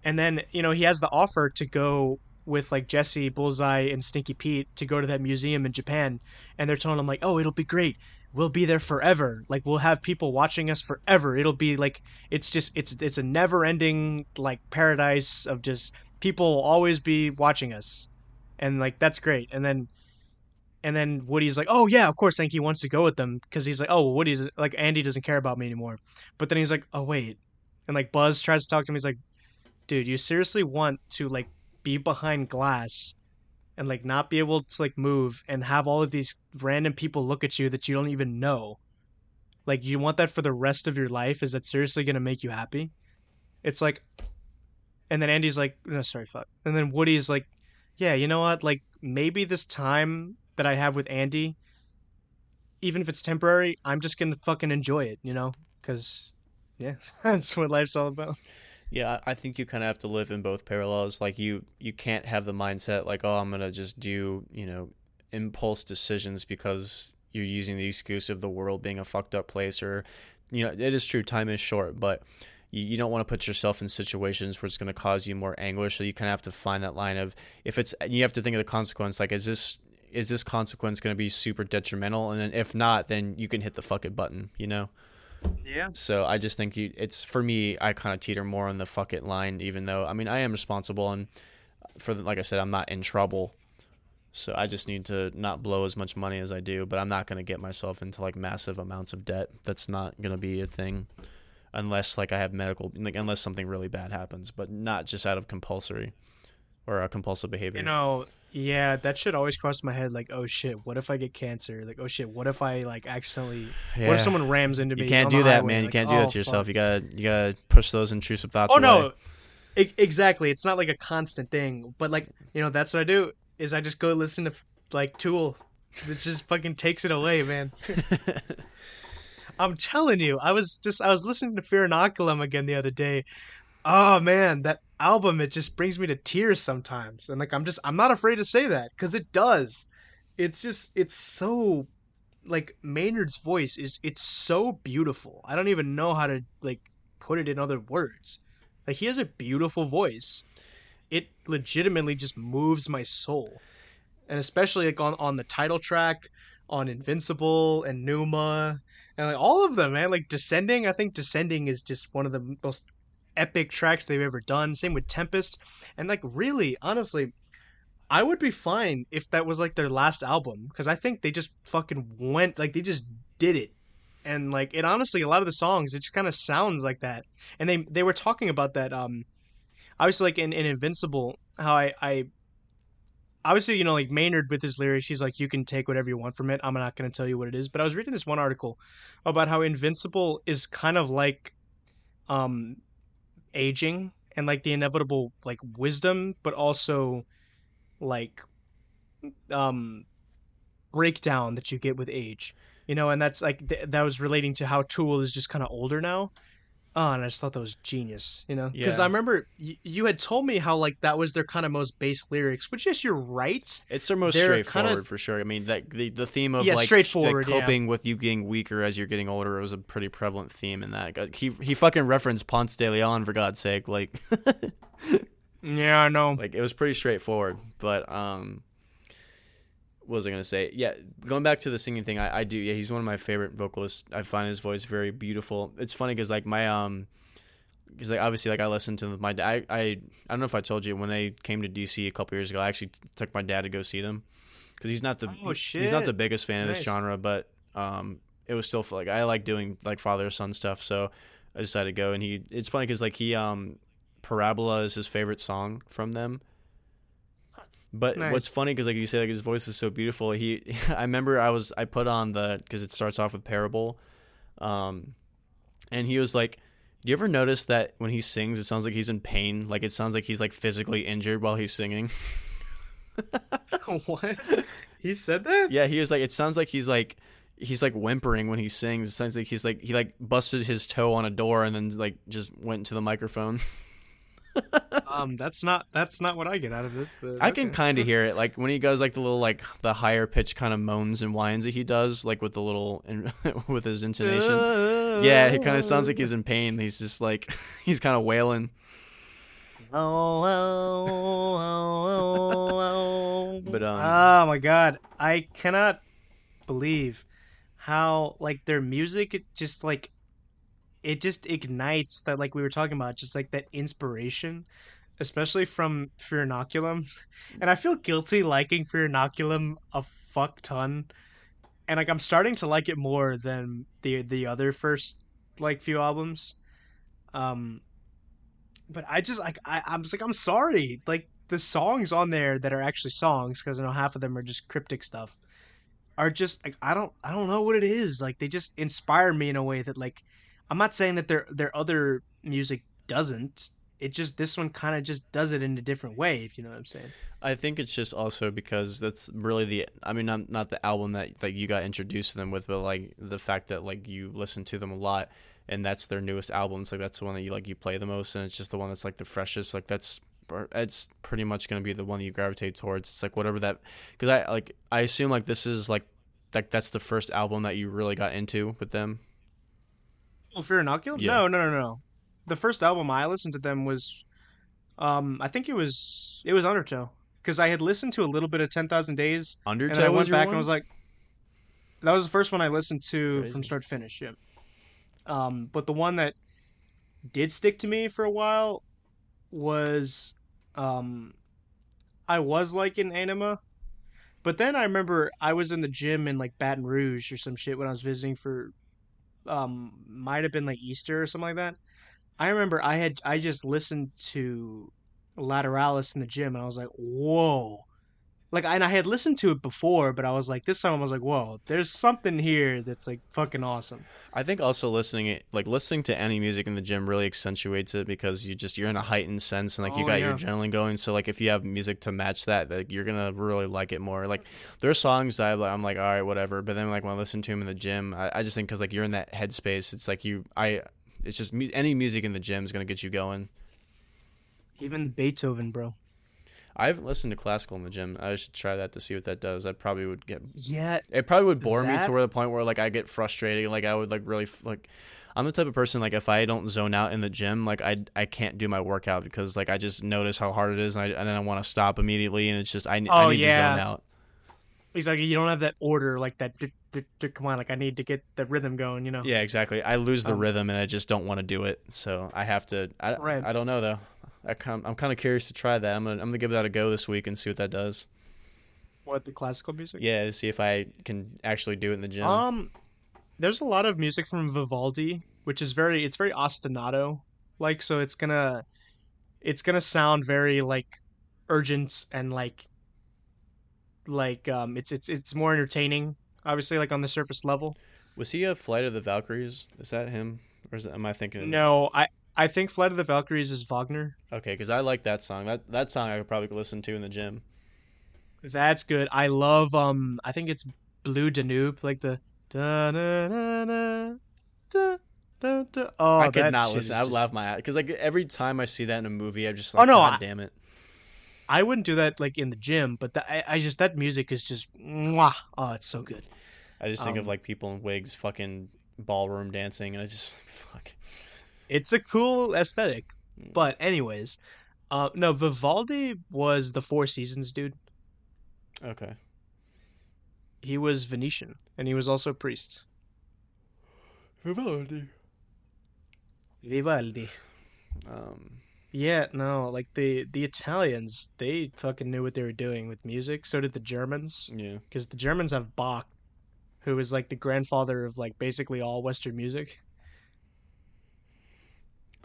And then, you know, he has the offer to go with like Jesse, Bullseye, and Stinky Pete to go to that museum in Japan. And they're telling him like, Oh, it'll be great. We'll be there forever. Like we'll have people watching us forever. It'll be like it's just it's it's a never ending like paradise of just people will always be watching us. And like that's great. And then and then woody's like oh yeah of course i wants to go with them. Because he's like oh woody's like andy doesn't care about me anymore. But then he's like oh wait. And like buzz tries to talk to him. He's like dude you seriously want to like be behind glass and like not be able to like move and have all of these random people look at you that you don't even know? Like you want that for the rest of your life? Is that seriously to make you happy? It's like and then andy's like no sorry fuck. And then woody's like yeah you know what? Like maybe this time that i have with andy even if it's temporary i'm just to fucking enjoy it you know because yeah that's what life's all about Yeah, I I think you kind of have to live in both parallels. Like you, you can't have the mindset like, oh, I'm gonna just do, you know, impulse decisions because you're using the excuse of the world being a fucked up place, or, you know, it is true, time is short, but you, you don't want to put yourself in situations where it's gonna cause you more anguish. So you kind of have to find that line of if it's, you have to think of the consequence. Like, is this is this consequence going to be super detrimental? And then if not, then you can hit the fuck it button. You know. yeah So I just think you, it's for me. I kind of teeter more on the fuck it line, even though I mean I am responsible and for the, like I said, I'm not in trouble. So I just need to not blow as much money as I do, but I'm not gonna get myself into like massive amounts of debt. That's not gonna be a thing, unless like I have medical, like unless something really bad happens, but not just out of compulsory or a compulsive behavior. You know, yeah, that shit always crossed my head. Like, oh shit, what if I get cancer? Like, oh shit, what if I like accidentally? What if someone rams into me? You can't do that, highway? man. You Like, can't do oh, that to yourself. fuck. You gotta you gotta push those intrusive thoughts Oh away. no, I- exactly. It's not like a constant thing, but like you know, that's what I do. Is I just go listen to like Tool. It just fucking takes it away, man. I'm telling you, I was just I was listening to Fear Inoculum again the other day. Oh man, that album it just brings me to tears sometimes, and like I'm just I'm not afraid to say that because it does. It's just it's so like Maynard's voice is it's so beautiful. I don't even know how to like put it in other words. Like he has a beautiful voice. It legitimately just moves my soul. And especially like on, on the title track, on Invincible and Pneuma, and like all of them, man. Like Descending, I think Descending is just one of the most epic tracks they've ever done. Same with Tempest. And like really, honestly, I would be fine if that was like their last album. Because I think they just fucking went like they just did it and like it honestly a lot of the songs it just kind of sounds like that and they they were talking about that um obviously like in, in invincible how i i obviously, you know, like Maynard with his lyrics, he's like, you can take whatever you want from it. I'm not going to tell you what it is. But I was reading this one article about how Invincible is kind of like um aging and like the inevitable like wisdom, but also like um breakdown that you get with age. You know, and that's like th- that was relating to how Tool is just kind of older now. Oh, and I just thought that was genius, you know, because Yeah. I remember y- you had told me how like that was their kind of most base lyrics, which yes, you're right. It's their most They're straightforward kinda- for sure. I mean, that the, the theme of Yeah, like, straightforward, like yeah. coping with you getting weaker as you're getting older was a pretty prevalent theme in that. He he fucking referenced Ponce de Leon for God's sake. Like Yeah, I know. like it was pretty straightforward. But um, what was I gonna say? Yeah, going back to the singing thing, I, I do. Yeah, he's one of my favorite vocalists. I find his voice very beautiful. It's funny because like my um. Because like obviously like I listened to my dad. I, I I don't know if I told you when they came to DC a couple years ago. I actually took my dad to go see them because he's not the Oh, he's not the biggest fan of this genre, but um, it was still like I like doing like father son stuff, so I decided to go. And he, it's funny because like he, um, Parabola is his favorite song from them. But Nice. what's funny because like you say like his voice is so beautiful. He, I remember I was I put on the because it starts off with Parabol, um, and he was like. Do you ever notice that when he sings, it sounds like he's in pain? Like it sounds like he's like physically injured while he's singing. what? He said that? Yeah, he was like. It sounds like he's like he's like whimpering when he sings. It sounds like he's like he like busted his toe on a door and then like just went to the microphone. Um, that's not that's not what I get out of it. But I can kind of hear it, like when he goes like the little like the higher pitch kind of moans and whines that he does, like with the little in, with his intonation. Yeah, it kind of sounds like he's in pain. He's just like he's kind of wailing. Oh, oh, oh, oh, oh. But, um, oh my god, I cannot believe how like their music just like it just ignites that like we were talking about, just like that inspiration, especially from Fear Inoculum. And I feel guilty liking Fear Inoculum a fuck ton. And like I'm starting to like it more than the the other first like few albums. Um but I just like I, I'm just like I'm sorry. Like the songs on there that are actually songs, because I know half of them are just cryptic stuff, are just like I don't I don't know what it is. Like they just inspire me in a way that like I'm not saying that their their other music doesn't. It just this one kind of just does it in a different way, if you know what I'm saying. I think it's just also because that's really the I mean not not the album that like you got introduced to them with, but like the fact that like you listen to them a lot and that's their newest album. It's like that's the one that you like you play the most and it's just the one that's like the freshest. Like that's it's pretty much going to be the one that you gravitate towards. It's like whatever that cuz I like I assume like this is like like that's the first album that you really got into with them. Well, Fear Inoculum? Yeah. No, no, no, no. The first album I listened to them was, um, I think it was it was Undertow because I had listened to a little bit of Ten Thousand Days, Undertow and I went back one? and was like, that was the first one I listened to Crazy. from start to finish. Yeah. Um, but the one that did stick to me for a while was, um, I was like in Ænima, but then I remember I was in the gym in like Baton Rouge or some shit when I was visiting for, um, might have been like Easter or something like that. I remember I had I just listened to Lateralus in the gym and I was like, whoa. Like and I had listened to it before, but I was like, this time I was like, whoa, there's something here that's like fucking awesome. I think also listening it like listening to any music in the gym really accentuates it because you just you're in a heightened sense and like you Oh, got yeah. your adrenaline going. So like if you have music to match that, like you're gonna really like it more. Like there's songs that I, I'm like all right whatever, but then like when I listen to them in the gym, I, I just think because like you're in that headspace, it's like you I it's just any music in the gym is gonna get you going. Even Beethoven, bro. I haven't listened to classical in the gym. I should try that to see what that does. I probably would get Yeah, it probably would bore me to where the point where like I get frustrated. Like I would like really like I'm the type of person like if I don't zone out in the gym, like I I can't do my workout because like I just notice how hard it is and, I, and then I want to stop immediately and it's just I, I Oh, need to zone out. he's like, you don't have that order like that. d- d- d- Come on, like I need to get the rhythm going, you know. Yeah, exactly. I lose the Um, rhythm and I just don't want to do it. So I have to. I, Right. I don't know though. I kind I'm kind of curious to try that. I'm gonna I'm gonna give that a go this week and see what that does. What the classical music? Yeah, to see if I can actually do it in the gym. Um, there's a lot of music from Vivaldi, which is very it's very ostinato like, so it's gonna it's gonna sound very like urgent and like like um it's it's it's more entertaining obviously like on the surface level Was he a Flight of the Valkyries? Is that him, or is it, am I thinking? no i i think flight of the valkyries is wagner Okay, because I like that song. That that song I could probably listen to in the gym. that's good i love um i think it's blue danube like the da, da, da, da, da, da, da. oh I could not listen. I would just- laugh my ass because like every time I see that in a movie, I'm just like, Oh, no, God I- damn it. i wouldn't do that like in the gym but that, I, I just that music is just mwah. oh it's so good I just think of Um, like people in wigs, fucking ballroom dancing, and I just fuck. It's a cool aesthetic. Mm. But anyways, uh no, Vivaldi was the Four Seasons dude. Okay. He was Venetian and he was also a priest. Vivaldi. Vivaldi. Um. Yeah, no, like the the Italians, they fucking knew what they were doing with music. So did the Germans, Yeah. because the Germans have Bach, who is like the grandfather of like basically all Western music.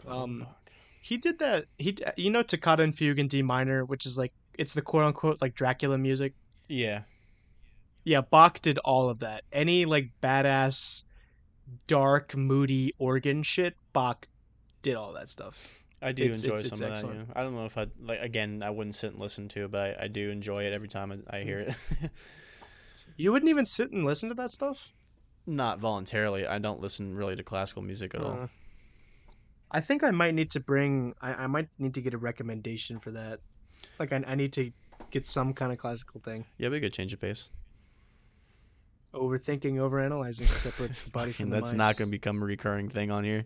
Um, He did that. He, you know, Toccata and Fugue in D minor, which is like it's the quote unquote like Dracula music. Yeah. Yeah, Bach did all of that. Any like badass, dark, moody organ shit, Bach did all that stuff. I do It's- enjoy it's- some it's of excellent. that. I don't know if I like. Again, I wouldn't sit and listen to it, but I, I do enjoy it every time I, I hear it. You wouldn't even sit and listen to that stuff. Not voluntarily. I don't listen really to classical music at all. I think I might need to bring. I, I might need to get a recommendation for that. Like I, I need to get some kind of classical thing. Yeah, be a good change of pace. Overthinking, overanalyzing separates the body from the That's mind. not going to become a recurring thing on here.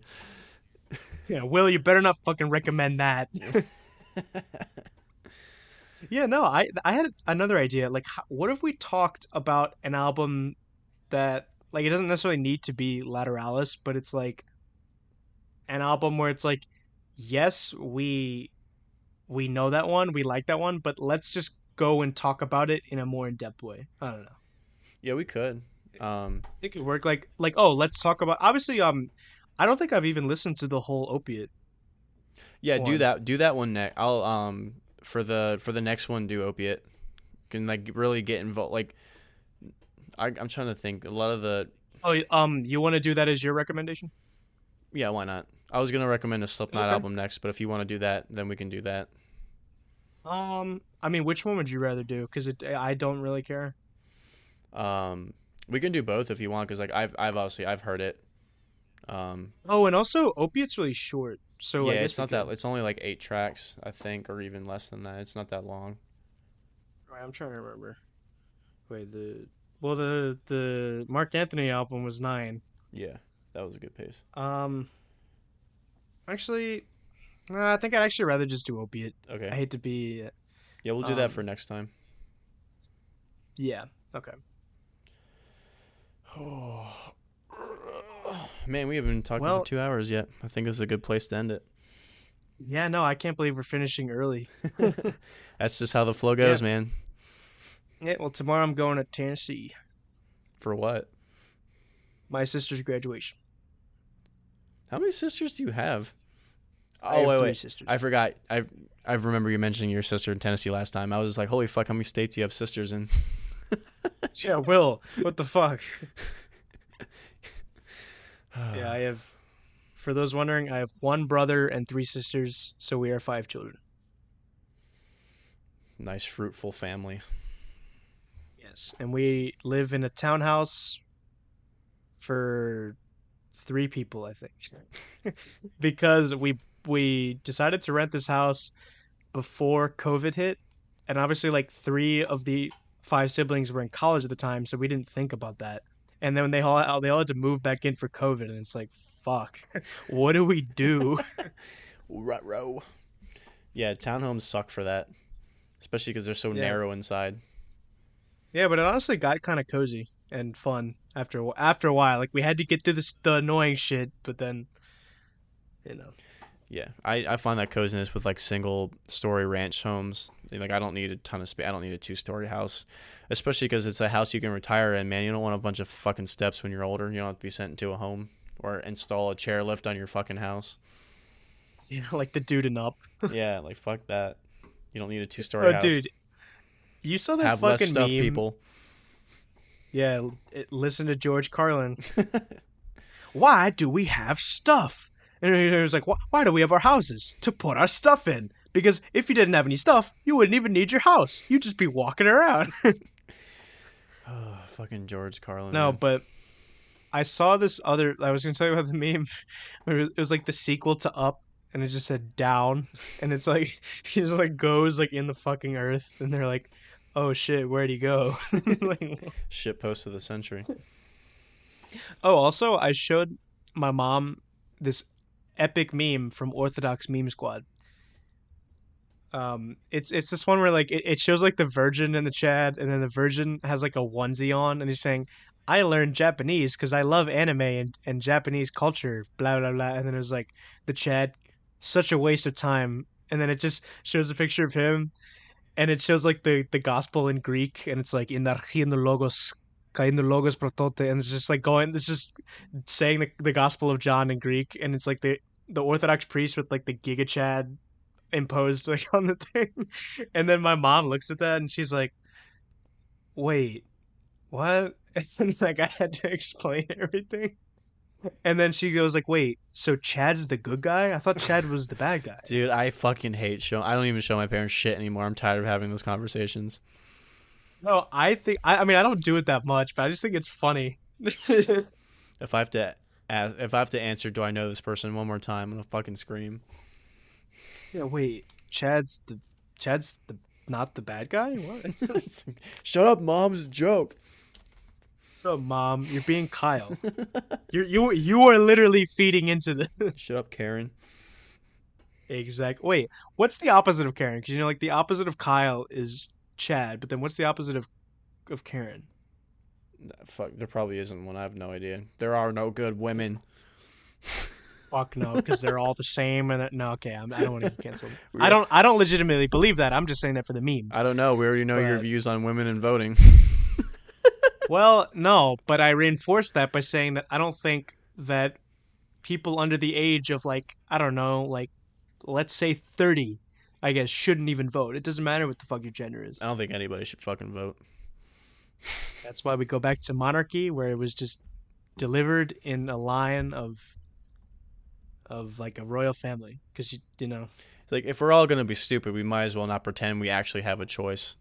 Yeah, Will, you better not fucking recommend that. yeah, no, I I had another idea. Like, how, what if we talked about an album that like it doesn't necessarily need to be Lateralus, but it's like an album where it's like, yes, we we know that one, we like that one, but let's just go and talk about it in a more in depth way. I don't know. yeah, we could. Um, It could work like like oh, let's talk about obviously um. I don't think I've even listened to the whole opiate. yeah, do that. Do that one next. I'll um for the for the next one do opiate. Can like really get involved. Like, I, I'm trying to think. A lot of the Oh, um, you want to do that as your recommendation? yeah, why not? I was gonna recommend a Slipknot Okay. album next, but if you want to do that, then we can do that. Um, I mean, which one would you rather do? Because it, I don't really care. Um, we can do both if you want, because like I've I've obviously I've heard it. Um, Oh, and also opiate's really short, so yeah, it's not that. It's only like eight tracks, I think, or even less than that. It's not that long. I'm trying to remember. Wait, the well, the the Marc Anthony album was nine. Yeah, that was a good pace. Um, actually, no, I think I'd actually rather just do opiate. Okay. I hate to be. yeah, we'll do that um, for next time. Yeah. Okay. Oh. Man, we haven't been talking Well- for two hours yet. I think this is a good place to end it. Yeah. No, I can't believe we're finishing early. That's just how the flow goes, man. Yeah. Well, tomorrow I'm going to Tennessee. For what? My sister's graduation. How many sisters do you have? I Oh have wait, three wait. sisters. I forgot. I I remember you mentioning your sister in Tennessee last time. I was just like, holy fuck, how many states do you have sisters in? Yeah, Will. What the fuck? Yeah, I have. For those wondering, I have one brother and three sisters, so we are five children. nice fruitful family. Yes, and we live in a townhouse for three people, I think, because we we decided to rent this house before COVID hit, and obviously, like three of the five siblings were in college at the time, so we didn't think about that. And then when they all they all had to move back in for COVID, and it's like, fuck, what do we do? Ruh-roh. Yeah, townhomes suck for that, especially because they're so Yeah. narrow inside. Yeah, but it honestly got kind of cozy and fun after a after a while. Like we had to get through this the annoying shit, but then, you know, Yeah, I, I find that coziness with like single story ranch homes. Like I don't need a ton of space. I don't need a two story house, especially because it's a house you can retire in. Man, you don't want a bunch of fucking steps when you're older. You don't have to be sent into a home or install a chairlift on your fucking house. you know, like the dude and up. yeah, like fuck that. You don't need a two story Oh, house. dude, You saw that Have fucking less stuff, meme. people. Yeah, it- eh, listen to George Carlin. Why do we have stuff? And he was like, "Why- Why do we have our houses? To put our stuff in. Because if you didn't have any stuff, you wouldn't even need your house. You'd just be walking around. Oh, fucking George Carlin. no, man. but I saw this other. I was going to tell you about the meme. It was, it was like the sequel to Up, and it just said down. And it's like, he just like goes like in the fucking earth. And they're like, Oh shit, where'd he go? like, shit post of the century. Oh, also, I showed my mom this epic meme from Orthodox Meme Squad. Um, it's it's this one where like it, it shows like the Virgin and the Chad, and then the Virgin has like a onesie on, and he's saying, "I learned Japanese because I love anime and, and Japanese culture." Blah blah blah, and then it was like the Chad, such a waste of time, and then it just shows a picture of him, and it shows like the the gospel in Greek, and it's like in the logos kain logos protote, and it's just like going, it's just saying the, the Gospel of John in Greek, and it's like the the Orthodox priest with like the Giga Chad imposed like on the thing, and then my mom looks at that and she's like, "Wait, what?" And like I had to explain everything, and then she goes like, "Wait, so Chad's the good guy? I thought Chad was the bad guy." Dude, I fucking hate show. I don't even show my parents shit anymore. I'm tired of having those conversations. No, I think I, I mean I don't do it that much, but I just think it's funny. If I have to ask, if I have to answer, do I know this person one more time? I'm gonna fucking scream. yeah, wait, Chad's the Chad's the not the bad guy? What? Shut up, mom's a joke. So, mom, you're being Kyle. You're you you are literally feeding into the Shut up, Karen. exact. Wait, what's the opposite of Karen? Because you know, like the opposite of Kyle is Chad, but then what's the opposite of of Karen? Nah, Fuck, there probably isn't one. I have no idea. There are no good women. Fuck no, because they're all the same. And that, no, okay, I'm, I don't want to get canceled. I don't. I don't legitimately believe that. I'm just saying that for the memes. I don't know. We already know your views on women and voting. Well, no, but I reinforce that by saying that I don't think that people under the age of like I don't know, like let's say 30, I guess shouldn't even vote. It doesn't matter what the fuck your gender is. I don't think anybody should fucking vote. That's why we go back to monarchy where it was just delivered in a line of of like a royal family because you you know It's like if we're all gonna be stupid, we might as well not pretend we actually have a choice.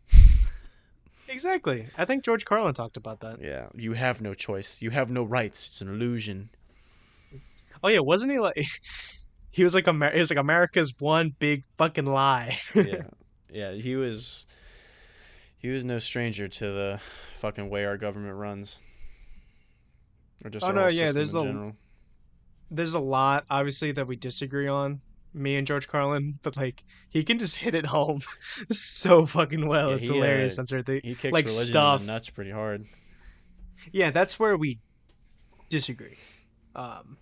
Exactly i think george carlin talked about that Yeah, you have no choice. You have no rights. It's an illusion. oh yeah wasn't he like he was like Amer- he was like america's one big fucking lie yeah, yeah. He was, he was no stranger to the fucking way our government runs, or just Oh, our no, yeah, there's in a- general. there's a lot obviously that we disagree on me and george carlin but like he can just hit it home so fucking well Yeah, it's he, hilarious uh, that's thing He kicks like religion stuff. nuts pretty hard. yeah that's where we disagree um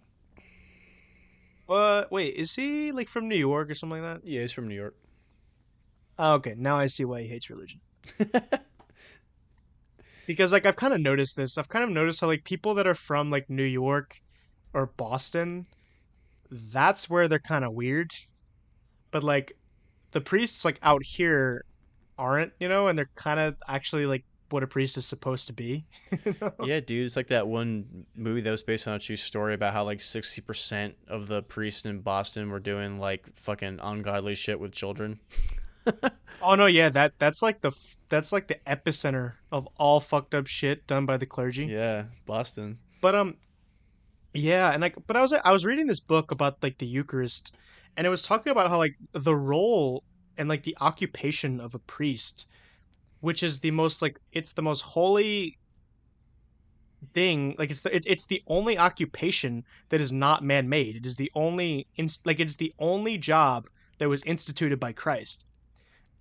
but wait is he like from new york or something like that Yeah, he's from New York. oh, okay now i see why he hates religion because like i've kind of noticed this i've kind of noticed how like people that are from like new york or boston that's where they're kind of weird but like the priests like out here aren't you know and they're kind of actually like what a priest is supposed to be you know? yeah, dude, it's like that one movie that was based on a true story about how like sixty percent of the priests in Boston were doing like fucking ungodly shit with children. oh no yeah that that's like the that's like the epicenter of all fucked up shit done by the clergy Yeah, Boston. But um, yeah, and like, but I was I was reading this book about like the Eucharist, and it was talking about how like the role and like the occupation of a priest, which is the most like it's the most holy thing. Like it's the it, it's the only occupation that is not man made. It is the only like it's the only job that was instituted by Christ.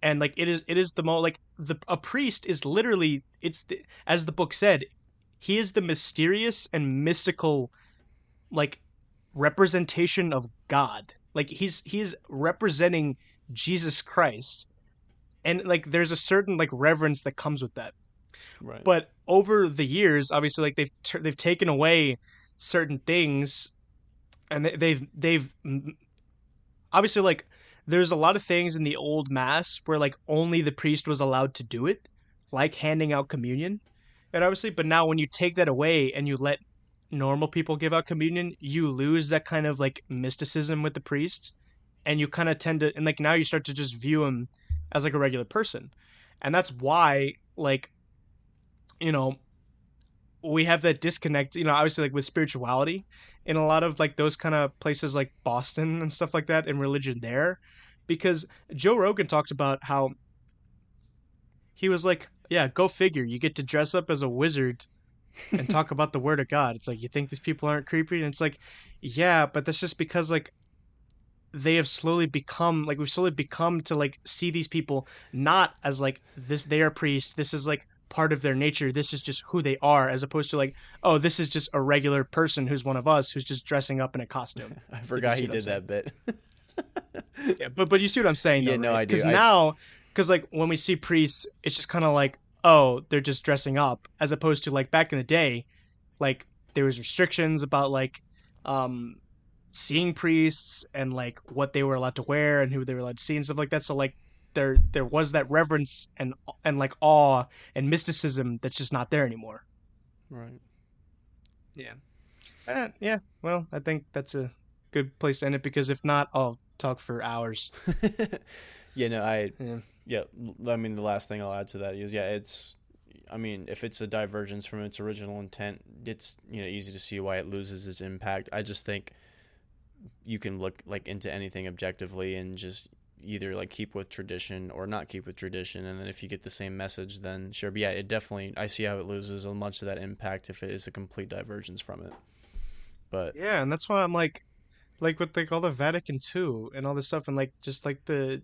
And like it is, it is the most like the a priest is literally it's the, as the book said, he is the mysterious and mystical like representation of god. Like he's he's representing jesus christ. And like there's a certain like reverence that comes with that. Right. but over the years obviously like they've they've taken away certain things and they, they've they've obviously like there's a lot of things in the old mass where like only the priest was allowed to do it like handing out communion, and obviously, but now when you take that away and you let normal people give out communion, you lose that kind of like mysticism with the priest, and you kind of tend to and like now you start to just view him as like a regular person, and that's why like you know we have that disconnect you know obviously like with spirituality in a lot of like those kind of places like boston and stuff like that and religion there. Because joe rogan talked about how he was like yeah go figure. You get to dress up as a wizard and talk about the word of god it's like you think these people aren't creepy and it's like yeah but that's just because like they have slowly become like we've slowly become to like see these people not as like this they are priests this is like part of their nature. This is just who they are, as opposed to like, oh, this is just a regular person who's one of us who's just dressing up in a costume. I forgot he did that bit. yeah, but but you see what I'm saying? Though, yeah, no, right? I do. Because now, because like when we see priests, it's just kind of like, oh, they're just dressing up, as opposed to like back in the day, like there was restrictions about like, um, seeing priests and like what they were allowed to wear and who they were allowed to see and stuff like that. So like there there was that reverence and and like awe and mysticism that's just not there anymore. Right. Yeah. Uh, yeah. Well, I think that's a good place to end it because if not, I'll talk for hours. yeah. No. I. Yeah. Yeah. I mean, the last thing I'll add to that is yeah, it's. I mean, if it's a divergence from its original intent, it's you know easy to see why it loses its impact. I just think you can look like into anything objectively and just either like keep with tradition or not keep with tradition and then if you get the same message then sure but yeah it definitely i see how it loses a much of that impact if it is a complete divergence from it but yeah and that's why i'm like like with like all the vatican II and all this stuff and like just like the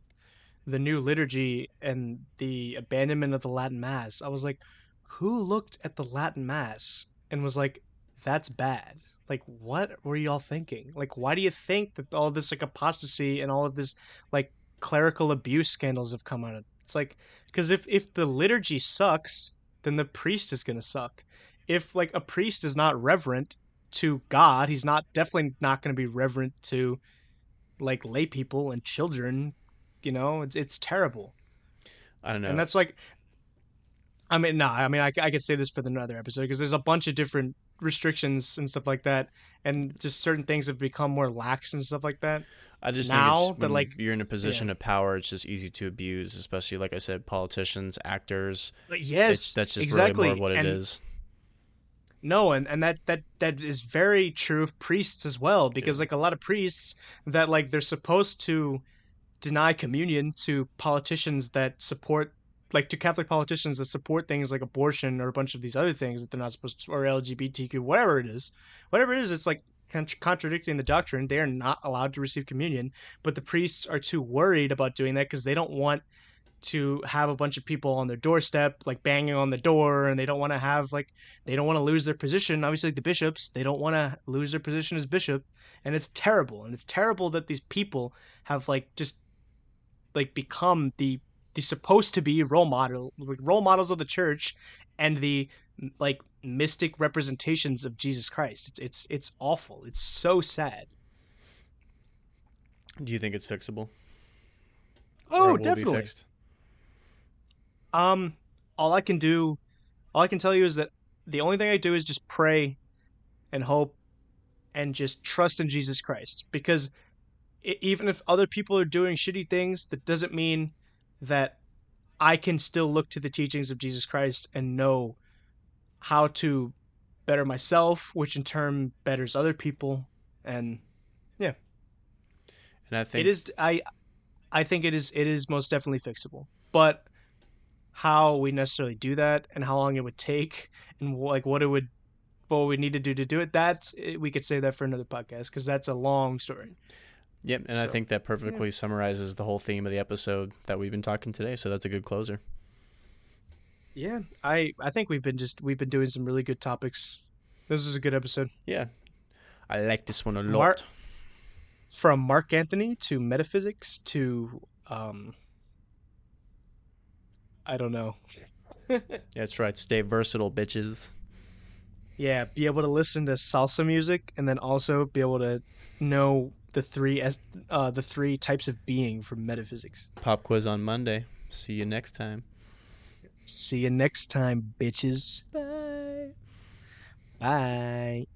the new liturgy and the abandonment of the latin mass i was like who looked at the latin mass and was like that's bad like what were y'all thinking like why do you think that all this like apostasy and all of this like clerical abuse scandals have come out. Of? It's like because if if the liturgy sucks, then the priest is gonna suck. If like a priest is not reverent to God, he's not definitely not gonna be reverent to like lay people and children. You know, it's it's terrible. I don't know, and that's like. I mean, nah. I mean, I, I could say this for another episode because there's a bunch of different restrictions and stuff like that, and just certain things have become more lax and stuff like that. I just now think that like you're in a position yeah. of power, it's just easy to abuse, especially like I said, politicians, actors. Yes, it's, that's just exactly. really more what it and, is. No, and, and that, that that is very true of priests as well, because yeah. like a lot of priests that like they're supposed to deny communion to politicians that support like to Catholic politicians that support things like abortion or a bunch of these other things that they're not supposed to or LGBTQ, whatever it is. Whatever it is, it's like contradicting the doctrine. They are not allowed to receive communion, but the priests are too worried about doing that because they don't want to have a bunch of people on their doorstep like banging on the door and they don't want to have like they don't want to lose their position obviously like the bishops they don't want to lose their position as bishop and it's terrible and it's terrible that these people have like just like become the the supposed to be role model role models of the church and the like mystic representations of Jesus Christ. It's it's it's awful. It's so sad. Do you think it's fixable? Oh, definitely. Um, all I can do, all I can tell you is that the only thing I do is just pray, and hope, and just trust in Jesus Christ. Because it, even if other people are doing shitty things, that doesn't mean that I can still look to the teachings of Jesus Christ and know how to better myself, which in turn betters other people, and yeah. And I think it is I I think it is it is most definitely fixable, but how we necessarily do that and how long it would take and like what it would what we need to do to do it that's eh, we could say that for another podcast because that's a long story yep and so, i think that perfectly yeah. summarizes the whole theme of the episode that we've been talking today so that's a good closer yeah, I I think we've been just we've been doing some really good topics. This was a good episode. Yeah, I like this one a lot. Mark, from Marc Anthony to metaphysics to um, I don't know. that's right. Stay versatile, bitches. Yeah, be able to listen to salsa music and then also be able to know the three uh, the three types of being from metaphysics. Pop quiz on Monday. See you next time. See you next time, bitches. Bye. Bye.